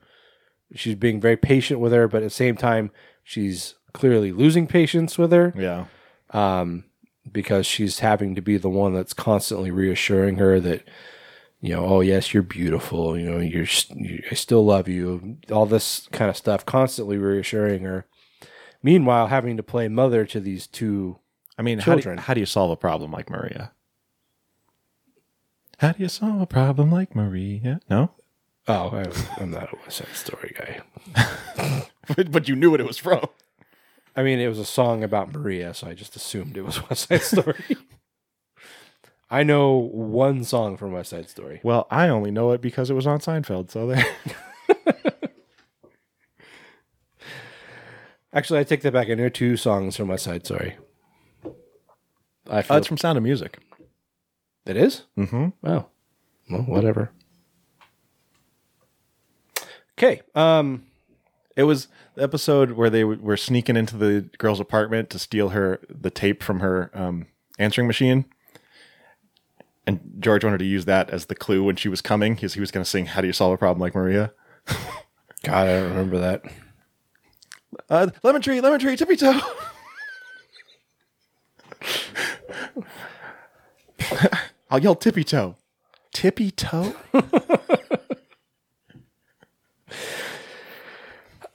[SPEAKER 6] She's being very patient with her, but at the same time, she's clearly losing patience with her
[SPEAKER 7] Yeah.
[SPEAKER 6] um, because she's having to be the one that's constantly reassuring her that, you know, oh yes, you're beautiful. You know, you're, you, I still love you. All this kind of stuff, constantly reassuring her. Meanwhile, having to play mother to these two.
[SPEAKER 7] I mean, how do,
[SPEAKER 6] Children.
[SPEAKER 7] you, how do you solve a problem like Maria? How do you solve a problem like Maria? No?
[SPEAKER 6] Oh, I, I'm not a West Side Story guy. (laughs)
[SPEAKER 7] but, but you knew what it was from.
[SPEAKER 6] I mean, it was a song about Maria, so I just assumed it was (laughs) West Side Story. I know one song from West Side Story.
[SPEAKER 7] Well, I only know it because it was on Seinfeld. So there. (laughs)
[SPEAKER 6] Actually, I take that back. I know two songs from West Side Story. I
[SPEAKER 7] Oh,
[SPEAKER 6] feel
[SPEAKER 7] it's from Sound of Music.
[SPEAKER 6] it is.
[SPEAKER 7] Mm-hmm.
[SPEAKER 6] Oh, well, whatever. Okay. Um.
[SPEAKER 7] It was the episode where they w- were sneaking into the girl's apartment to steal her the tape from her um, answering machine. And George wanted to use that as the clue when she was coming. Was, he was going to sing "How do you solve a problem like Maria?" (laughs)
[SPEAKER 6] God, I don't remember that.
[SPEAKER 7] Uh, lemon tree, lemon tree, tippy toe. (laughs) I'll yell tippy toe. Tippy toe. (laughs)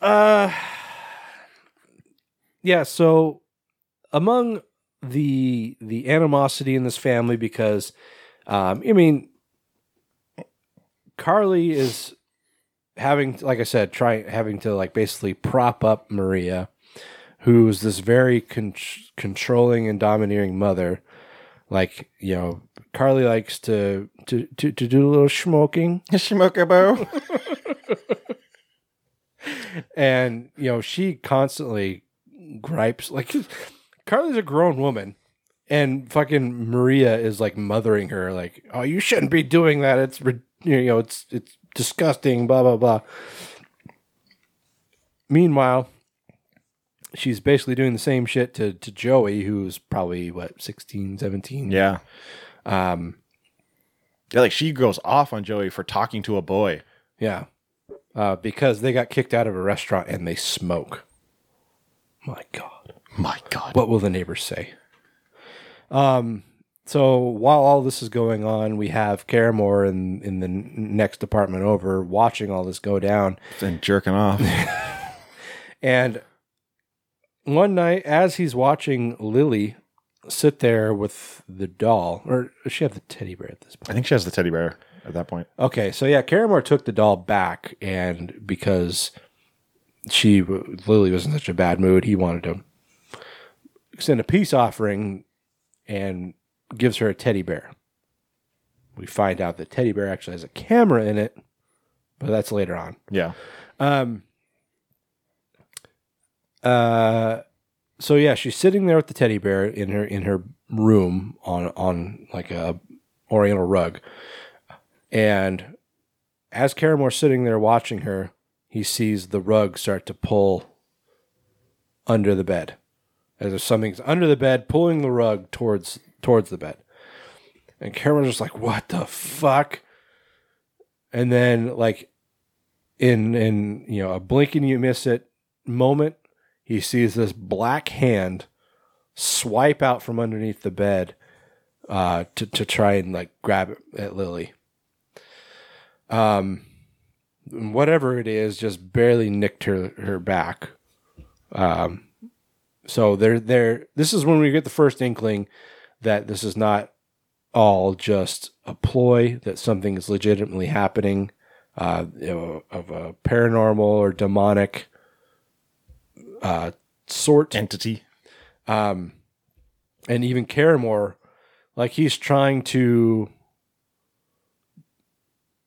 [SPEAKER 6] uh, Yeah. So, among the the animosity in this family, because, um, I mean, Carly is having, like I said, trying having to like basically prop up Maria, who's this very con- controlling and domineering mother. Like you know, Carly likes to to to, to do a little smoking. (laughs)
[SPEAKER 7] Smoker bow.
[SPEAKER 6] and you know she constantly gripes like (laughs) carly's a grown woman and fucking maria is like mothering her like oh you shouldn't be doing that it's you know it's it's disgusting blah blah blah meanwhile she's basically doing the same shit to to joey who's probably what 16 17
[SPEAKER 7] Yeah.
[SPEAKER 6] um
[SPEAKER 7] Yeah, like she goes off on Joey for talking to a boy.
[SPEAKER 6] Yeah. Uh, because they got kicked out of a restaurant and they smoke. My God.
[SPEAKER 7] My God.
[SPEAKER 6] What will the neighbors say? Um, so while all this is going on, we have Caramore in, in the next apartment over watching all this go down.
[SPEAKER 7] And jerking off. (laughs)
[SPEAKER 6] And one night, as he's watching Lily sit there with the doll, or does she have the teddy bear at this point?
[SPEAKER 7] I think she has the teddy bear at that point.
[SPEAKER 6] Okay, so yeah, Caramore took the doll back, and because she Lily was in such a bad mood, he wanted to send a peace offering and gives her a teddy bear. We find out that teddy bear actually has a camera in it, but that's later on.
[SPEAKER 7] Yeah.
[SPEAKER 6] Um. Uh. So yeah, she's sitting there with the teddy bear in her in her room on on like a oriental rug, And as Caramore's sitting there watching her, he sees the rug start to pull under the bed. As if something's under the bed, pulling the rug towards towards the bed. And Caramore's just like, what the fuck? And then like in in you know a blink and you miss it moment, he sees this black hand swipe out from underneath the bed uh, to to try and like grab at Lily. Um, whatever it is, just barely nicked her her back. Um, so they're there. This is when we get the first inkling that this is not all just a ploy. That something is legitimately happening, uh, you know, of a paranormal or demonic uh, sort
[SPEAKER 7] entity.
[SPEAKER 6] Um, and even Caramore, like he's trying to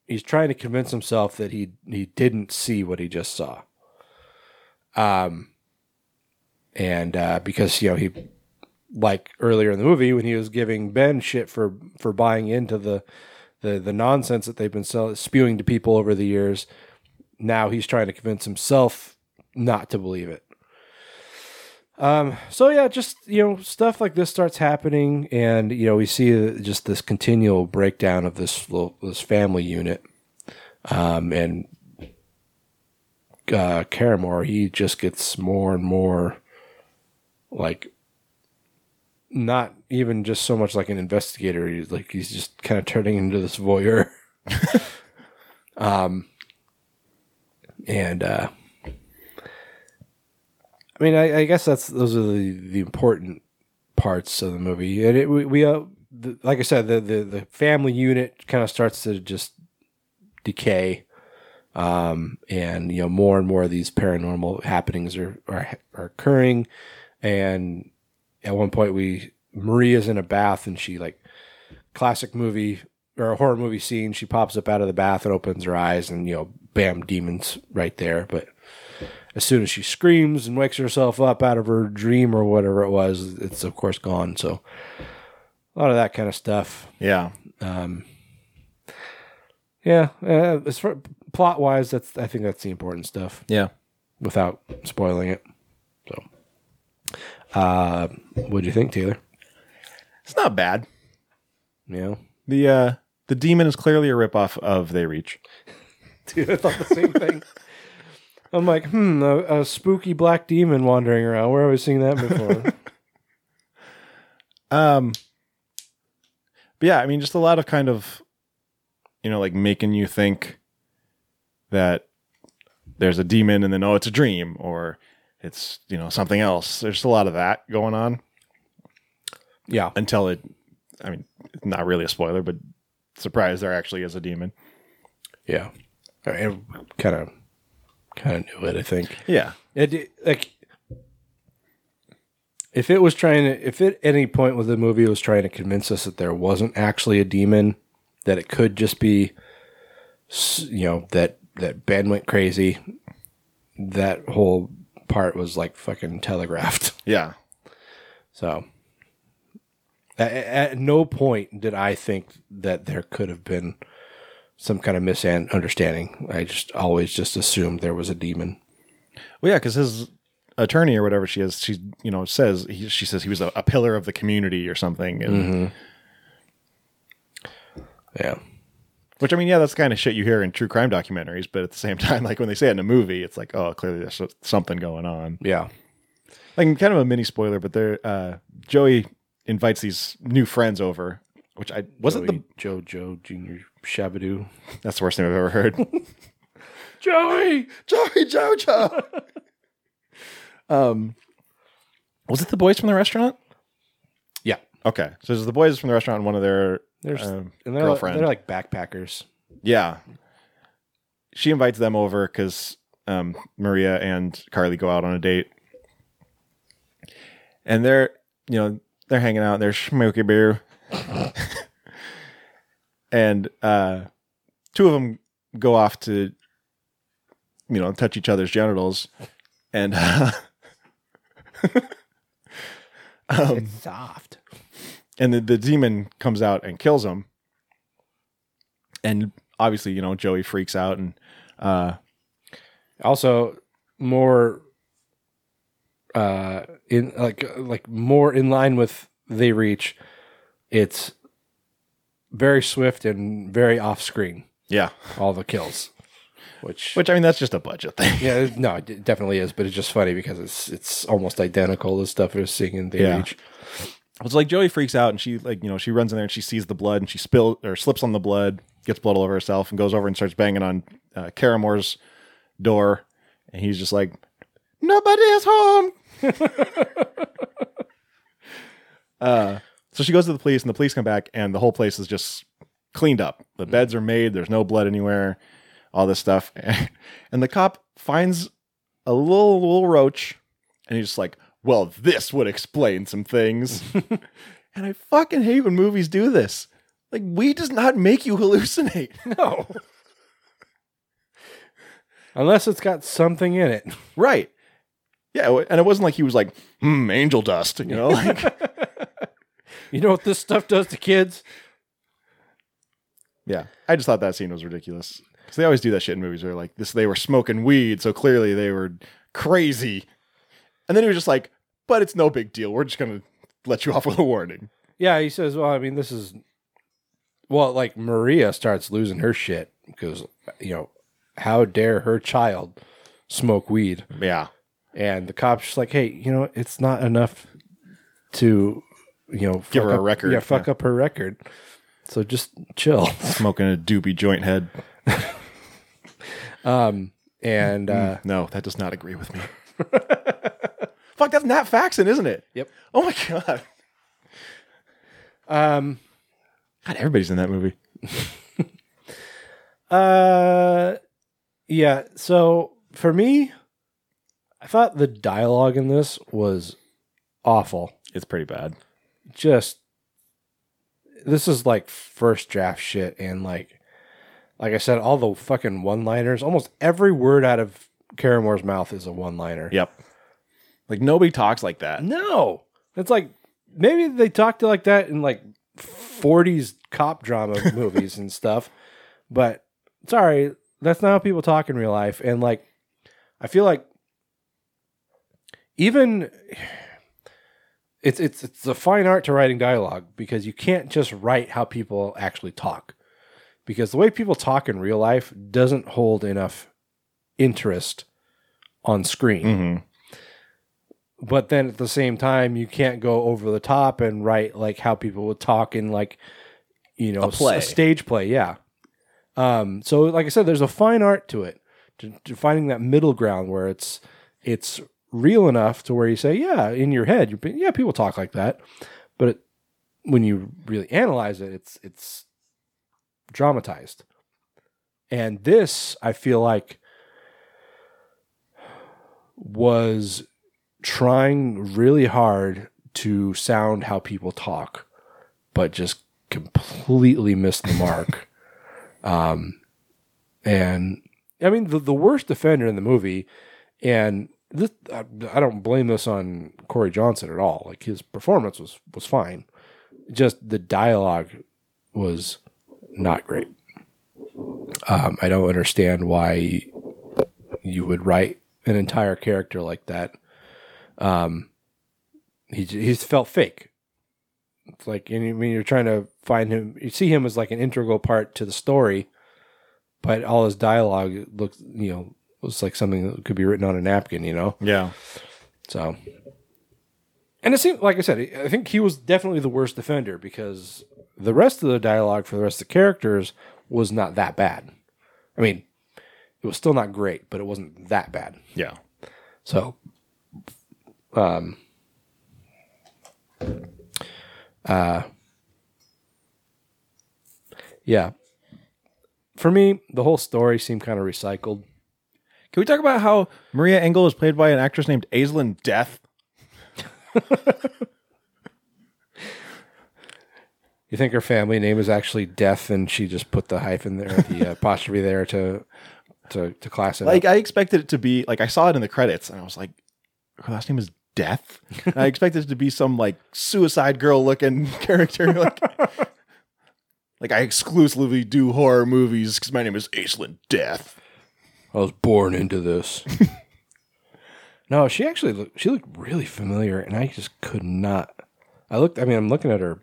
[SPEAKER 6] he's trying to convince himself that he he didn't see what he just saw. Um, and uh, because you know he like earlier in the movie when he was giving Ben shit for for buying into the the the nonsense that they've been sell- spewing to people over the years, now he's trying to convince himself not to believe it. Um, so yeah, just you know, stuff like this starts happening, and you know, we see just this continual breakdown of this little, this family unit. Um, and uh, Caramore, he just gets more and more like not even just so much like an investigator. He's like he's just kind of turning into this voyeur. (laughs) um, and uh, I mean, I, I guess that's those are the, the important parts of the movie, and it, we, we uh, the, like I said, the, the the family unit kind of starts to just decay, um, and you know more and more of these paranormal happenings are are, are occurring, and at one point we Maria's in a bath and she like classic movie or a horror movie scene. She pops up out of the bath and opens her eyes, and you know, bam, demons right there. But as soon as she screams and wakes herself up out of her dream or whatever it was, it's of course gone. So a lot of that kind of stuff.
[SPEAKER 7] Yeah.
[SPEAKER 6] Um, yeah. Uh, as far plot wise, that's I think that's the important stuff.
[SPEAKER 7] Yeah.
[SPEAKER 6] Without spoiling it. So, uh, what do you think, Taylor?
[SPEAKER 7] It's not bad.
[SPEAKER 6] Yeah.
[SPEAKER 7] The uh the demon is clearly a ripoff of They Reach. (laughs)
[SPEAKER 6] Dude, I thought the same thing. I'm like, hmm, a, a spooky black demon wandering around. Where have I seen that before? (laughs)
[SPEAKER 7] Um but yeah, I mean just a lot of kind of you know, like making you think that there's a demon and then oh it's a dream or it's, you know, something else. There's a lot of that going on.
[SPEAKER 6] Yeah.
[SPEAKER 7] Until it I mean, not really a spoiler, but surprise there actually is a demon.
[SPEAKER 6] yeah, I mean, kind of, kind of knew it. I think.
[SPEAKER 7] Yeah.
[SPEAKER 6] It like if it was trying to, if at any point with the movie was trying to convince us that there wasn't actually a demon, that it could just be, you know, that that Ben went crazy. That whole part was like fucking telegraphed. (laughs)
[SPEAKER 7] Yeah.
[SPEAKER 6] So at, at no point did I think that there could have been some kind of misunderstanding. I just always just assumed there was a demon.
[SPEAKER 7] Well, yeah, because his attorney or whatever she is, she you know says he, she says he was a, a pillar of the community or something. And, mm-hmm.
[SPEAKER 6] Yeah.
[SPEAKER 7] Which I mean, yeah, that's the kind of shit you hear in true crime documentaries, but at the same (laughs) time, like when they say it in a movie, it's like, oh, clearly there's something going on.
[SPEAKER 6] Yeah.
[SPEAKER 7] Like kind of a mini spoiler, but there, uh, Joey invites these new friends over, which I wasn't the
[SPEAKER 6] Joe Joe Junior Shabadoo.
[SPEAKER 7] that's the worst thing I've ever heard. (laughs)
[SPEAKER 6] Joey,
[SPEAKER 7] Joey Jojo. um, was it the boys from the restaurant?
[SPEAKER 6] Yeah.
[SPEAKER 7] Okay, so there's the boys from the restaurant and one of their
[SPEAKER 6] There's
[SPEAKER 7] um,
[SPEAKER 6] and they're
[SPEAKER 7] girlfriend.
[SPEAKER 6] they're like backpackers.
[SPEAKER 7] Yeah. She invites them over because um, Maria and Carly go out on a date. And they're, you know, they're hanging out, they're smoky beer. (laughs) and uh, two of them go off to, you know, touch each other's genitals. And uh, (laughs) um,
[SPEAKER 6] it's soft.
[SPEAKER 7] And the, the demon comes out and kills him. and obviously, you know, Joey freaks out and uh,
[SPEAKER 6] Also, more uh in like like more in line with they reach. It's very swift and very off screen.
[SPEAKER 7] yeah,
[SPEAKER 6] All the kills, which
[SPEAKER 7] which I mean, that's just a budget thing.
[SPEAKER 6] yeah, no, it definitely is, but it's just funny because it's it's almost identical to stuff we're seeing in they
[SPEAKER 7] Yeah.
[SPEAKER 6] reach.
[SPEAKER 7] It's like Joey freaks out and she like you know she runs in there and she sees the blood and she spills or slips on the blood, gets blood all over herself, and goes over and starts banging on uh, Caramore's door, and he's just like, "Nobody is home." (laughs) uh, so she goes to the police and the police come back and the whole place is just cleaned up. The beds are made. There's no blood anywhere. All this stuff, (laughs) and the cop finds a little little roach, and he's just like, "Well, this would explain some things." (laughs) and I fucking hate when movies do this. Like, weed does not make you hallucinate. (laughs)
[SPEAKER 6] No. Unless it's got something in it.
[SPEAKER 7] right? Yeah, and it wasn't like he was like, "Hmm, angel dust," you know. Like, (laughs)
[SPEAKER 6] You know what this stuff does to kids?
[SPEAKER 7] yeah, I just thought that scene was ridiculous because they always do that shit in movies where like this, they were smoking weed, so clearly they were crazy, and then he was just like, "But it's no big deal. We're just gonna let you off with a warning."
[SPEAKER 6] Yeah, he says, well, I mean, this is well, like Maria starts losing her shit because you know, how dare her child smoke weed?
[SPEAKER 7] Yeah,
[SPEAKER 6] And the cop's just like, hey, you know, it's not enough to, you know,
[SPEAKER 7] Give
[SPEAKER 6] fuck
[SPEAKER 7] her a
[SPEAKER 6] up-
[SPEAKER 7] record,
[SPEAKER 6] Yeah, fuck
[SPEAKER 7] yeah.
[SPEAKER 6] up her record. So just chill. (laughs)
[SPEAKER 7] smoking a doobie joint head. (laughs)
[SPEAKER 6] Um, and uh,
[SPEAKER 7] No, that does not agree with me. (laughs) Fuck, that's Nat Faxon, isn't it?
[SPEAKER 6] Yep.
[SPEAKER 7] Oh my god.
[SPEAKER 6] um,
[SPEAKER 7] God, everybody's in that movie. (laughs)
[SPEAKER 6] Uh, yeah. So for me, I thought the dialogue in this was awful.
[SPEAKER 7] It's pretty bad.
[SPEAKER 6] Just this is like first draft shit, and like, like I said, all the fucking one-liners. Almost every word out of Caramore's mouth is a one-liner.
[SPEAKER 7] Yep. Like nobody talks like that.
[SPEAKER 6] No, it's like maybe they talked like that in like 40s cop drama (laughs) movies and stuff, but sorry, that's not how people talk in real life. And like, I feel like even it's it's it's a fine art to writing dialogue because you can't just write how people actually talk because the way people talk in real life doesn't hold enough interest on screen
[SPEAKER 7] Mm-hmm.
[SPEAKER 6] But then at the same time you can't go over the top and write like how people would talk in like you know
[SPEAKER 7] A play.
[SPEAKER 6] s- stage play yeah. Um so like i said there's a fine art to it. To, to finding that middle ground where it's it's real enough to where you say yeah in your head you're yeah people talk like that. But it, when you really analyze it it's it's dramatized. And this i feel like was trying really hard to sound how people talk, but just completely missed the mark. (laughs) um, and I mean, the, the worst offender in the movie, and this, I, I don't blame this on Corey Johnson at all. Like his performance was was fine, just the dialogue was not great. Um, I don't understand why you would write an entire character like that. Um, he he's felt fake. It's like and I mean you're trying to find him. You see him as like an integral part to the story, but all his dialogue looks you know was like something that could be written on a napkin. You know.
[SPEAKER 7] Yeah.
[SPEAKER 6] So, and it seemed like I said, I think he was definitely the worst offender because the rest of the dialogue for the rest of the characters was not that bad. I mean, it was still not great, but it wasn't that bad.
[SPEAKER 7] Yeah.
[SPEAKER 6] So, um, uh, yeah. For me, the whole story seemed kind of recycled.
[SPEAKER 7] Can we talk about how Maria Engel is played by an actress named Aislinn De'Ath? (laughs)
[SPEAKER 6] You think her family name is actually Death, and she just put the hyphen there, the apostrophe there to to to class it
[SPEAKER 7] Like
[SPEAKER 6] up?
[SPEAKER 7] I expected it to be like I saw it in the credits and I was like, her last name is Death. And I expected it to be some like suicide girl looking (laughs) character, like Like I exclusively do horror movies because my name is Aislinn Death.
[SPEAKER 6] I was born into this. (laughs) no, she actually looked, she looked really familiar, and I just could not. I looked. I mean, I'm looking at her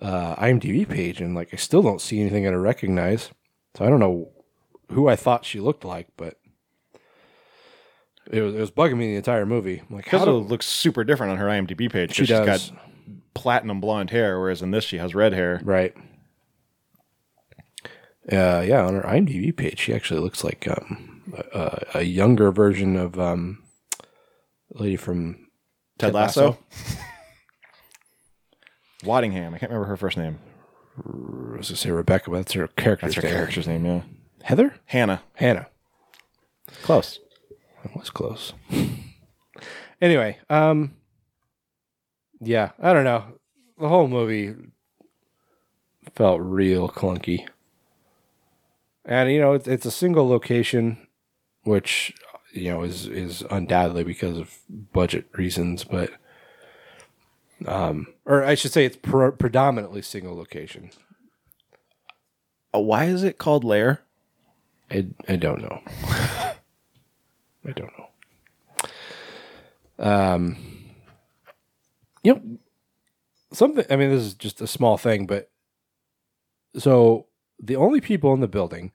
[SPEAKER 6] uh, IMDb page, and like I still don't see anything that I recognize. So I don't know who I thought she looked like, but it was it was bugging me the entire movie. I'm like, how do,
[SPEAKER 7] looks super different on her IMDb page. 'cause
[SPEAKER 6] She
[SPEAKER 7] she's
[SPEAKER 6] does.
[SPEAKER 7] got platinum blonde hair, whereas in this she has red hair.
[SPEAKER 6] right? Uh, yeah, on her IMDb page, she actually looks like um, a, a younger version of um, the lady from
[SPEAKER 7] Ted Lasso. (laughs) Waddingham. I can't remember her first name.
[SPEAKER 6] I was gonna say Rebecca, but that's her character's
[SPEAKER 7] That's her
[SPEAKER 6] name.
[SPEAKER 7] character's name. Yeah,
[SPEAKER 6] Heather?
[SPEAKER 7] Hannah.
[SPEAKER 6] Hannah.
[SPEAKER 7] Close.
[SPEAKER 6] That was close. (laughs) anyway, um yeah, I don't know. The whole movie felt real clunky. And you know, it's, it's a single location which you know is is undoubtedly because of budget reasons, but um or I should say it's pre- predominantly single location.
[SPEAKER 7] Uh, why is it called Lair?
[SPEAKER 6] I I don't know. (laughs) I don't know. Um, you know, something. I mean, this is just a small thing, but so the only people in the building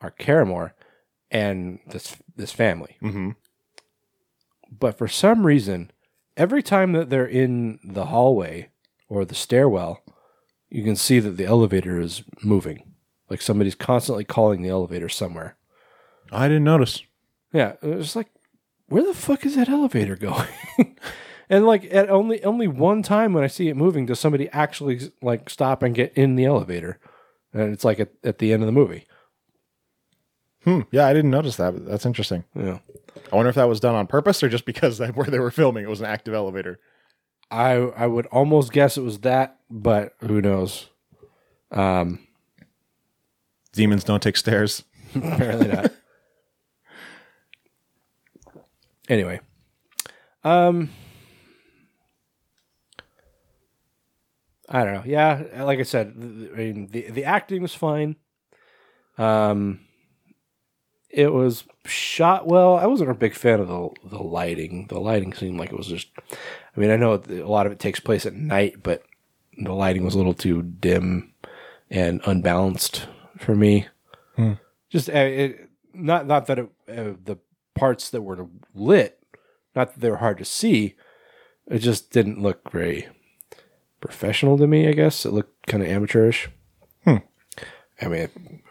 [SPEAKER 6] are Caramore and this this family.
[SPEAKER 7] Mm-hmm.
[SPEAKER 6] But for some reason, every time that they're in the hallway or the stairwell, you can see that the elevator is moving. Like somebody's constantly calling the elevator somewhere.
[SPEAKER 7] I didn't notice.
[SPEAKER 6] Yeah, it was like, where the fuck is that elevator going? (laughs) and like at only only one time when I see it moving, does somebody actually like stop and get in the elevator? And it's like at, at the end of the movie.
[SPEAKER 7] Hmm. Yeah, I didn't notice that. But that's interesting.
[SPEAKER 6] Yeah,
[SPEAKER 7] I wonder if that was done on purpose or just because that where they were filming it was an active elevator.
[SPEAKER 6] I I would almost guess it was that, but who knows? Um,
[SPEAKER 7] Demons don't take stairs. (laughs)
[SPEAKER 6] apparently not. Anyway, um, I don't know. Yeah, like I said, I mean, the the acting was fine. Um, it was shot well. I wasn't a big fan of the the lighting. The lighting seemed like it was just. I mean, I know a lot of it takes place at night, but the lighting was a little too dim and unbalanced for me.
[SPEAKER 7] Hmm.
[SPEAKER 6] Just uh, it, not not that it, uh, the parts that were lit, not that they were hard to see. It just didn't look very professional to me. I guess it looked kind of amateurish.
[SPEAKER 7] Hmm.
[SPEAKER 6] I mean,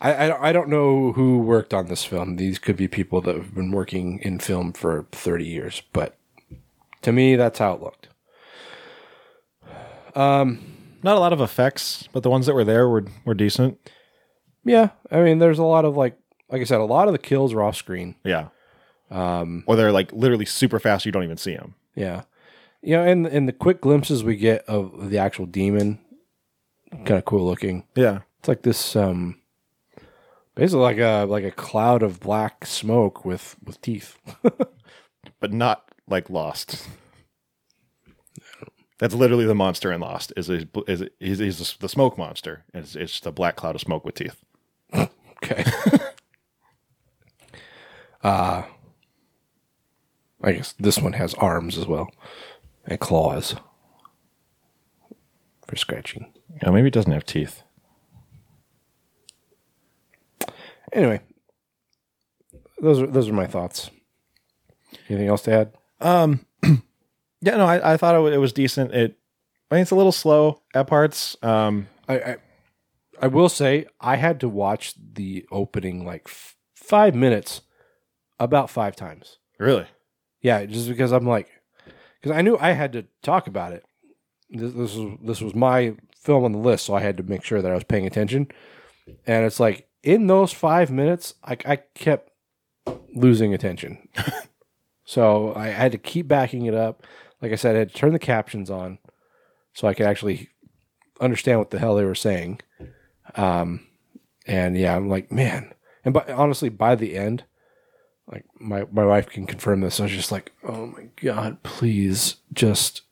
[SPEAKER 6] I, I don't- I don't know who worked on this film. These could be people that have been working in film for thirty years, but to me, that's how it looked. Um,
[SPEAKER 7] Not a lot of effects, but the ones that were there were were decent.
[SPEAKER 6] yeah, I mean, there's a lot of like, like I said, a lot of the kills are off screen.
[SPEAKER 7] Yeah.
[SPEAKER 6] Um,
[SPEAKER 7] Or they're like literally super fast. You don't even see them.
[SPEAKER 6] Yeah, you know, and and the quick glimpses we get of the actual demon, kind of cool looking.
[SPEAKER 7] Yeah.
[SPEAKER 6] It's like this, um, basically like a like a cloud of black smoke with with teeth. (laughs)
[SPEAKER 7] But not like Lost. That's literally the monster in Lost. Is is is, is, is the smoke monster? It's it's just a black cloud of smoke with teeth. (laughs)
[SPEAKER 6] Okay. (laughs) uh I guess this one has arms as well and claws for scratching.
[SPEAKER 7] Oh, maybe it doesn't have teeth.
[SPEAKER 6] Anyway, those are those are my thoughts. Anything else to add?
[SPEAKER 7] Um, (clears throat) yeah, no, I, I thought it, wa- it was decent. It, I mean, it's a little slow at parts. Um,
[SPEAKER 6] I, I I will say I had to watch the opening like f- five minutes about five times.
[SPEAKER 7] really,
[SPEAKER 6] Yeah, just because I'm like, because I knew I had to talk about it. This, this was this was my film on the list, so I had to make sure that I was paying attention. And it's like in those five minutes, I, I kept losing attention. (laughs) so I had to keep backing it up. Like I said, I had to turn the captions on so I could actually understand what the hell they were saying. Um, and yeah, I'm like, man. And but honestly, by the end, like my my wife can confirm this. I was just like, oh my god, please just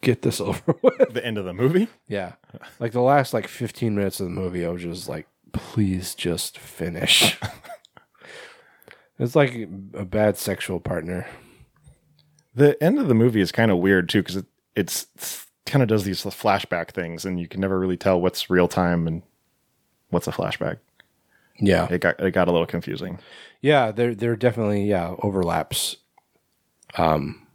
[SPEAKER 6] get this (laughs) over with.
[SPEAKER 7] The end of the movie.
[SPEAKER 6] Yeah. Like the last like 15 minutes of the movie, I was just like, please just finish. (laughs) it's like a bad sexual partner.
[SPEAKER 7] The end of the movie is kind of weird too because it it's, kind of does these flashback things, and you can never really tell what's real time and what's a flashback.
[SPEAKER 6] Yeah.
[SPEAKER 7] It got it got a little confusing.
[SPEAKER 6] Yeah, there there definitely yeah overlaps. Um,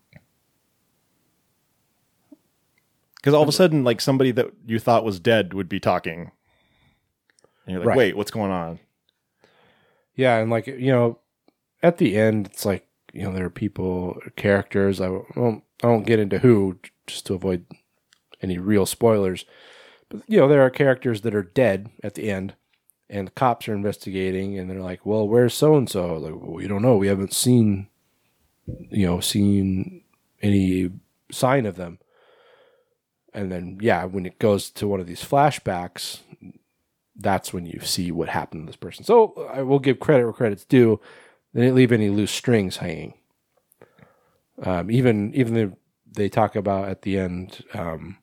[SPEAKER 7] Because all of a sudden, like somebody that you thought was dead would be talking, and you're like,
[SPEAKER 6] Right.
[SPEAKER 7] "Wait, what's going on?"
[SPEAKER 6] yeah, and like you know, at the end, it's like you know there are people, characters. I won't I won't get into who just to avoid any real spoilers. But you know, there are characters that are dead at the end, and the cops are investigating, and they're like, "Well, where's so and so?" Like, well, we don't know. We haven't seen, you know, seen any sign of them. And then, yeah, when it goes to one of these flashbacks, that's when you see what happened to this person. So I will give credit where credit's due. They didn't leave any loose strings hanging. Um, even even the, they talk about at the end um,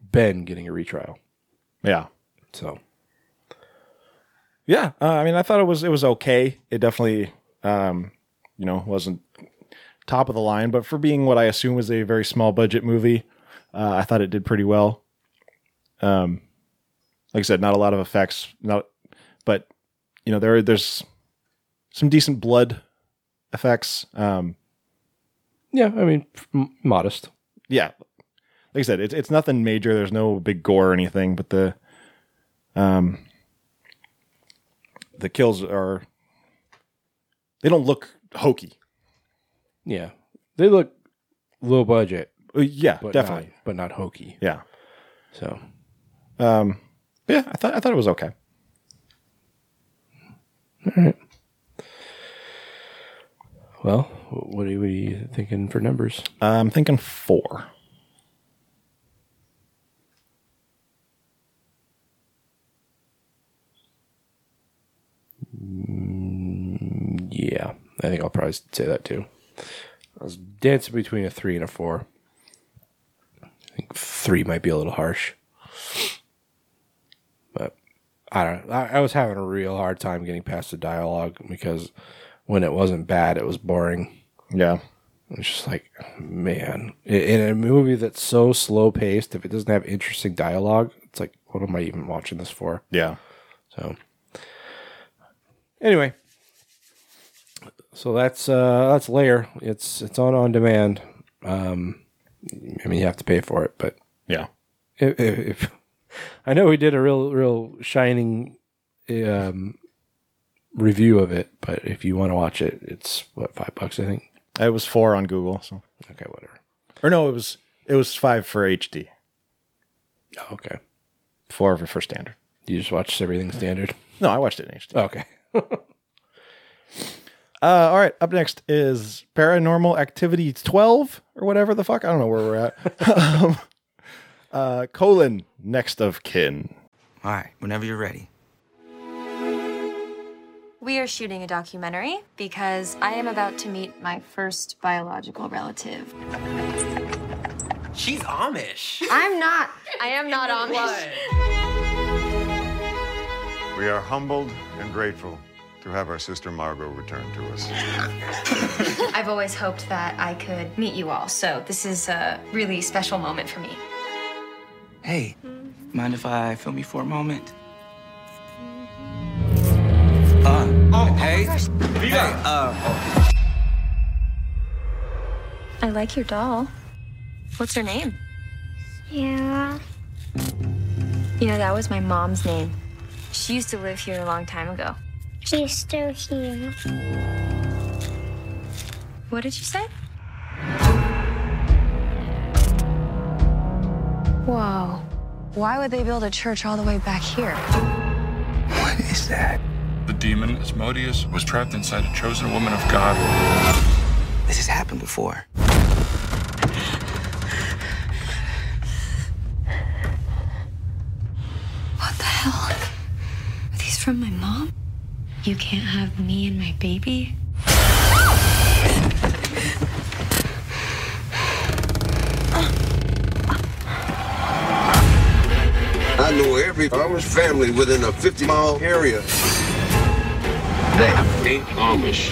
[SPEAKER 6] Ben getting a retrial.
[SPEAKER 7] Yeah.
[SPEAKER 6] So
[SPEAKER 7] Yeah, uh, I mean, I thought it was it was okay. It definitely, um, you know, wasn't top of the line, but for being what I assume was a very small budget movie, uh, I thought it did pretty well. Um, like I said, not a lot of effects, not, but you know, there there's some decent blood effects. Um,
[SPEAKER 6] yeah, I mean, m- modest.
[SPEAKER 7] yeah, like I said, it's it's nothing major. There's no big gore or anything, but the um the kills are they don't look hokey.
[SPEAKER 6] Yeah, they look low budget.
[SPEAKER 7] Uh, yeah,
[SPEAKER 6] but
[SPEAKER 7] definitely.
[SPEAKER 6] not, but not hokey.
[SPEAKER 7] Yeah.
[SPEAKER 6] So
[SPEAKER 7] Um yeah, I thought I thought it was okay.
[SPEAKER 6] All right. Well, what are you, what are you thinking for numbers?
[SPEAKER 7] I'm thinking four.
[SPEAKER 6] Mm, yeah, I think I'll probably say that too. I was dancing between a three and a four. I think three might be a little harsh, but I don't. I, I was having a real hard time getting past the dialogue because when it wasn't bad, it was boring.
[SPEAKER 7] Yeah.
[SPEAKER 6] It's just like, man, in in a movie that's so slow paced, if it doesn't have interesting dialogue, it's like, what am I even watching this for?
[SPEAKER 7] Yeah.
[SPEAKER 6] So, anyway, so that's uh that's Lair. It's it's on on demand. Um, I mean, you have to pay for it, but
[SPEAKER 7] Yeah.
[SPEAKER 6] if, if, if I know we did a real real shining um review of it, but if you want to watch it, it's what five bucks, I think.
[SPEAKER 7] It was four on Google, so
[SPEAKER 6] Okay, whatever.
[SPEAKER 7] or no, it was it was five for HD,
[SPEAKER 6] Oh, okay.
[SPEAKER 7] four for standard.
[SPEAKER 6] You just watched everything standard.
[SPEAKER 7] No, I watched it in HD.
[SPEAKER 6] Okay. (laughs)
[SPEAKER 7] Uh, all right, up next is Paranormal Activity 12 or whatever the fuck. I don't know where we're at. (laughs) um, uh, colon, next of kin.
[SPEAKER 9] All right, whenever you're ready.
[SPEAKER 13] We are shooting a documentary because I am about to meet my first biological relative.
[SPEAKER 9] She's Amish.
[SPEAKER 13] I'm not. I am not Amish. (laughs)
[SPEAKER 14] We are humbled and grateful to have our sister Margot return to us. (laughs)
[SPEAKER 13] I've always hoped that I could meet you all, so this is a really special moment for me.
[SPEAKER 9] Hey, mind if I film you for a moment? Uh, hey, hey, uh,
[SPEAKER 13] I like your doll. What's her name?
[SPEAKER 11] Yeah.
[SPEAKER 13] You know, that was my mom's name. She used to live here a long time ago.
[SPEAKER 11] She's still here.
[SPEAKER 13] What did you say? Whoa. Why would they build a church all the way back here?
[SPEAKER 9] what is that?
[SPEAKER 15] The demon Asmodeus was trapped inside a chosen woman of God.
[SPEAKER 9] This has happened before.
[SPEAKER 13] What the hell? Are these from my mom? You can't have me and my baby?
[SPEAKER 16] I know every Amish family within a 50 mile area. That ain't Amish.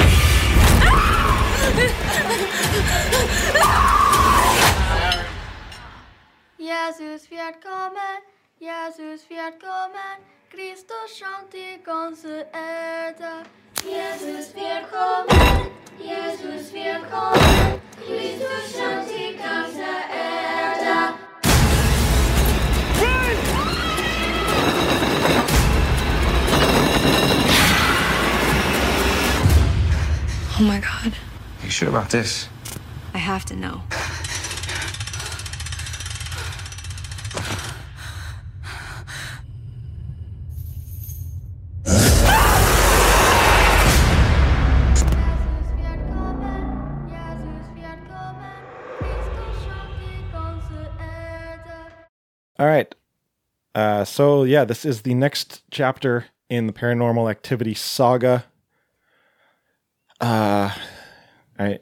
[SPEAKER 17] Jesus wird kommen, Jesus wird kommen, Christus schon die ganze Erde. Jesus wird kommen, Jesus wird kommen, Christus schon die ganze Erde.
[SPEAKER 13] Oh my god.
[SPEAKER 9] Are You sure about this?
[SPEAKER 13] I have to know.
[SPEAKER 7] All right. Uh, so yeah, this is the next chapter in the Paranormal Activity saga. Uh, I,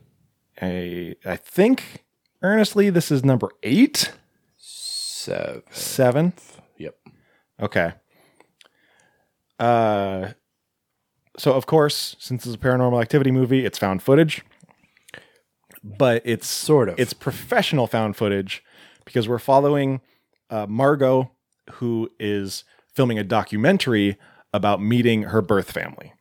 [SPEAKER 7] I, I think earnestly this is number eight,
[SPEAKER 6] Seven.
[SPEAKER 7] seventh.
[SPEAKER 6] Yep.
[SPEAKER 7] Okay. Uh, so of course, since it's a paranormal activity movie, it's found footage, but it's
[SPEAKER 6] Sort of.
[SPEAKER 7] it's professional found footage because we're following uh, Margot, who is filming a documentary about meeting her birth family.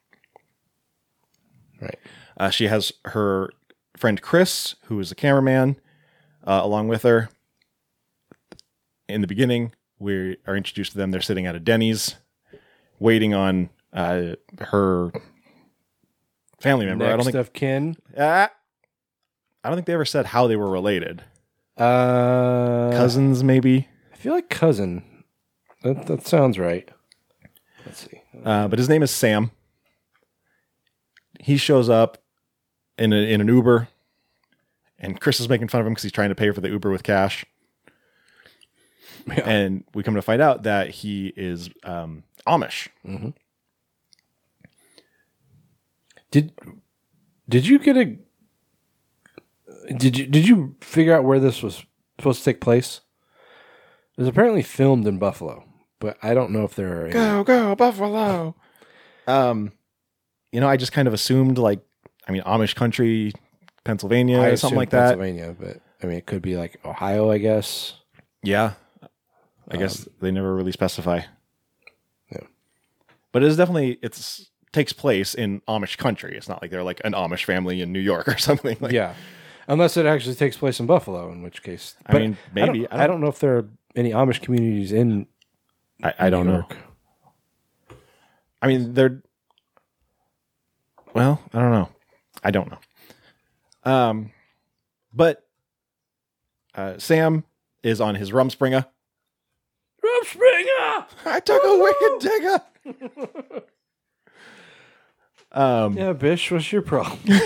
[SPEAKER 6] Right.
[SPEAKER 7] Uh, she has her friend Chris, who is a cameraman, uh, along with her. In the beginning, we are introduced to them. They're sitting at a Denny's, waiting on uh, her family member. I don't think
[SPEAKER 6] of kin.
[SPEAKER 7] Ah, I don't think they ever said how they were related.
[SPEAKER 6] Uh,
[SPEAKER 7] Cousins, maybe.
[SPEAKER 6] I feel like cousin. That that sounds right. Let's see.
[SPEAKER 7] Uh, but his name is Sam. He shows up in a, in an Uber, and Chris is making fun of him because he's trying to pay for the Uber with cash. And we come to find out that he is um, Amish.
[SPEAKER 6] Mm-hmm. Did did you get a did you did you figure out where this was supposed to take place? It was apparently filmed in Buffalo, but I don't know if there are any.
[SPEAKER 7] Go go Buffalo. Um, you know, I just kind of assumed like, I mean, Amish country, Pennsylvania,
[SPEAKER 6] I
[SPEAKER 7] or something like that.
[SPEAKER 6] Pennsylvania, but I mean, it could be like Ohio, I guess.
[SPEAKER 7] Yeah, I guess they never really specify.
[SPEAKER 6] Yeah,
[SPEAKER 7] but it is definitely it's takes place in Amish country. It's not like they're like an Amish family in New York (laughs) or something. Like,
[SPEAKER 6] yeah, unless it actually takes place in Buffalo, in which case,
[SPEAKER 7] I mean, maybe.
[SPEAKER 6] I don't, I don't know if there are any Amish communities in.
[SPEAKER 7] I, I don't
[SPEAKER 6] New
[SPEAKER 7] know.
[SPEAKER 6] York.
[SPEAKER 7] I mean, they're. Well, I don't know. I don't know. Um, but uh, Sam is on his Rumspringa.
[SPEAKER 6] Rumspringa!
[SPEAKER 7] I took a wicked digger. (laughs) um,
[SPEAKER 6] Yeah, Bish, what's your problem? (laughs) (laughs)
[SPEAKER 7] God,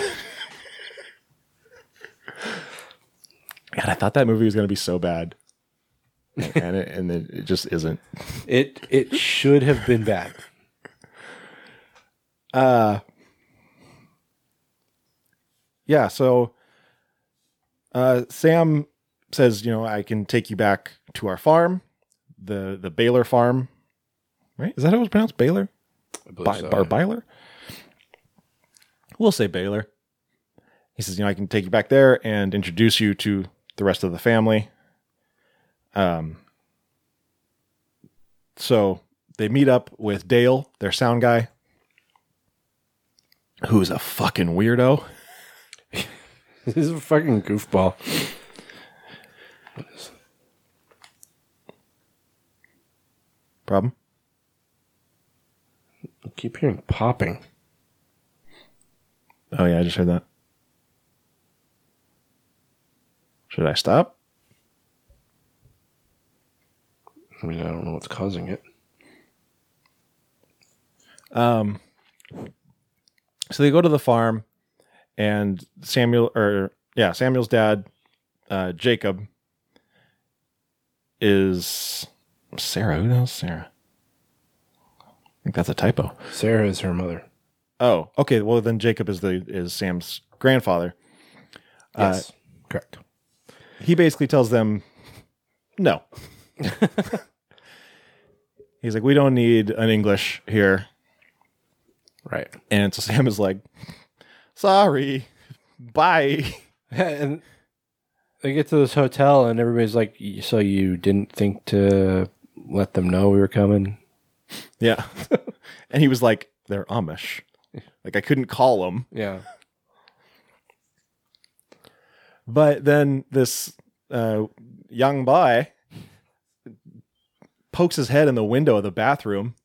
[SPEAKER 7] I thought that movie was going to be so bad, and it, and it, it just isn't. (laughs)
[SPEAKER 6] It it should have been bad.
[SPEAKER 7] Uh yeah, so uh Sam says, you know, I can take you back to our farm, the the Baylor farm. Right? Is that how it's pronounced? Baylor? By,
[SPEAKER 6] so,
[SPEAKER 7] or
[SPEAKER 6] yeah.
[SPEAKER 7] Byler? We'll say Baylor. He says, you know, I can take you back there and introduce you to the rest of the family. Um so they meet up with Dale, their sound guy, who's a fucking weirdo. (laughs)
[SPEAKER 6] He's a fucking goofball.
[SPEAKER 7] Problem?
[SPEAKER 6] I keep hearing popping.
[SPEAKER 7] Oh yeah, I just heard that. Should I stop?
[SPEAKER 6] I mean, I don't know what's causing it.
[SPEAKER 7] Um, so they go to the farm, and Samuel, or yeah, Samuel's dad, uh, Jacob, is Sarah. Who knows Sarah? I think that's a typo.
[SPEAKER 6] Sarah is her mother.
[SPEAKER 7] Oh, okay. Well, then Jacob is the is Sam's grandfather.
[SPEAKER 6] Yes,
[SPEAKER 7] Uh,
[SPEAKER 6] correct.
[SPEAKER 7] He basically tells them, no. (laughs) He's like, we don't need an English here.
[SPEAKER 6] Right.
[SPEAKER 7] And so Sam is like, sorry, bye. (laughs)
[SPEAKER 6] and they get to this hotel, and everybody's like, "So you didn't think to let them know we were coming?"
[SPEAKER 7] Yeah. (laughs) and he was like, they're Amish. Like I couldn't call them.
[SPEAKER 6] Yeah.
[SPEAKER 7] But then this uh, young boy pokes his head in the window of the bathroom,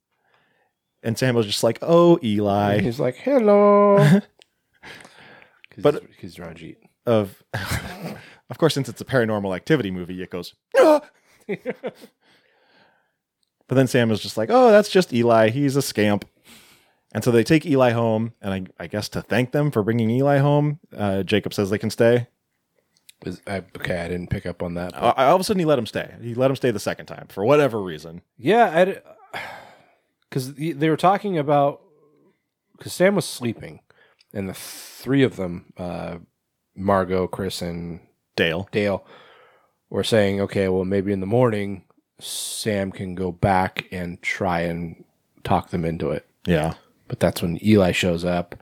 [SPEAKER 7] and Sam was just like, "Oh, Eli."
[SPEAKER 6] He's like, "Hello." (laughs)
[SPEAKER 7] but
[SPEAKER 6] because Ranjit.
[SPEAKER 7] of, (laughs) of course, since it's a paranormal activity movie, it goes. "Ah!" (laughs) but then Sam is just like, "Oh, that's just Eli. He's a scamp." And so they take Eli home, and I, I guess to thank them for bringing Eli home, uh, Jacob says they can stay.
[SPEAKER 6] Is, I, okay, I didn't pick up on that. but-
[SPEAKER 7] all of a sudden, he let him stay. He let him stay the second time for whatever reason.
[SPEAKER 6] Yeah, because (sighs) they were talking about because Sam was sleeping, and the three of them, uh, Margot, Chris, and
[SPEAKER 7] Dale,
[SPEAKER 6] Dale, were saying, okay, well, maybe in the morning, Sam can go back and try and talk them into it.
[SPEAKER 7] Yeah,
[SPEAKER 6] but that's when Eli shows up,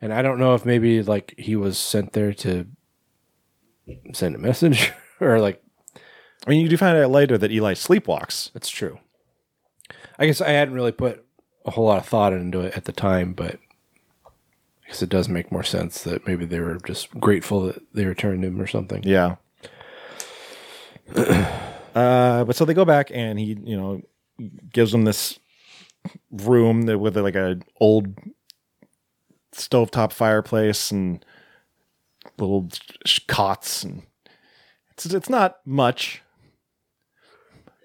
[SPEAKER 6] and I don't know if maybe like he was sent there to send a message (laughs) or like
[SPEAKER 7] I mean, you do find out later that Eli sleepwalks.
[SPEAKER 6] That's true. I guess I hadn't really put a whole lot of thought into it at the time, but I guess it does make more sense that maybe they were just grateful that they returned him or something.
[SPEAKER 7] Yeah. (clears throat) uh, but so they go back, and he, you know, gives them this room that with like a old stovetop fireplace and little cots, and it's it's not much.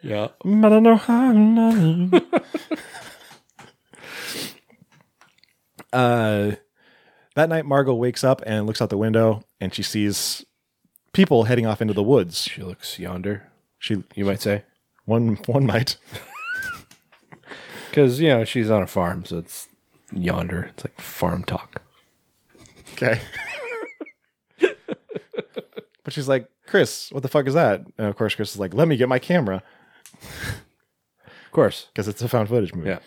[SPEAKER 6] Yeah.
[SPEAKER 7] But I know how. (laughs) uh, that night, Margot wakes up and looks out the window, and she sees people heading off into the woods.
[SPEAKER 6] She looks yonder.
[SPEAKER 7] She,
[SPEAKER 6] you might say,
[SPEAKER 7] one one might. (laughs)
[SPEAKER 6] because you know she's on a farm, so it's yonder. It's like farm talk.
[SPEAKER 7] Okay. (laughs) but she's like, Chris, what the fuck is that? And of course, Chris is like, let me get my camera.
[SPEAKER 6] Of course.
[SPEAKER 7] Because it's a found footage movie.
[SPEAKER 6] Yeah.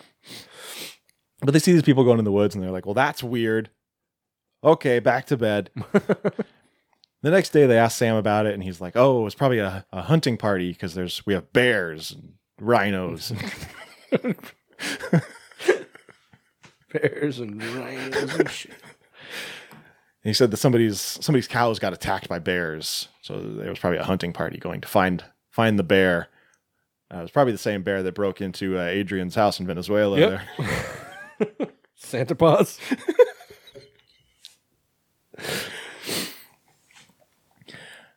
[SPEAKER 7] But they see these people going in the woods and they're like, well, that's weird. Okay, back to bed. (laughs) the next day they ask Sam about it and he's like, oh, it was probably a, a hunting party because there's we have bears and rhinos. (laughs) (laughs)
[SPEAKER 6] Bears and rhinos and shit.
[SPEAKER 7] He said that somebody's somebody's cows got attacked by bears, so there was probably a hunting party going to find find the bear. Uh, it was probably the same bear that broke into uh, Adrian's house in Venezuela.
[SPEAKER 6] Yep.
[SPEAKER 7] There. (laughs)
[SPEAKER 6] Santa Paws. (laughs)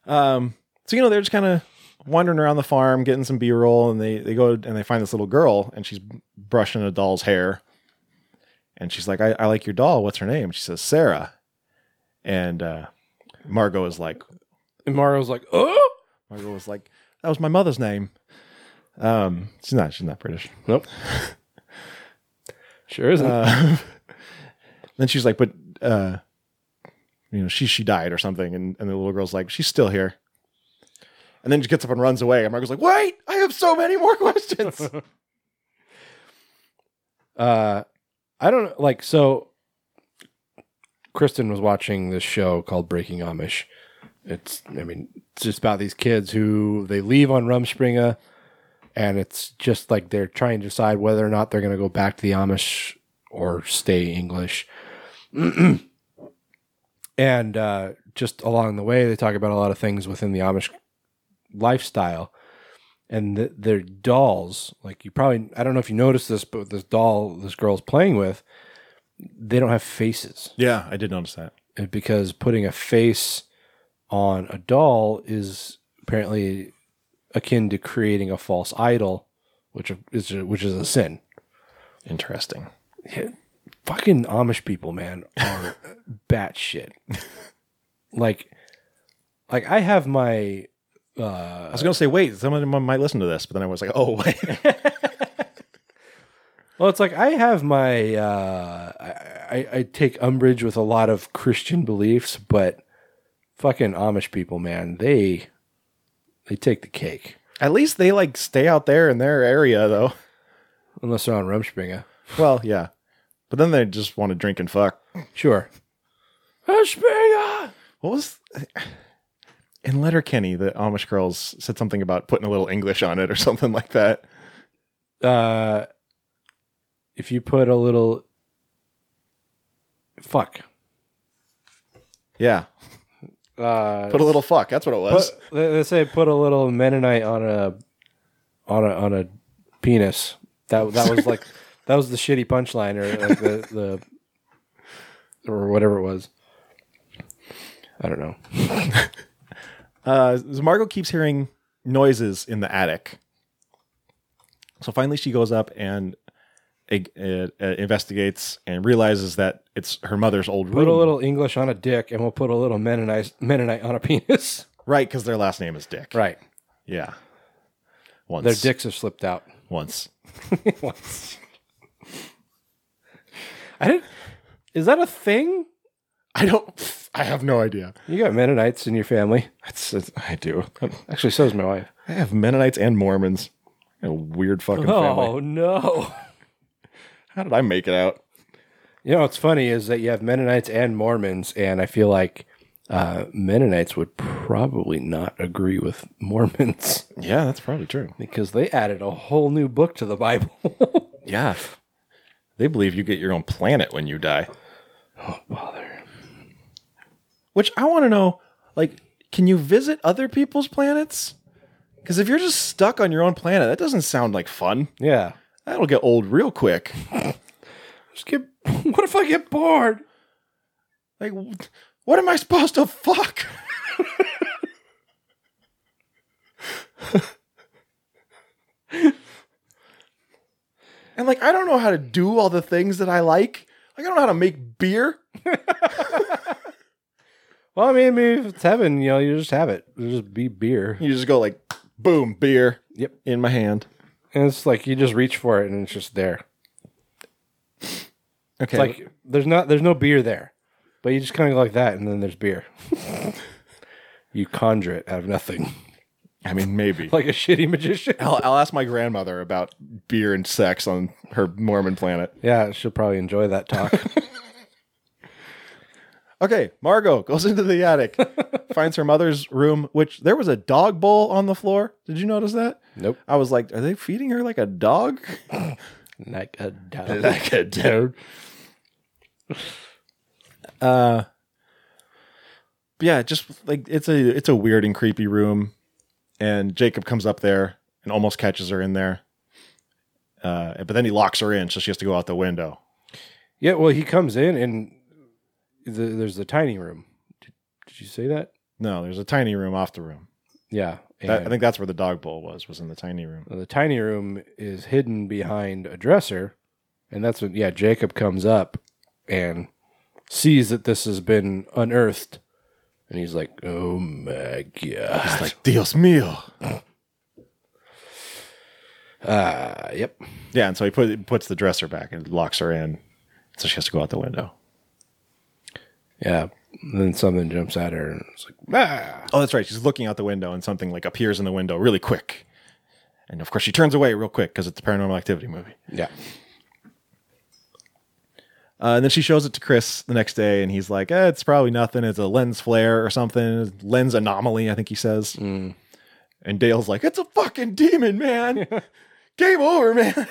[SPEAKER 7] Um, so you know they're just kind of wandering around the farm, getting some B roll, and they they go and they find this little girl, and she's brushing a doll's hair, and she's like, "I, I like your doll. What's her name?" She says Sarah, and uh, Margot is like,
[SPEAKER 6] and Margot's like, "Oh."
[SPEAKER 7] Margot was like, "That was my mother's name." Um, she's not. She's not British.
[SPEAKER 6] Nope. Sure isn't.
[SPEAKER 7] Uh, (laughs) then she's like, "But uh, you know, she she died or something," and and the little girl's like, "She's still here." And then she gets up and runs away. And Margot's like, "Wait, I have so many more (laughs) questions." (laughs)
[SPEAKER 6] uh I don't know like so Kristen was watching this show called Breaking Amish. It's I mean, it's just about these kids who they leave on Rumspringa and it's just like they're trying to decide whether or not they're going to go back to the Amish or stay English. (clears throat) and uh just along the way they talk about a lot of things within the Amish lifestyle and th- their dolls like you probably i don't know if you noticed this but this doll this girl's playing with they don't have faces
[SPEAKER 7] yeah, I did notice that.
[SPEAKER 6] and because putting a face on a doll is apparently akin to creating a false idol which is which is a sin
[SPEAKER 7] Interesting.
[SPEAKER 6] Yeah, fucking amish people man are (laughs) batshit like like i have my uh
[SPEAKER 7] I was gonna say, wait, someone might listen to this, but then I was like, oh wait. (laughs)
[SPEAKER 6] Well, it's like I have my uh, I, I take umbrage with a lot of Christian beliefs, but fucking Amish people, man, they they take the cake.
[SPEAKER 7] At least they like stay out there in their area though.
[SPEAKER 6] Unless they're on Rumspringa.
[SPEAKER 7] Well, yeah. But then they just want to drink and fuck.
[SPEAKER 6] Sure. Rumspringa!
[SPEAKER 7] What was in Letterkenny? The Amish girls said something about putting a little English on it or something like that.
[SPEAKER 6] Uh, if you put a little. Fuck.
[SPEAKER 7] Yeah,
[SPEAKER 6] Uh,
[SPEAKER 7] put a little fuck. That's what it was.
[SPEAKER 6] Put, they say put a little Mennonite on a on a on a penis. That that was like (laughs) that was the shitty punchline or like the the or whatever it was. I don't know. (laughs)
[SPEAKER 7] Uh, Margot keeps hearing noises in the attic. So finally, she goes up and Uh, uh, investigates and realizes that it's her mother's old room.
[SPEAKER 6] Put a little English on a dick, and we'll put a little Mennonite Mennonite on a (laughs) penis.
[SPEAKER 7] right, because their last name is Dick.
[SPEAKER 6] Right.
[SPEAKER 7] Yeah. Once.
[SPEAKER 6] Their dicks have slipped out.
[SPEAKER 7] Once. (laughs)
[SPEAKER 6] Once. I didn't. Is that a thing?
[SPEAKER 7] I don't. I have no idea.
[SPEAKER 6] You got Mennonites in your family.
[SPEAKER 7] That's, that's I do.
[SPEAKER 6] Actually, so does my wife.
[SPEAKER 7] I have Mennonites and Mormons. A weird fucking
[SPEAKER 6] Oh
[SPEAKER 7] family.
[SPEAKER 6] no!
[SPEAKER 7] How did I make it out?
[SPEAKER 6] You know what's funny is that you have Mennonites and Mormons, and I feel like uh, Mennonites would probably not agree with Mormons (laughs)
[SPEAKER 7] Yeah, that's probably true.
[SPEAKER 6] because they added a whole new book to the Bible. (laughs)
[SPEAKER 7] Yeah. They believe you get your own planet when you die.
[SPEAKER 6] oh bother!
[SPEAKER 7] Which I want to know, like, can you visit other people's planets? Because if you're just stuck on your own planet, that doesn't sound like fun.
[SPEAKER 6] Yeah.
[SPEAKER 7] That'll get old real quick.
[SPEAKER 6] Just get. What if I get bored?
[SPEAKER 7] Like, what am I supposed to fuck? and like, I don't know how to do all the things that I like. Like, I don't know how to make beer. (laughs)
[SPEAKER 6] Well, I mean, maybe if it's heaven, you know, you just have it. It'll just be beer.
[SPEAKER 7] You just go like, boom, beer.
[SPEAKER 6] Yep.
[SPEAKER 7] In my hand.
[SPEAKER 6] And it's like you just reach for it and it's just there.
[SPEAKER 7] Okay.
[SPEAKER 6] It's like there's not there's no beer there. But you just kind of go like that and then there's beer. (laughs) you conjure it out of nothing.
[SPEAKER 7] I mean, maybe. (laughs)
[SPEAKER 6] Like a shitty magician.
[SPEAKER 7] I'll, I'll ask my grandmother about beer and sex on her Mormon planet.
[SPEAKER 6] Yeah, she'll probably enjoy that talk. (laughs)
[SPEAKER 7] Okay, Margot goes (laughs) into the attic, (laughs) finds her mother's room, which there was a dog bowl on the floor. Did you notice that?
[SPEAKER 6] Nope.
[SPEAKER 7] I was like, are they feeding her like a dog? (laughs)
[SPEAKER 6] like a dog.
[SPEAKER 7] like a dog. Uh, yeah, just like it's a it's a weird and creepy room, and Jacob comes up there and almost catches her in there. Uh, but then he locks her in, so she has to go out the window.
[SPEAKER 6] Yeah, well, he comes in and the, there's the tiny room. Did, did you say that?
[SPEAKER 7] No, there's a tiny room off the room.
[SPEAKER 6] Yeah.
[SPEAKER 7] That, I think that's where the dog bowl was. Was in the tiny room.
[SPEAKER 6] The tiny room is hidden behind a dresser, and that's when yeah Jacob comes up and sees that this has been unearthed, and he's like, "Oh my god!"
[SPEAKER 7] It's like Dios mío.
[SPEAKER 6] uh, yep.
[SPEAKER 7] Yeah, and so he put, puts the dresser back and locks her in, so she has to go out the window.
[SPEAKER 6] Yeah. And then something jumps at her, and it's like, ah.
[SPEAKER 7] Oh, that's right. She's looking out the window, and something like appears in the window really quick, and of course she turns away real quick because it's a Paranormal Activity movie.
[SPEAKER 6] Yeah.
[SPEAKER 7] Uh, and then she shows it to Chris the next day, and he's like, eh, "It's probably nothing. It's a lens flare or something. Lens anomaly, I think he says."
[SPEAKER 6] Mm.
[SPEAKER 7] And Dale's like, "It's a fucking demon, man. (laughs) Game over, man."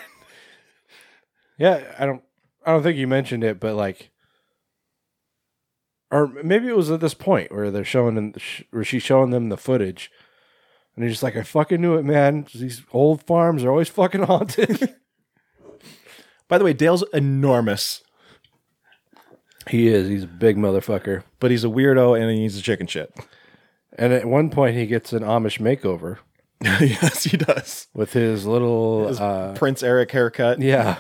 [SPEAKER 6] Yeah, I don't, I don't think you mentioned it, but like, or maybe it was at this point where they're showing them, where she's showing them the footage, and he's just like, "I fucking knew it, man. These old farms are always fucking (laughs) haunted."
[SPEAKER 7] By the way, Dale's enormous,
[SPEAKER 6] he is. He's a big motherfucker.
[SPEAKER 7] but he's a weirdo and he needs a chicken shit.
[SPEAKER 6] And at one point, he gets an Amish makeover (laughs)
[SPEAKER 7] yes, he does.
[SPEAKER 6] with his little,
[SPEAKER 7] His
[SPEAKER 6] uh,
[SPEAKER 7] Prince Eric haircut,
[SPEAKER 6] yeah,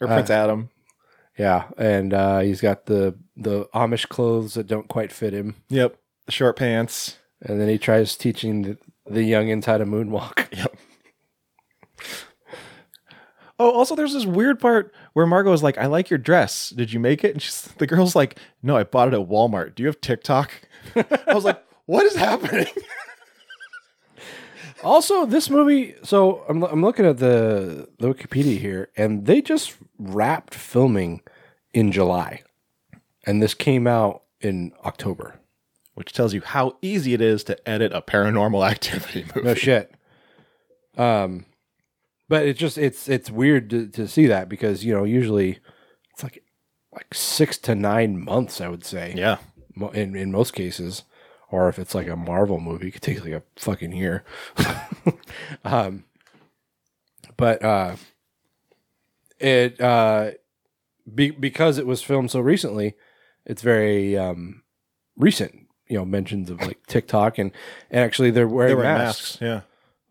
[SPEAKER 7] or Prince Adam.
[SPEAKER 6] yeah, and uh, he's got the the Amish clothes that don't quite fit him,
[SPEAKER 7] Yep, the short pants.
[SPEAKER 6] and then he tries teaching the, the youngins how to moonwalk. (laughs)
[SPEAKER 7] Yep. Oh, also, there's this weird part where Margot is like, "I like your dress. Did you make it?" And she's the girl's like, "No, I bought it at Walmart. Do you have TikTok?" I was like, (laughs) "What is happening?" (laughs)
[SPEAKER 6] Also, this movie. So I'm I'm looking at the, the Wikipedia here, and they just wrapped filming in July, and this came out in October.
[SPEAKER 7] Which tells you how easy it is to edit a paranormal (laughs) activity movie.
[SPEAKER 6] No shit. Um, but it's just it's it's weird to, to see that because you know usually it's like like six to nine months I would say.
[SPEAKER 7] Yeah.
[SPEAKER 6] In in most cases, or if it's like a Marvel movie, it could take like a fucking year. (laughs) um, but uh, it uh, be, because it was filmed so recently, it's very um recent. You know, mentions of like TikTok and, and actually they're wearing,
[SPEAKER 7] wearing
[SPEAKER 6] masks.
[SPEAKER 7] masks,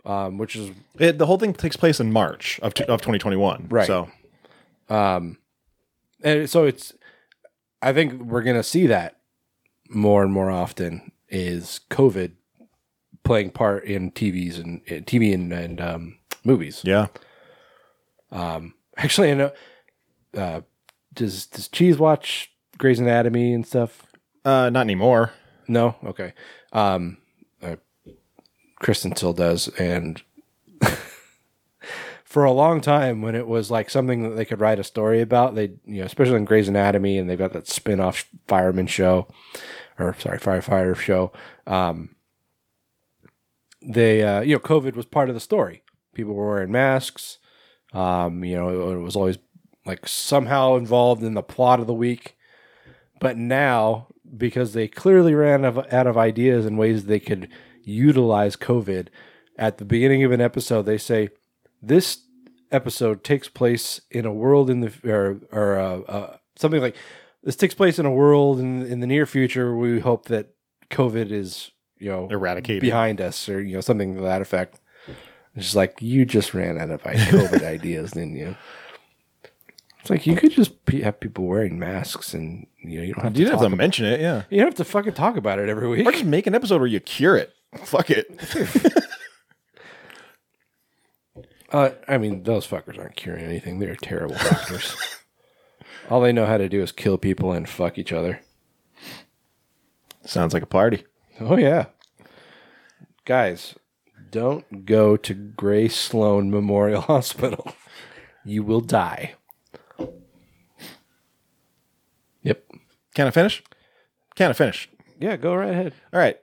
[SPEAKER 7] yeah.
[SPEAKER 6] Um, which is
[SPEAKER 7] It, the whole thing takes place in March of, t- of 2021.
[SPEAKER 6] Right.
[SPEAKER 7] So
[SPEAKER 6] Um, and so it's, I think we're gonna see that more and more often is COVID playing part in TVs and uh, TV and, and um, movies.
[SPEAKER 7] Yeah.
[SPEAKER 6] Um, actually, I know. Uh, does does Cheese watch Grey's Anatomy and stuff?
[SPEAKER 7] Uh, not anymore.
[SPEAKER 6] No. Okay. Um, uh, Kristen still does, and (laughs) for a long time, when it was like something that they could write a story about, they you know, especially in Grey's Anatomy, and they've got that spin-off fireman show, or sorry, firefighter show. Um, they uh, you know, COVID was part of the story. People were wearing masks. Um, you know, it was always like somehow involved in the plot of the week. But now, because they clearly ran of, out of ideas and ways they could utilize COVID, at the beginning of an episode, they say, This episode takes place in a world in the, or, or uh, uh, something like, this takes place in a world in, in the near future. We hope that COVID is, you know,
[SPEAKER 7] Eradicated.
[SPEAKER 6] behind us or, you know, something to that effect. It's just like, you just ran out of COVID (laughs) ideas, didn't you? It's like you could just have people wearing masks, and you know you don't have
[SPEAKER 7] You
[SPEAKER 6] to
[SPEAKER 7] didn't have to mention it, yeah.
[SPEAKER 6] You don't have to fucking talk about it every week.
[SPEAKER 7] Or just make an episode where you cure it. Fuck it. (laughs)
[SPEAKER 6] Uh, I mean, those fuckers aren't curing anything. They're terrible doctors. (laughs) All they know how to do is kill people and fuck each other.
[SPEAKER 7] Sounds like a party.
[SPEAKER 6] Oh yeah, guys, don't go to Grey Sloan Memorial (laughs) Hospital. You will die. Yep.
[SPEAKER 7] Can I finish? Can I finish?
[SPEAKER 6] Yeah, go right ahead.
[SPEAKER 7] All right.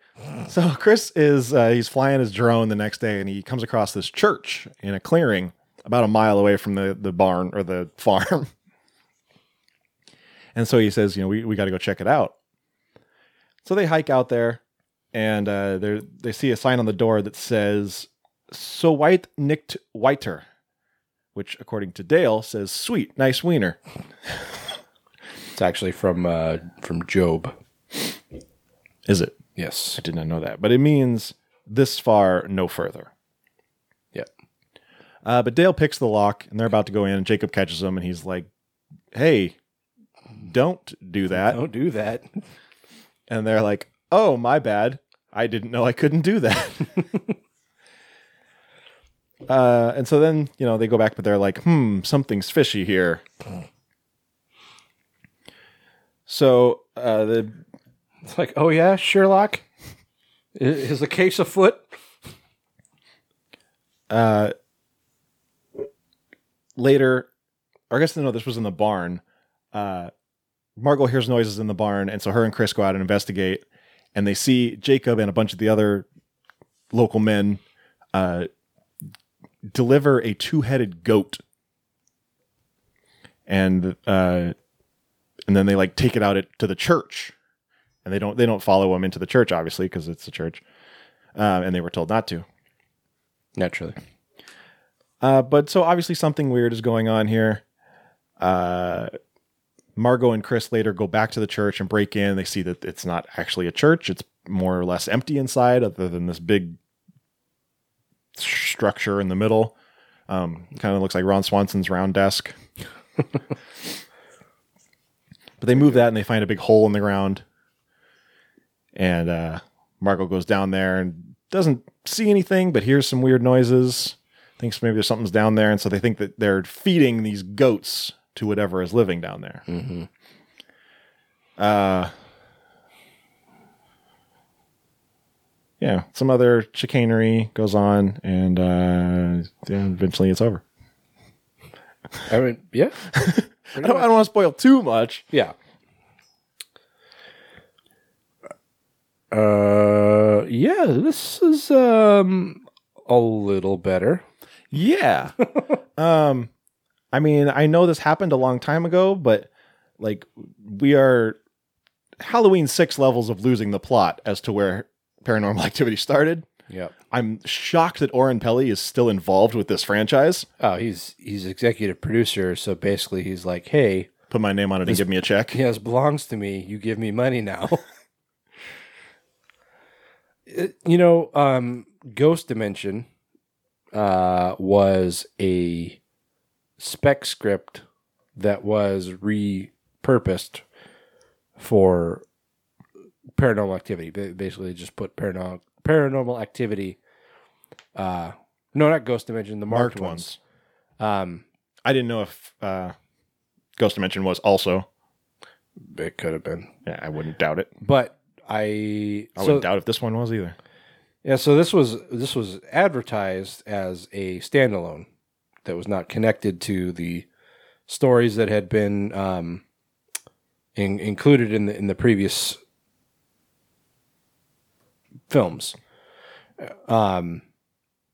[SPEAKER 7] So (laughs) Chris is uh, he's flying his drone the next day, and he comes across this church in a clearing about a mile away from the the barn or the (laughs) farm. and so he says, you know, we, we got to go check it out. So they hike out there, and uh, they they see a sign on the door that says "So white Nicked whiter," which according to Dale says "Sweet, nice wiener." (laughs)
[SPEAKER 6] It's actually from uh, from Job.
[SPEAKER 7] Is it?
[SPEAKER 6] Yes.
[SPEAKER 7] I did not know that, but it means this far, no further.
[SPEAKER 6] Yep.
[SPEAKER 7] Uh, but Dale picks the lock, and they're about to go in, and Jacob catches him, and he's like, "Hey, don't do that!
[SPEAKER 6] Don't do that!" (laughs)
[SPEAKER 7] And they're like, "Oh, my bad. I didn't know I couldn't do that." (laughs) uh, and so then you know they go back, but they're like, "Hmm, something's fishy here." So uh, the
[SPEAKER 6] It's like, oh yeah, Sherlock, is the case afoot?
[SPEAKER 7] uh, later, or I guess no, this was in the barn. Uh, Margot hears noises in the barn, and so her and Chris go out and investigate, and they see Jacob and a bunch of the other local men uh, deliver a two-headed goat, and uh, and then they like take it out at, to the church, and they don't they don't follow them into the church obviously because it's the church, um, and they were told not to.
[SPEAKER 6] Naturally.
[SPEAKER 7] Uh, but so obviously something weird is going on here. Uh, Margot and Chris later go back to the church and break in. They see that it's not actually a church; it's more or less empty inside, other than this big structure in the middle. Um, kind of looks like Ron Swanson's round desk. (laughs) but they move that and they find a big hole in the ground. And uh, Margot goes down there and doesn't see anything, but hears some weird noises. Thinks maybe there's something's down there, and so they think that they're feeding these goats to whatever is living down there.
[SPEAKER 6] Mm-hmm.
[SPEAKER 7] Uh, yeah, some other chicanery goes on, and uh, yeah, eventually it's over.
[SPEAKER 6] I mean, yeah. (laughs)
[SPEAKER 7] I don't, I don't want to spoil too much.
[SPEAKER 6] Yeah. Uh, yeah, this is um a little better.
[SPEAKER 7] Yeah. (laughs) um, I mean, I know this happened a long time ago, but like we are Halloween six levels of losing the plot as to where Paranormal (laughs) Activity started.
[SPEAKER 6] Yep.
[SPEAKER 7] I'm shocked that Oren Peli is still involved with this franchise.
[SPEAKER 6] Oh, he's he's executive producer, so basically he's like, "Hey,
[SPEAKER 7] Put my name on it
[SPEAKER 6] This-
[SPEAKER 7] and give me a check.
[SPEAKER 6] yeah, this belongs to me. You give me money now." (laughs) It- you know, um, Ghost Dimension uh, was a spec script that was repurposed for paranormal activity. Basically, just put paranormal paranormal activity. Uh, no, not Ghost Dimension. The marked,
[SPEAKER 7] Marked
[SPEAKER 6] ones.
[SPEAKER 7] ones.
[SPEAKER 6] Um,
[SPEAKER 7] I didn't know if uh, Ghost Dimension was also.
[SPEAKER 6] it could have been,
[SPEAKER 7] Yeah, I wouldn't doubt it.
[SPEAKER 6] but I
[SPEAKER 7] I
[SPEAKER 6] so-
[SPEAKER 7] wouldn't doubt if this one was either.
[SPEAKER 6] Yeah, so this was this was advertised as a standalone that was not connected to the stories that had been um, in, included in the in the previous films. Um,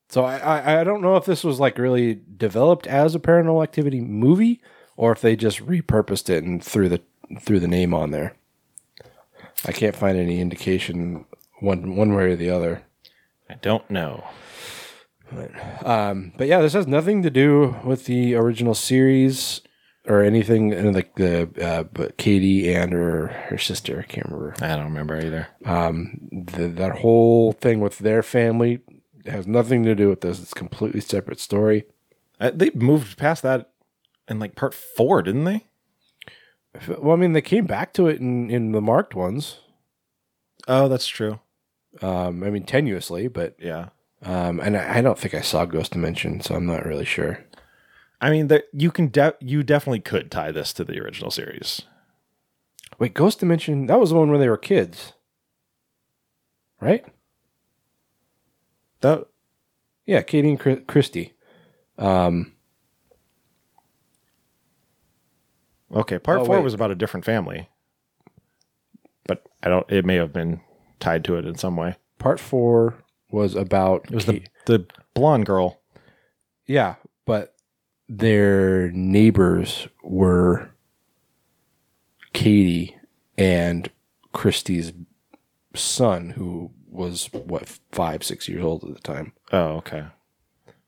[SPEAKER 6] so I, I I don't know if this was like really developed as a Paranormal Activity movie or if they just repurposed it and threw the threw the name on there. I can't find any indication one one way or the other.
[SPEAKER 7] I don't know.
[SPEAKER 6] But, um, but yeah, this has nothing to do with the original series or anything uh, like the uh, but Katie and her her sister. I can't remember.
[SPEAKER 7] I don't remember either.
[SPEAKER 6] Um, the, that whole thing with their family has nothing to do with this. It's a completely separate story.
[SPEAKER 7] Uh, they moved past that in like part four, didn't they?
[SPEAKER 6] Well, I mean, they came back to it in in the marked ones.
[SPEAKER 7] Oh, that's true.
[SPEAKER 6] Um, I mean, tenuously, but
[SPEAKER 7] Yeah.
[SPEAKER 6] um, and I, I don't think I saw Ghost Dimension, so I'm not really sure.
[SPEAKER 7] I mean, that you can de- you definitely could tie this to the original series.
[SPEAKER 6] Wait, Ghost Dimension? That was the one where they were kids, right?
[SPEAKER 7] That
[SPEAKER 6] Yeah, Katie and Chris- Christy. Um,
[SPEAKER 7] okay. Part Four
[SPEAKER 6] wait.
[SPEAKER 7] was about a different family, but I don't. It may have been tied to it in some way.
[SPEAKER 6] part four was about
[SPEAKER 7] It was
[SPEAKER 6] Ka-
[SPEAKER 7] the the blonde girl.
[SPEAKER 6] yeah, their neighbors were Katie and Christy's son, who was what five, six years old at the time.
[SPEAKER 7] Oh, okay.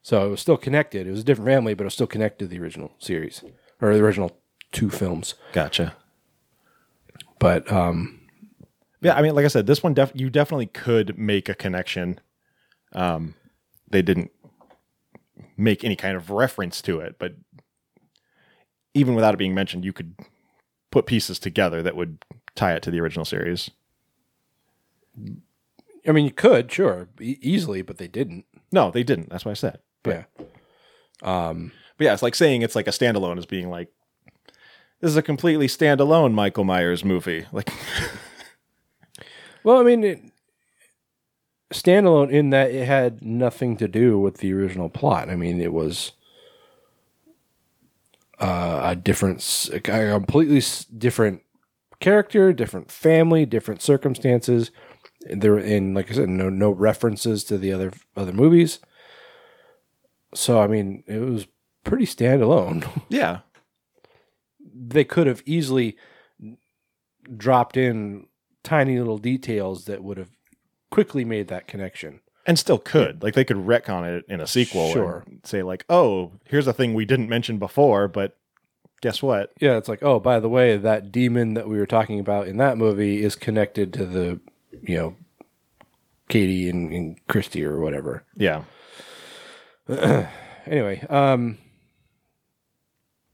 [SPEAKER 6] So it was still connected. It was a different family, but it was still connected to the original series or the original two films.
[SPEAKER 7] Gotcha.
[SPEAKER 6] But um,
[SPEAKER 7] Yeah, I mean, like I said, this one def- you definitely could make a connection. Um, they didn't make any kind of reference to it, but even without it being mentioned, you could put pieces together that would tie it to the original series.
[SPEAKER 6] I mean, you could sure e- easily, but they didn't.
[SPEAKER 7] No, they didn't. That's what I said.
[SPEAKER 6] yeah. Um,
[SPEAKER 7] But yeah, it's like saying it's like a standalone as being like this is a completely standalone Michael Myers movie. Like (laughs)
[SPEAKER 6] Well, I mean, it, standalone in that it had nothing to do with the original plot. I mean, it was uh, a different, a completely different character, different family, different circumstances. There were, in like I said, no no references to the other other movies. So I mean, it was pretty standalone. (laughs)
[SPEAKER 7] yeah,
[SPEAKER 6] they could have easily dropped in tiny little details that would have quickly made that connection.
[SPEAKER 7] and still could. Like they could retcon it in a sequel
[SPEAKER 6] Sure.
[SPEAKER 7] and say like, "Oh, here's a thing we didn't mention before, but guess what?
[SPEAKER 6] Yeah, it's like, oh, by the way, that demon that we were talking about in that movie is connected to the, you know, Katie and, and Christy or whatever.
[SPEAKER 7] Yeah. (clears throat)
[SPEAKER 6] anyway, um,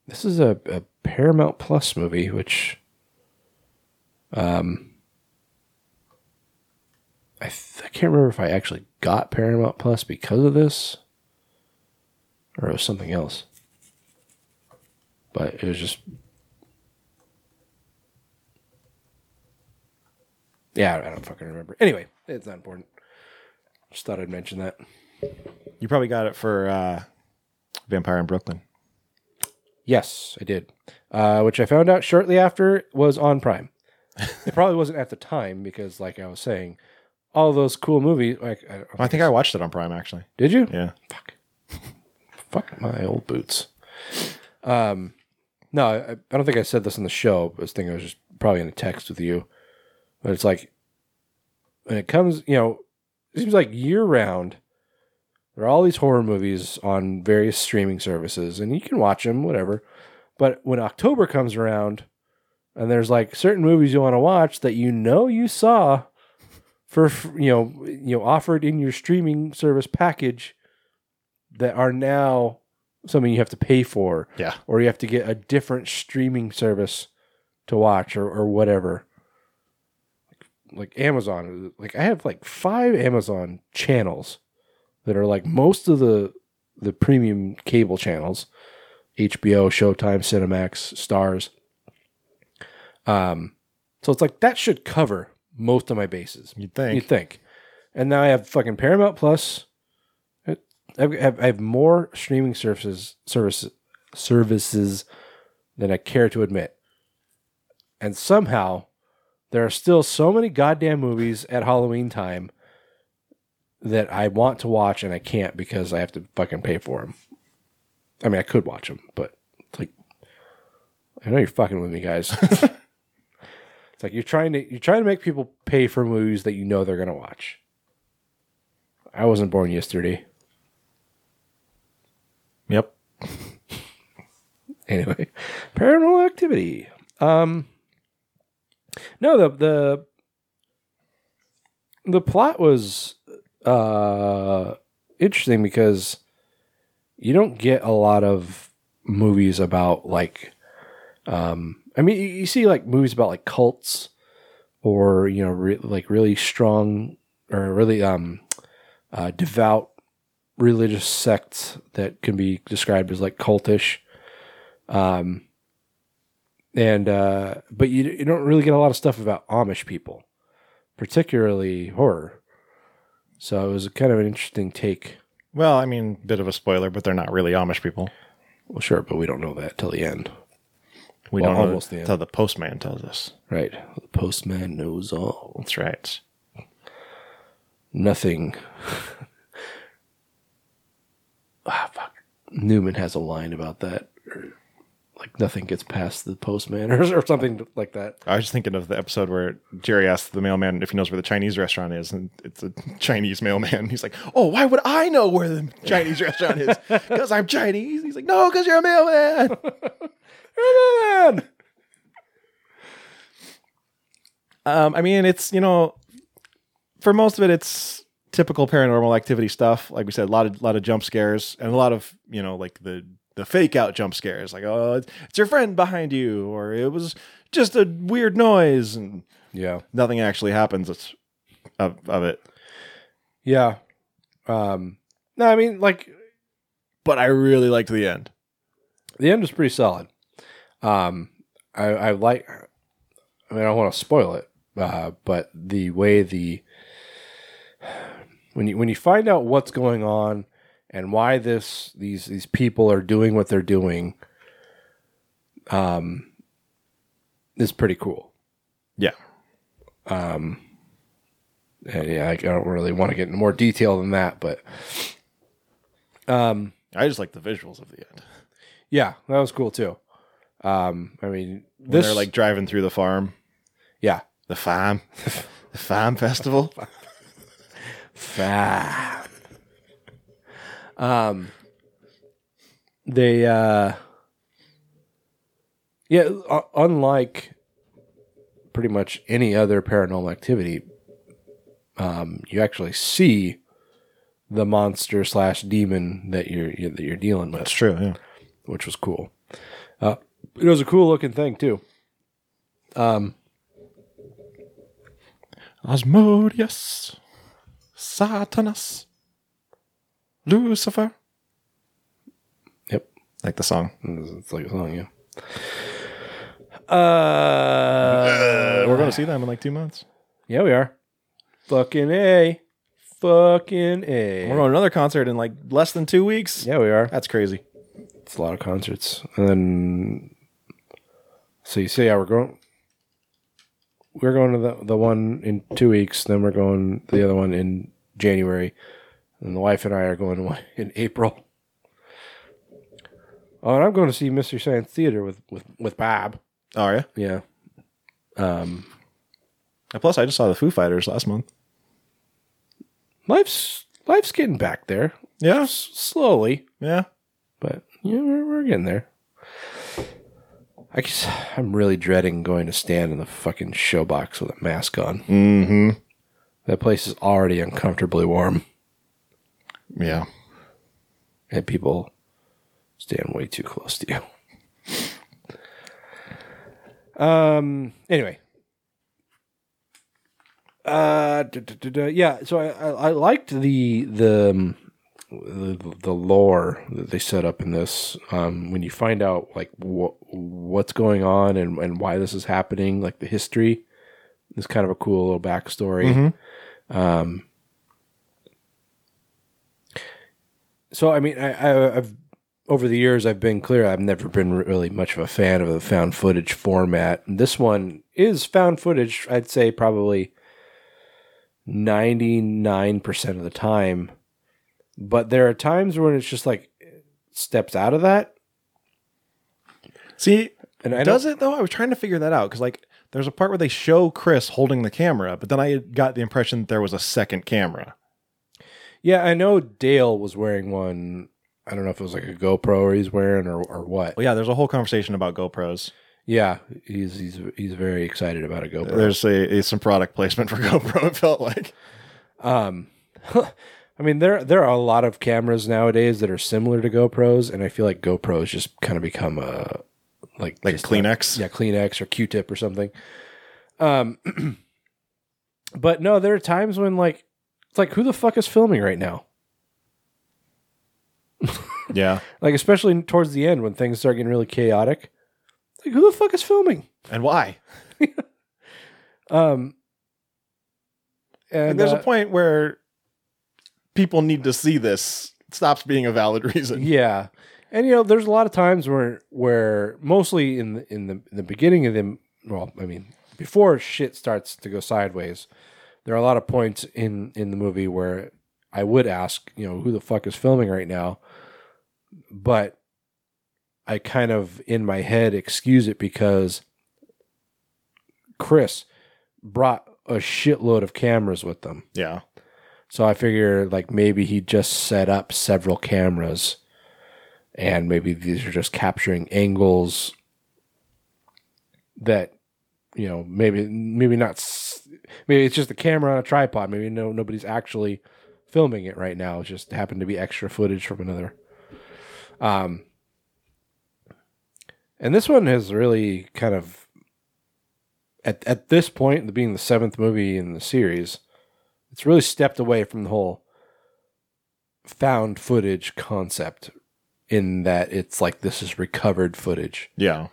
[SPEAKER 6] this is a, a Paramount Plus movie, which, um, I, th- I can't remember if I actually got Paramount Plus because of this, or it was something else. But it was just, yeah, I don't fucking remember. Anyway, it's not important. Just thought I'd mention that.
[SPEAKER 7] You probably got it for uh, Vampire in Brooklyn.
[SPEAKER 6] Yes, I did. Uh, which I found out shortly after was on Prime. (laughs) it probably wasn't at the time because, like I was saying, all those cool movies. Like, I,
[SPEAKER 7] I think I watched it on Prime actually.
[SPEAKER 6] did you?
[SPEAKER 7] Yeah.
[SPEAKER 6] Fuck (laughs) Fuck my old boots. Um, no, I, I don't think I said this on the show. I was thinking I was just probably in a text with you, but it's like when it comes, you know, it seems like year round. There are all these horror movies on various streaming services, and you can watch them, whatever. But when October comes around, and there's like certain movies you want to watch that you know you saw for you know you know offered in your streaming service package that are now something you have to pay for.
[SPEAKER 7] Yeah.
[SPEAKER 6] Or you have to get a different streaming service to watch or, or whatever. Like Amazon. Like I have like five Amazon channels that are like most of the the premium cable channels. HBO, Showtime, Cinemax, Stars. Um so it's like that should cover most of my bases.
[SPEAKER 7] You'd think.
[SPEAKER 6] You'd think. And now I have fucking Paramount Plus. I have, I have more streaming services services services than I care to admit. And somehow there are still so many goddamn movies at Halloween time that I want to watch and I can't because I have to fucking pay for them. I mean, I could watch them, but it's like I know you're fucking with me, guys. (laughs) it's like you're trying to you're trying to make people pay for movies that you know they're gonna watch. I wasn't born yesterday.
[SPEAKER 7] Yep. (laughs)
[SPEAKER 6] anyway, paranormal activity. Um, no, the the the plot was uh interesting because you don't get a lot of movies about like um I mean you, see like movies about like cults or you know re- like really strong or really um uh, devout religious sects that can be described as like cultish. Um and uh but you, you don't really get a lot of stuff about amish people particularly horror. So it was kind of an interesting take.
[SPEAKER 7] Well, I mean, bit of a spoiler, but they're not really Amish people.
[SPEAKER 6] well sure but we don't know that till the end
[SPEAKER 7] We
[SPEAKER 6] Well,
[SPEAKER 7] don't know
[SPEAKER 6] almost the end.
[SPEAKER 7] until the postman tells us.
[SPEAKER 6] right the postman knows all
[SPEAKER 7] That's right.
[SPEAKER 6] nothing (laughs) ah fuck newman has a line about that or, like nothing gets past the postman or, or something like that
[SPEAKER 7] I was just thinking of the episode where Jerry asks the mailman if he knows where the Chinese restaurant is, and it's a Chinese mailman. He's like, "Oh, why would I know where the Chinese restaurant is? Because I'm Chinese." He's like, "No, because you're a mailman." (laughs) Um, I mean, it's you know, for most of it, it's typical paranormal activity stuff. Like we said, a lot of lot of jump scares and a lot of you know, like the the fake out jump scares, like oh, it's, it's your friend behind you, or it was just a weird noise, and
[SPEAKER 6] yeah,
[SPEAKER 7] nothing actually happens it's, of of it.
[SPEAKER 6] Yeah. Um no, I mean like
[SPEAKER 7] But I really liked the end.
[SPEAKER 6] the end was pretty solid. Um I I like I mean I don't want to spoil it, uh, but the way the when you when you find out what's going on and why this these these people are doing what they're doing um is pretty cool.
[SPEAKER 7] Yeah.
[SPEAKER 6] Um yeah, I don't really want to get into more detail than that, but um
[SPEAKER 7] I just like the visuals of the end.
[SPEAKER 6] Yeah, that was cool too. Um, I mean,
[SPEAKER 7] When
[SPEAKER 6] this
[SPEAKER 7] they're like driving through the farm,
[SPEAKER 6] yeah,
[SPEAKER 7] the farm, (laughs) the farm festival.
[SPEAKER 6] farm. Um, they uh, yeah, u- unlike pretty much any other paranormal activity, um, you actually see the monster slash demon that you're you- that you're dealing with.
[SPEAKER 7] That's true. Yeah.
[SPEAKER 6] which was cool. Uh, it was a cool looking thing too. Um,
[SPEAKER 7] Asmodeus, Satanas, Lucifer.
[SPEAKER 6] Yep.
[SPEAKER 7] Like the song.
[SPEAKER 6] It's like a song, yeah. Uh,
[SPEAKER 7] we're going to see them in like two months.
[SPEAKER 6] Yeah, we are. Fucking A. Fucking A.
[SPEAKER 7] We're going to another concert in like less than two weeks.
[SPEAKER 6] Yeah, we are.
[SPEAKER 7] That's crazy.
[SPEAKER 6] It's a lot of concerts. And then, so you see, yeah, we're going. We're going to the the one in two weeks. Then we're going to the other one in January, and the wife and I are going to one in April. Oh, and I'm going to see Mystery Science Theater with with with Bob.
[SPEAKER 7] Oh, are you?
[SPEAKER 6] Yeah. Um.
[SPEAKER 7] And plus, I just saw the Foo Fighters last month.
[SPEAKER 6] Life's life's getting back there.
[SPEAKER 7] Yeah.
[SPEAKER 6] S- slowly,
[SPEAKER 7] Yeah.
[SPEAKER 6] but yeah, we're, we're getting there. I guess (sighs) I'm really dreading going to stand in the fucking showbox with a mask on.
[SPEAKER 7] Mm-hmm.
[SPEAKER 6] That place is already uncomfortably warm,
[SPEAKER 7] Yeah.
[SPEAKER 6] and people stand way too close to you. Um. Anyway. Uh. duh, duh, duh, duh. Yeah. So I, I I liked the the um, the, the lore that they set up in this. Um. When you find out like what what's going on and and why this is happening, like the history, is kind of a cool little backstory.
[SPEAKER 7] Mhm.
[SPEAKER 6] Um. So I mean, I, I I've over the years I've been clear I've never been really much of a fan of the found footage format. This one is found footage. I'd say probably ninety nine percent of the time, but there are times when it's just like steps out of that.
[SPEAKER 7] See,
[SPEAKER 6] And I
[SPEAKER 7] does it though? I was trying to figure that out because like there's a part where they show Chris holding the camera, but then I got the impression that there was a second camera.
[SPEAKER 6] Yeah, I know Dale was wearing one. I don't know if it was like a GoPro he's wearing or or what.
[SPEAKER 7] Well, yeah, there's a whole conversation about GoPros.
[SPEAKER 6] Yeah, he's he's he's very excited about a GoPro.
[SPEAKER 7] There's a, a some product placement for (laughs) GoPro. It felt like.
[SPEAKER 6] Um, (laughs) I mean, there there are a lot of cameras nowadays that are similar to GoPros, and I feel like GoPros just kind of become a like
[SPEAKER 7] Like Kleenex?
[SPEAKER 6] yeah, Kleenex or Q-tip or something. Um, (clears throat) but no, there are times when like it's like who the fuck is filming right now? (laughs)
[SPEAKER 7] Yeah.
[SPEAKER 6] Like especially towards the end when things start getting really chaotic. Like who the fuck is filming?
[SPEAKER 7] And why? (laughs)
[SPEAKER 6] Um,
[SPEAKER 7] Like,
[SPEAKER 6] and
[SPEAKER 7] there's
[SPEAKER 6] uh,
[SPEAKER 7] a point where people need to see this. Stops being a valid (laughs) reason.
[SPEAKER 6] Yeah, and you know, there's a lot of times where where mostly in the, in the in the beginning of them, well, I mean, before shit starts to go sideways, there are a lot of points in in the movie where I would ask, you know, who the fuck is filming right now, but I kind of in my head excuse it because Chris brought a shitload of cameras with them.
[SPEAKER 7] Yeah.
[SPEAKER 6] So I figure like maybe he just set up several cameras and maybe these are just capturing angles that you know maybe maybe not maybe it's just a camera on a tripod. Maybe no nobody's actually filming it right now. It just happened to be extra footage from another. Um and this one has really kind of at at this point being the seventh movie in the series it's really stepped away from the whole found footage concept in that it's like this is recovered footage.
[SPEAKER 7] Yeah.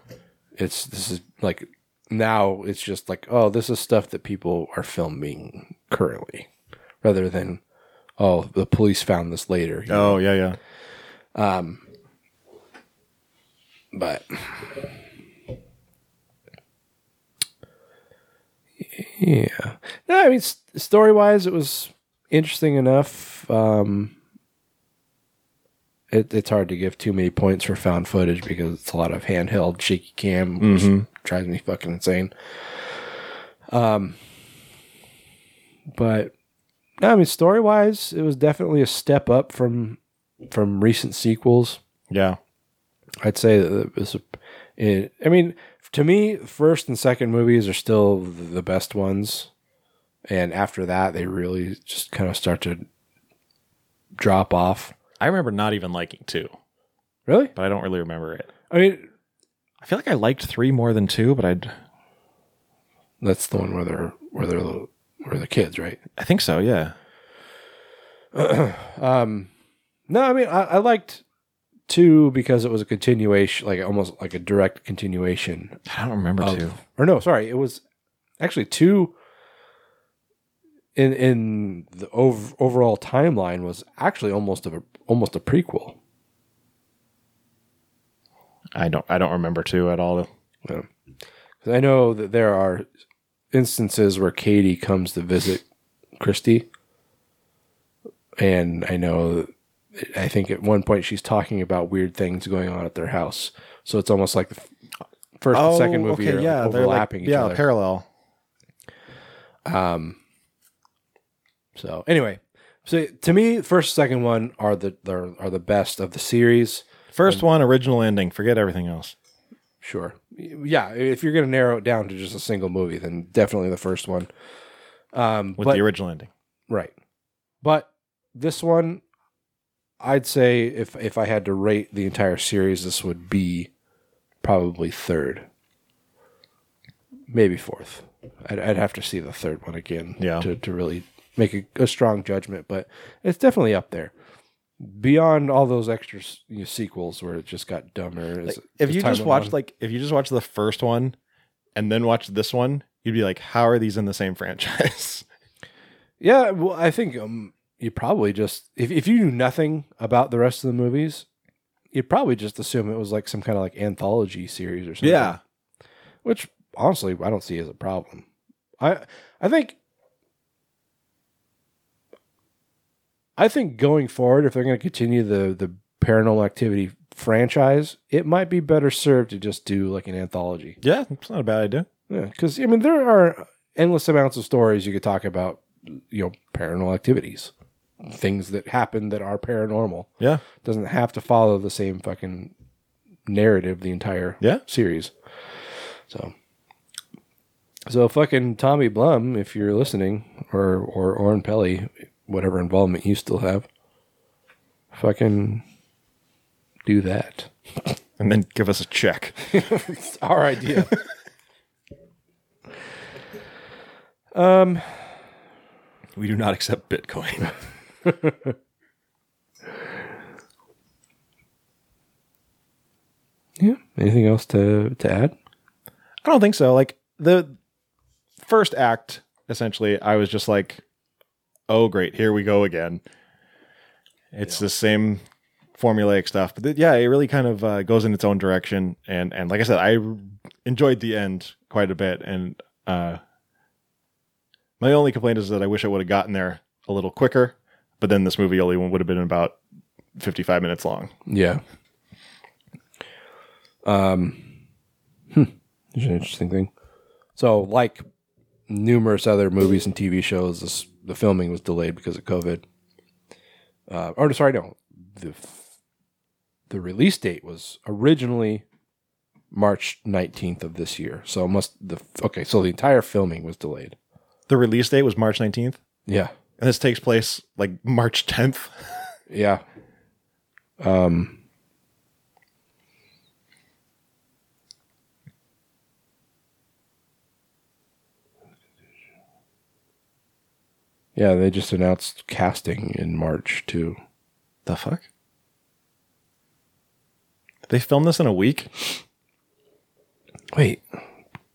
[SPEAKER 6] It's this is like now it's just like oh this is stuff that people are filming currently rather than oh the police found this later. you know?
[SPEAKER 7] Oh yeah, yeah.
[SPEAKER 6] Um but yeah. No, I mean story wise it was interesting enough. Um it, it's hard to give too many points for found footage because it's a lot of handheld shaky cam, which
[SPEAKER 7] Mhm.
[SPEAKER 6] drives me fucking insane. Um, but no, I mean, story wise, it was definitely a step up from from recent sequels.
[SPEAKER 7] Yeah.
[SPEAKER 6] I'd say that it was. A, it, I mean, to me, first and second movies are still the best ones, and after that, they really just kind of start to drop off.
[SPEAKER 7] I remember not even liking two,
[SPEAKER 6] Really?
[SPEAKER 7] but I don't really remember it.
[SPEAKER 6] I mean,
[SPEAKER 7] I feel like I liked three more than two, but I'd.
[SPEAKER 6] that's the one where they're where they're the- where the kids, right?
[SPEAKER 7] I think so. Yeah. (clears throat)
[SPEAKER 6] um, no, I mean, I, I liked two because it was a continuation, like almost like a direct continuation.
[SPEAKER 7] I don't remember
[SPEAKER 6] of-
[SPEAKER 7] two.
[SPEAKER 6] Or no, sorry, it was actually two. in in the ov- overall timeline was actually almost of a almost a prequel.
[SPEAKER 7] I don't I don't remember two at all.
[SPEAKER 6] Yeah. I know that there are instances where Katie comes to visit Christy, and I know I think at one point she's talking about weird things going on at their house. So it's almost like the first and second movie are
[SPEAKER 7] Oh, yeah,
[SPEAKER 6] like
[SPEAKER 7] like
[SPEAKER 6] overlapping each
[SPEAKER 7] yeah,
[SPEAKER 6] other.
[SPEAKER 7] parallel.
[SPEAKER 6] Um. So anyway, so to me, first, second one are the are, are the best of the series.
[SPEAKER 7] First one, original ending. Forget everything else.
[SPEAKER 6] Sure, yeah. If you're going to narrow it down to just a single movie, then definitely the first one. Um,
[SPEAKER 7] With
[SPEAKER 6] but-
[SPEAKER 7] the original ending.
[SPEAKER 6] right? But this one, I'd say if if I had to rate the entire series, this would be probably third, maybe fourth. I'd, I'd have to see the third one again
[SPEAKER 7] Yeah.
[SPEAKER 6] to, to really make a, a strong judgment, but it's definitely up there. Beyond all those extra you know, sequels where it just got dumber. as-
[SPEAKER 7] If
[SPEAKER 6] as
[SPEAKER 7] you just watched
[SPEAKER 6] on.
[SPEAKER 7] like if you just watched the first one and then watched this one, you'd be like, how are these in the same franchise? (laughs)
[SPEAKER 6] Yeah, well, I think um, you probably just if if you knew nothing about the rest of the movies, you'd probably just assume it was like some kind of like anthology series or something.
[SPEAKER 7] Yeah.
[SPEAKER 6] which honestly I don't see as a problem. I I think I think going forward, if they're going to continue the the Paranormal Activity franchise, it might be better served to just do like an anthology.
[SPEAKER 7] yeah, it's not a bad idea.
[SPEAKER 6] Yeah, because I mean there are endless amounts of stories you could talk about. You know, paranormal activities, things that happen that are paranormal.
[SPEAKER 7] Yeah.
[SPEAKER 6] doesn't have to follow the same fucking narrative the entire
[SPEAKER 7] Yeah.
[SPEAKER 6] series. So, so fucking Tommy Blum, if you're listening, or or Oren Peli, whatever involvement you still have, fucking do that.
[SPEAKER 7] And then give us a check. (laughs)
[SPEAKER 6] it's our idea. (laughs) um,
[SPEAKER 7] we do not accept Bitcoin. (laughs) (laughs)
[SPEAKER 6] yeah. Anything else to to add?
[SPEAKER 7] I don't think so. Like the first act, essentially, I was just like, "Oh, great, here we go again." It's the same formulaic stuff, but th- yeah, it really kind of uh, goes in its own direction. And and like I said, I r- enjoyed the end quite a bit. And uh, my only complaint is that I wish I would have gotten there a little quicker. But then this movie only would have been about fifty-five minutes long.
[SPEAKER 6] Yeah. Um, hmm, there's an interesting thing. So, like numerous other movies and TV shows, this, the filming was delayed because of COVID. Uh, or sorry, no, the the release date was originally March nineteenth of this year. So must the okay, so the entire filming was delayed.
[SPEAKER 7] The release date was March nineteenth.
[SPEAKER 6] Yeah,
[SPEAKER 7] and this takes place like March tenth.
[SPEAKER 6] Yeah. Um. Yeah, they just announced casting in March too.
[SPEAKER 7] The fuck? They filmed this in a week.
[SPEAKER 6] Wait,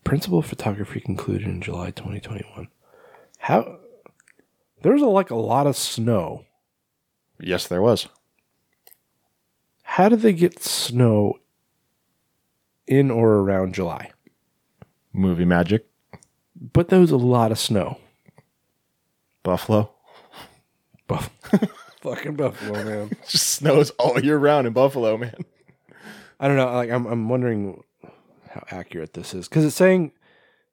[SPEAKER 6] principal photography concluded in July 2021. How? There's a, like a lot of snow.
[SPEAKER 7] Yes, there was.
[SPEAKER 6] How did they get snow in or around July?
[SPEAKER 7] Movie magic.
[SPEAKER 6] But there was a lot of snow.
[SPEAKER 7] Buffalo.
[SPEAKER 6] Buff. (laughs) Fucking Buffalo, man.
[SPEAKER 7] It (laughs) just snows all year round in Buffalo, man.
[SPEAKER 6] I don't know. Like, I'm, I'm wondering how accurate this is because it's saying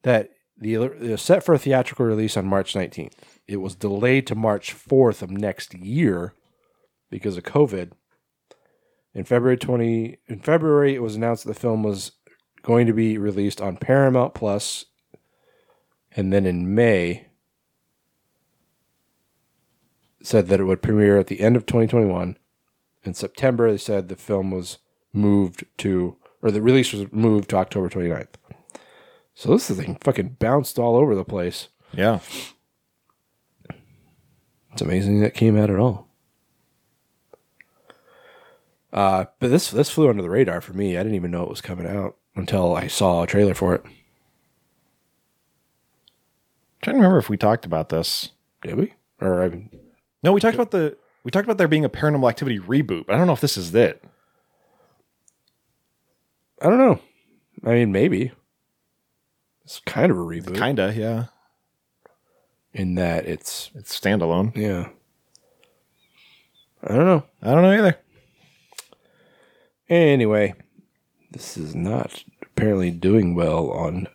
[SPEAKER 6] that the was set for a theatrical release on March 19th. It was delayed to March 4th of next year because of COVID. In February 20 in February, it was announced that the film was going to be released on Paramount Plus. And then in May, said that it would premiere at the end of 2021. In September, they said the film was moved to, or the release was moved to October 29th. So this thing fucking bounced all over the place.
[SPEAKER 7] Yeah.
[SPEAKER 6] It's amazing that came out at all. Uh, but this this flew under the radar for me. I didn't even know it was coming out until I saw a trailer for it.
[SPEAKER 7] I'm trying to remember if we talked about this
[SPEAKER 6] Did we? Or I mean,
[SPEAKER 7] No, we talked about the we talked about there being a Paranormal Activity reboot, but I don't know if this is it.
[SPEAKER 6] I don't know. I mean, maybe. It's kind of a reboot.
[SPEAKER 7] Kinda, yeah.
[SPEAKER 6] In that it's
[SPEAKER 7] It's standalone.
[SPEAKER 6] yeah. I don't know.
[SPEAKER 7] I don't know either.
[SPEAKER 6] Anyway, this is not apparently doing well on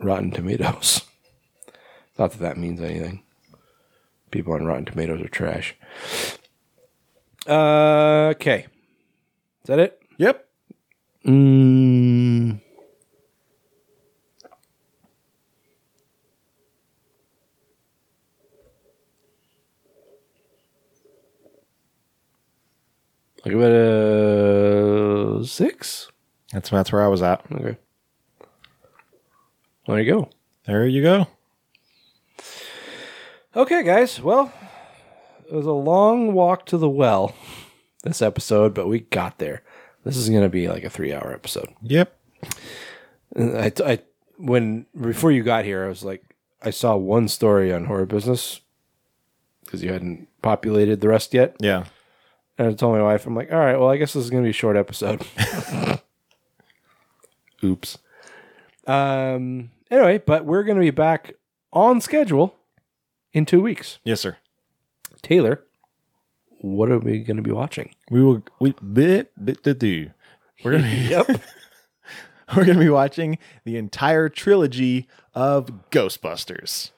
[SPEAKER 6] Rotten Tomatoes. (laughs) Not that that means anything. People on Rotten Tomatoes are trash. Uh, okay. Is that it?
[SPEAKER 7] Yep.
[SPEAKER 6] Mm. Like about a six.
[SPEAKER 7] That's that's where I was at.
[SPEAKER 6] Okay. There you go.
[SPEAKER 7] There you go.
[SPEAKER 6] Okay, guys. Well, it was a long walk to the well this episode, but we got there. This is going to be like a three-hour episode.
[SPEAKER 7] Yep.
[SPEAKER 6] I, I, when before you got here, I was like, I saw one story on horror business because you hadn't populated the rest yet.
[SPEAKER 7] Yeah.
[SPEAKER 6] And I told my wife, I'm like, all right, well, I guess this is going to be a short episode. (laughs) Oops. Um. Anyway, but we're going to be back on schedule in two weeks.
[SPEAKER 7] Yes, sir.
[SPEAKER 6] Taylor, what are we going to be watching?
[SPEAKER 7] We will we bit bit to do. We're gonna be,
[SPEAKER 6] Yep. (laughs)
[SPEAKER 7] we're gonna be watching the entire trilogy of Ghostbusters.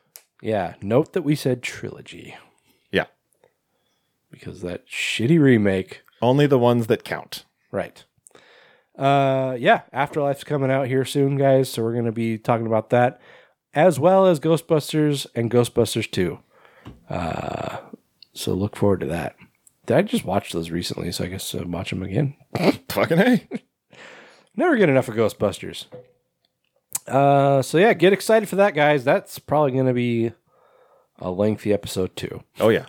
[SPEAKER 6] Yeah. Note that we said trilogy. Because that shitty remake.
[SPEAKER 7] Only the ones that count.
[SPEAKER 6] Right. Uh, yeah. Afterlife's coming out here soon, guys. So we're going to be talking about that as well as Ghostbusters and Ghostbusters 2. Uh, so look forward to that. Did I just watch those recently? So I guess uh, watch them again. (laughs)
[SPEAKER 7] Fucking hey. (laughs)
[SPEAKER 6] Never get enough of Ghostbusters. Uh, so yeah, get excited for that, guys. That's probably going to be a lengthy episode too.
[SPEAKER 7] Oh yeah.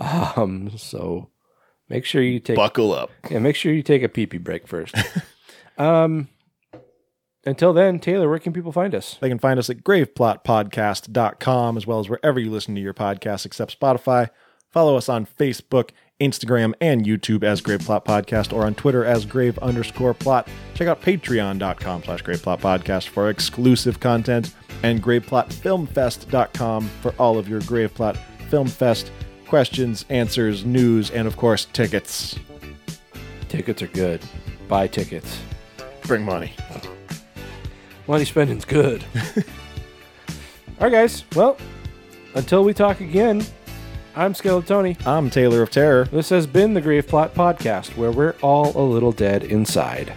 [SPEAKER 6] Um, so make sure you take
[SPEAKER 7] Buckle up.
[SPEAKER 6] yeah, make sure you take a pee pee break first. (laughs) um, until then, Taylor, where can people find us?
[SPEAKER 7] They can find us at graveplotpodcast.com as well as wherever you listen to your podcast except Spotify. Follow us on Facebook, Instagram, and YouTube as Grave Plot Podcast or on Twitter as Grave underscore plot. Check out patreon.com slash Grave Plot Podcast for exclusive content and graveplotfilmfest.com for all of your Grave Plot Film Fest questions, answers, news, and of course, tickets.
[SPEAKER 6] Tickets are good. Buy tickets.
[SPEAKER 7] Bring money.
[SPEAKER 6] Money spending's good. (laughs) All right, guys. Well, until we talk again, I'm Skeletoni.
[SPEAKER 7] I'm Taylor of Terror.
[SPEAKER 6] This has been the Grave Plot Podcast, where we're all a little dead inside.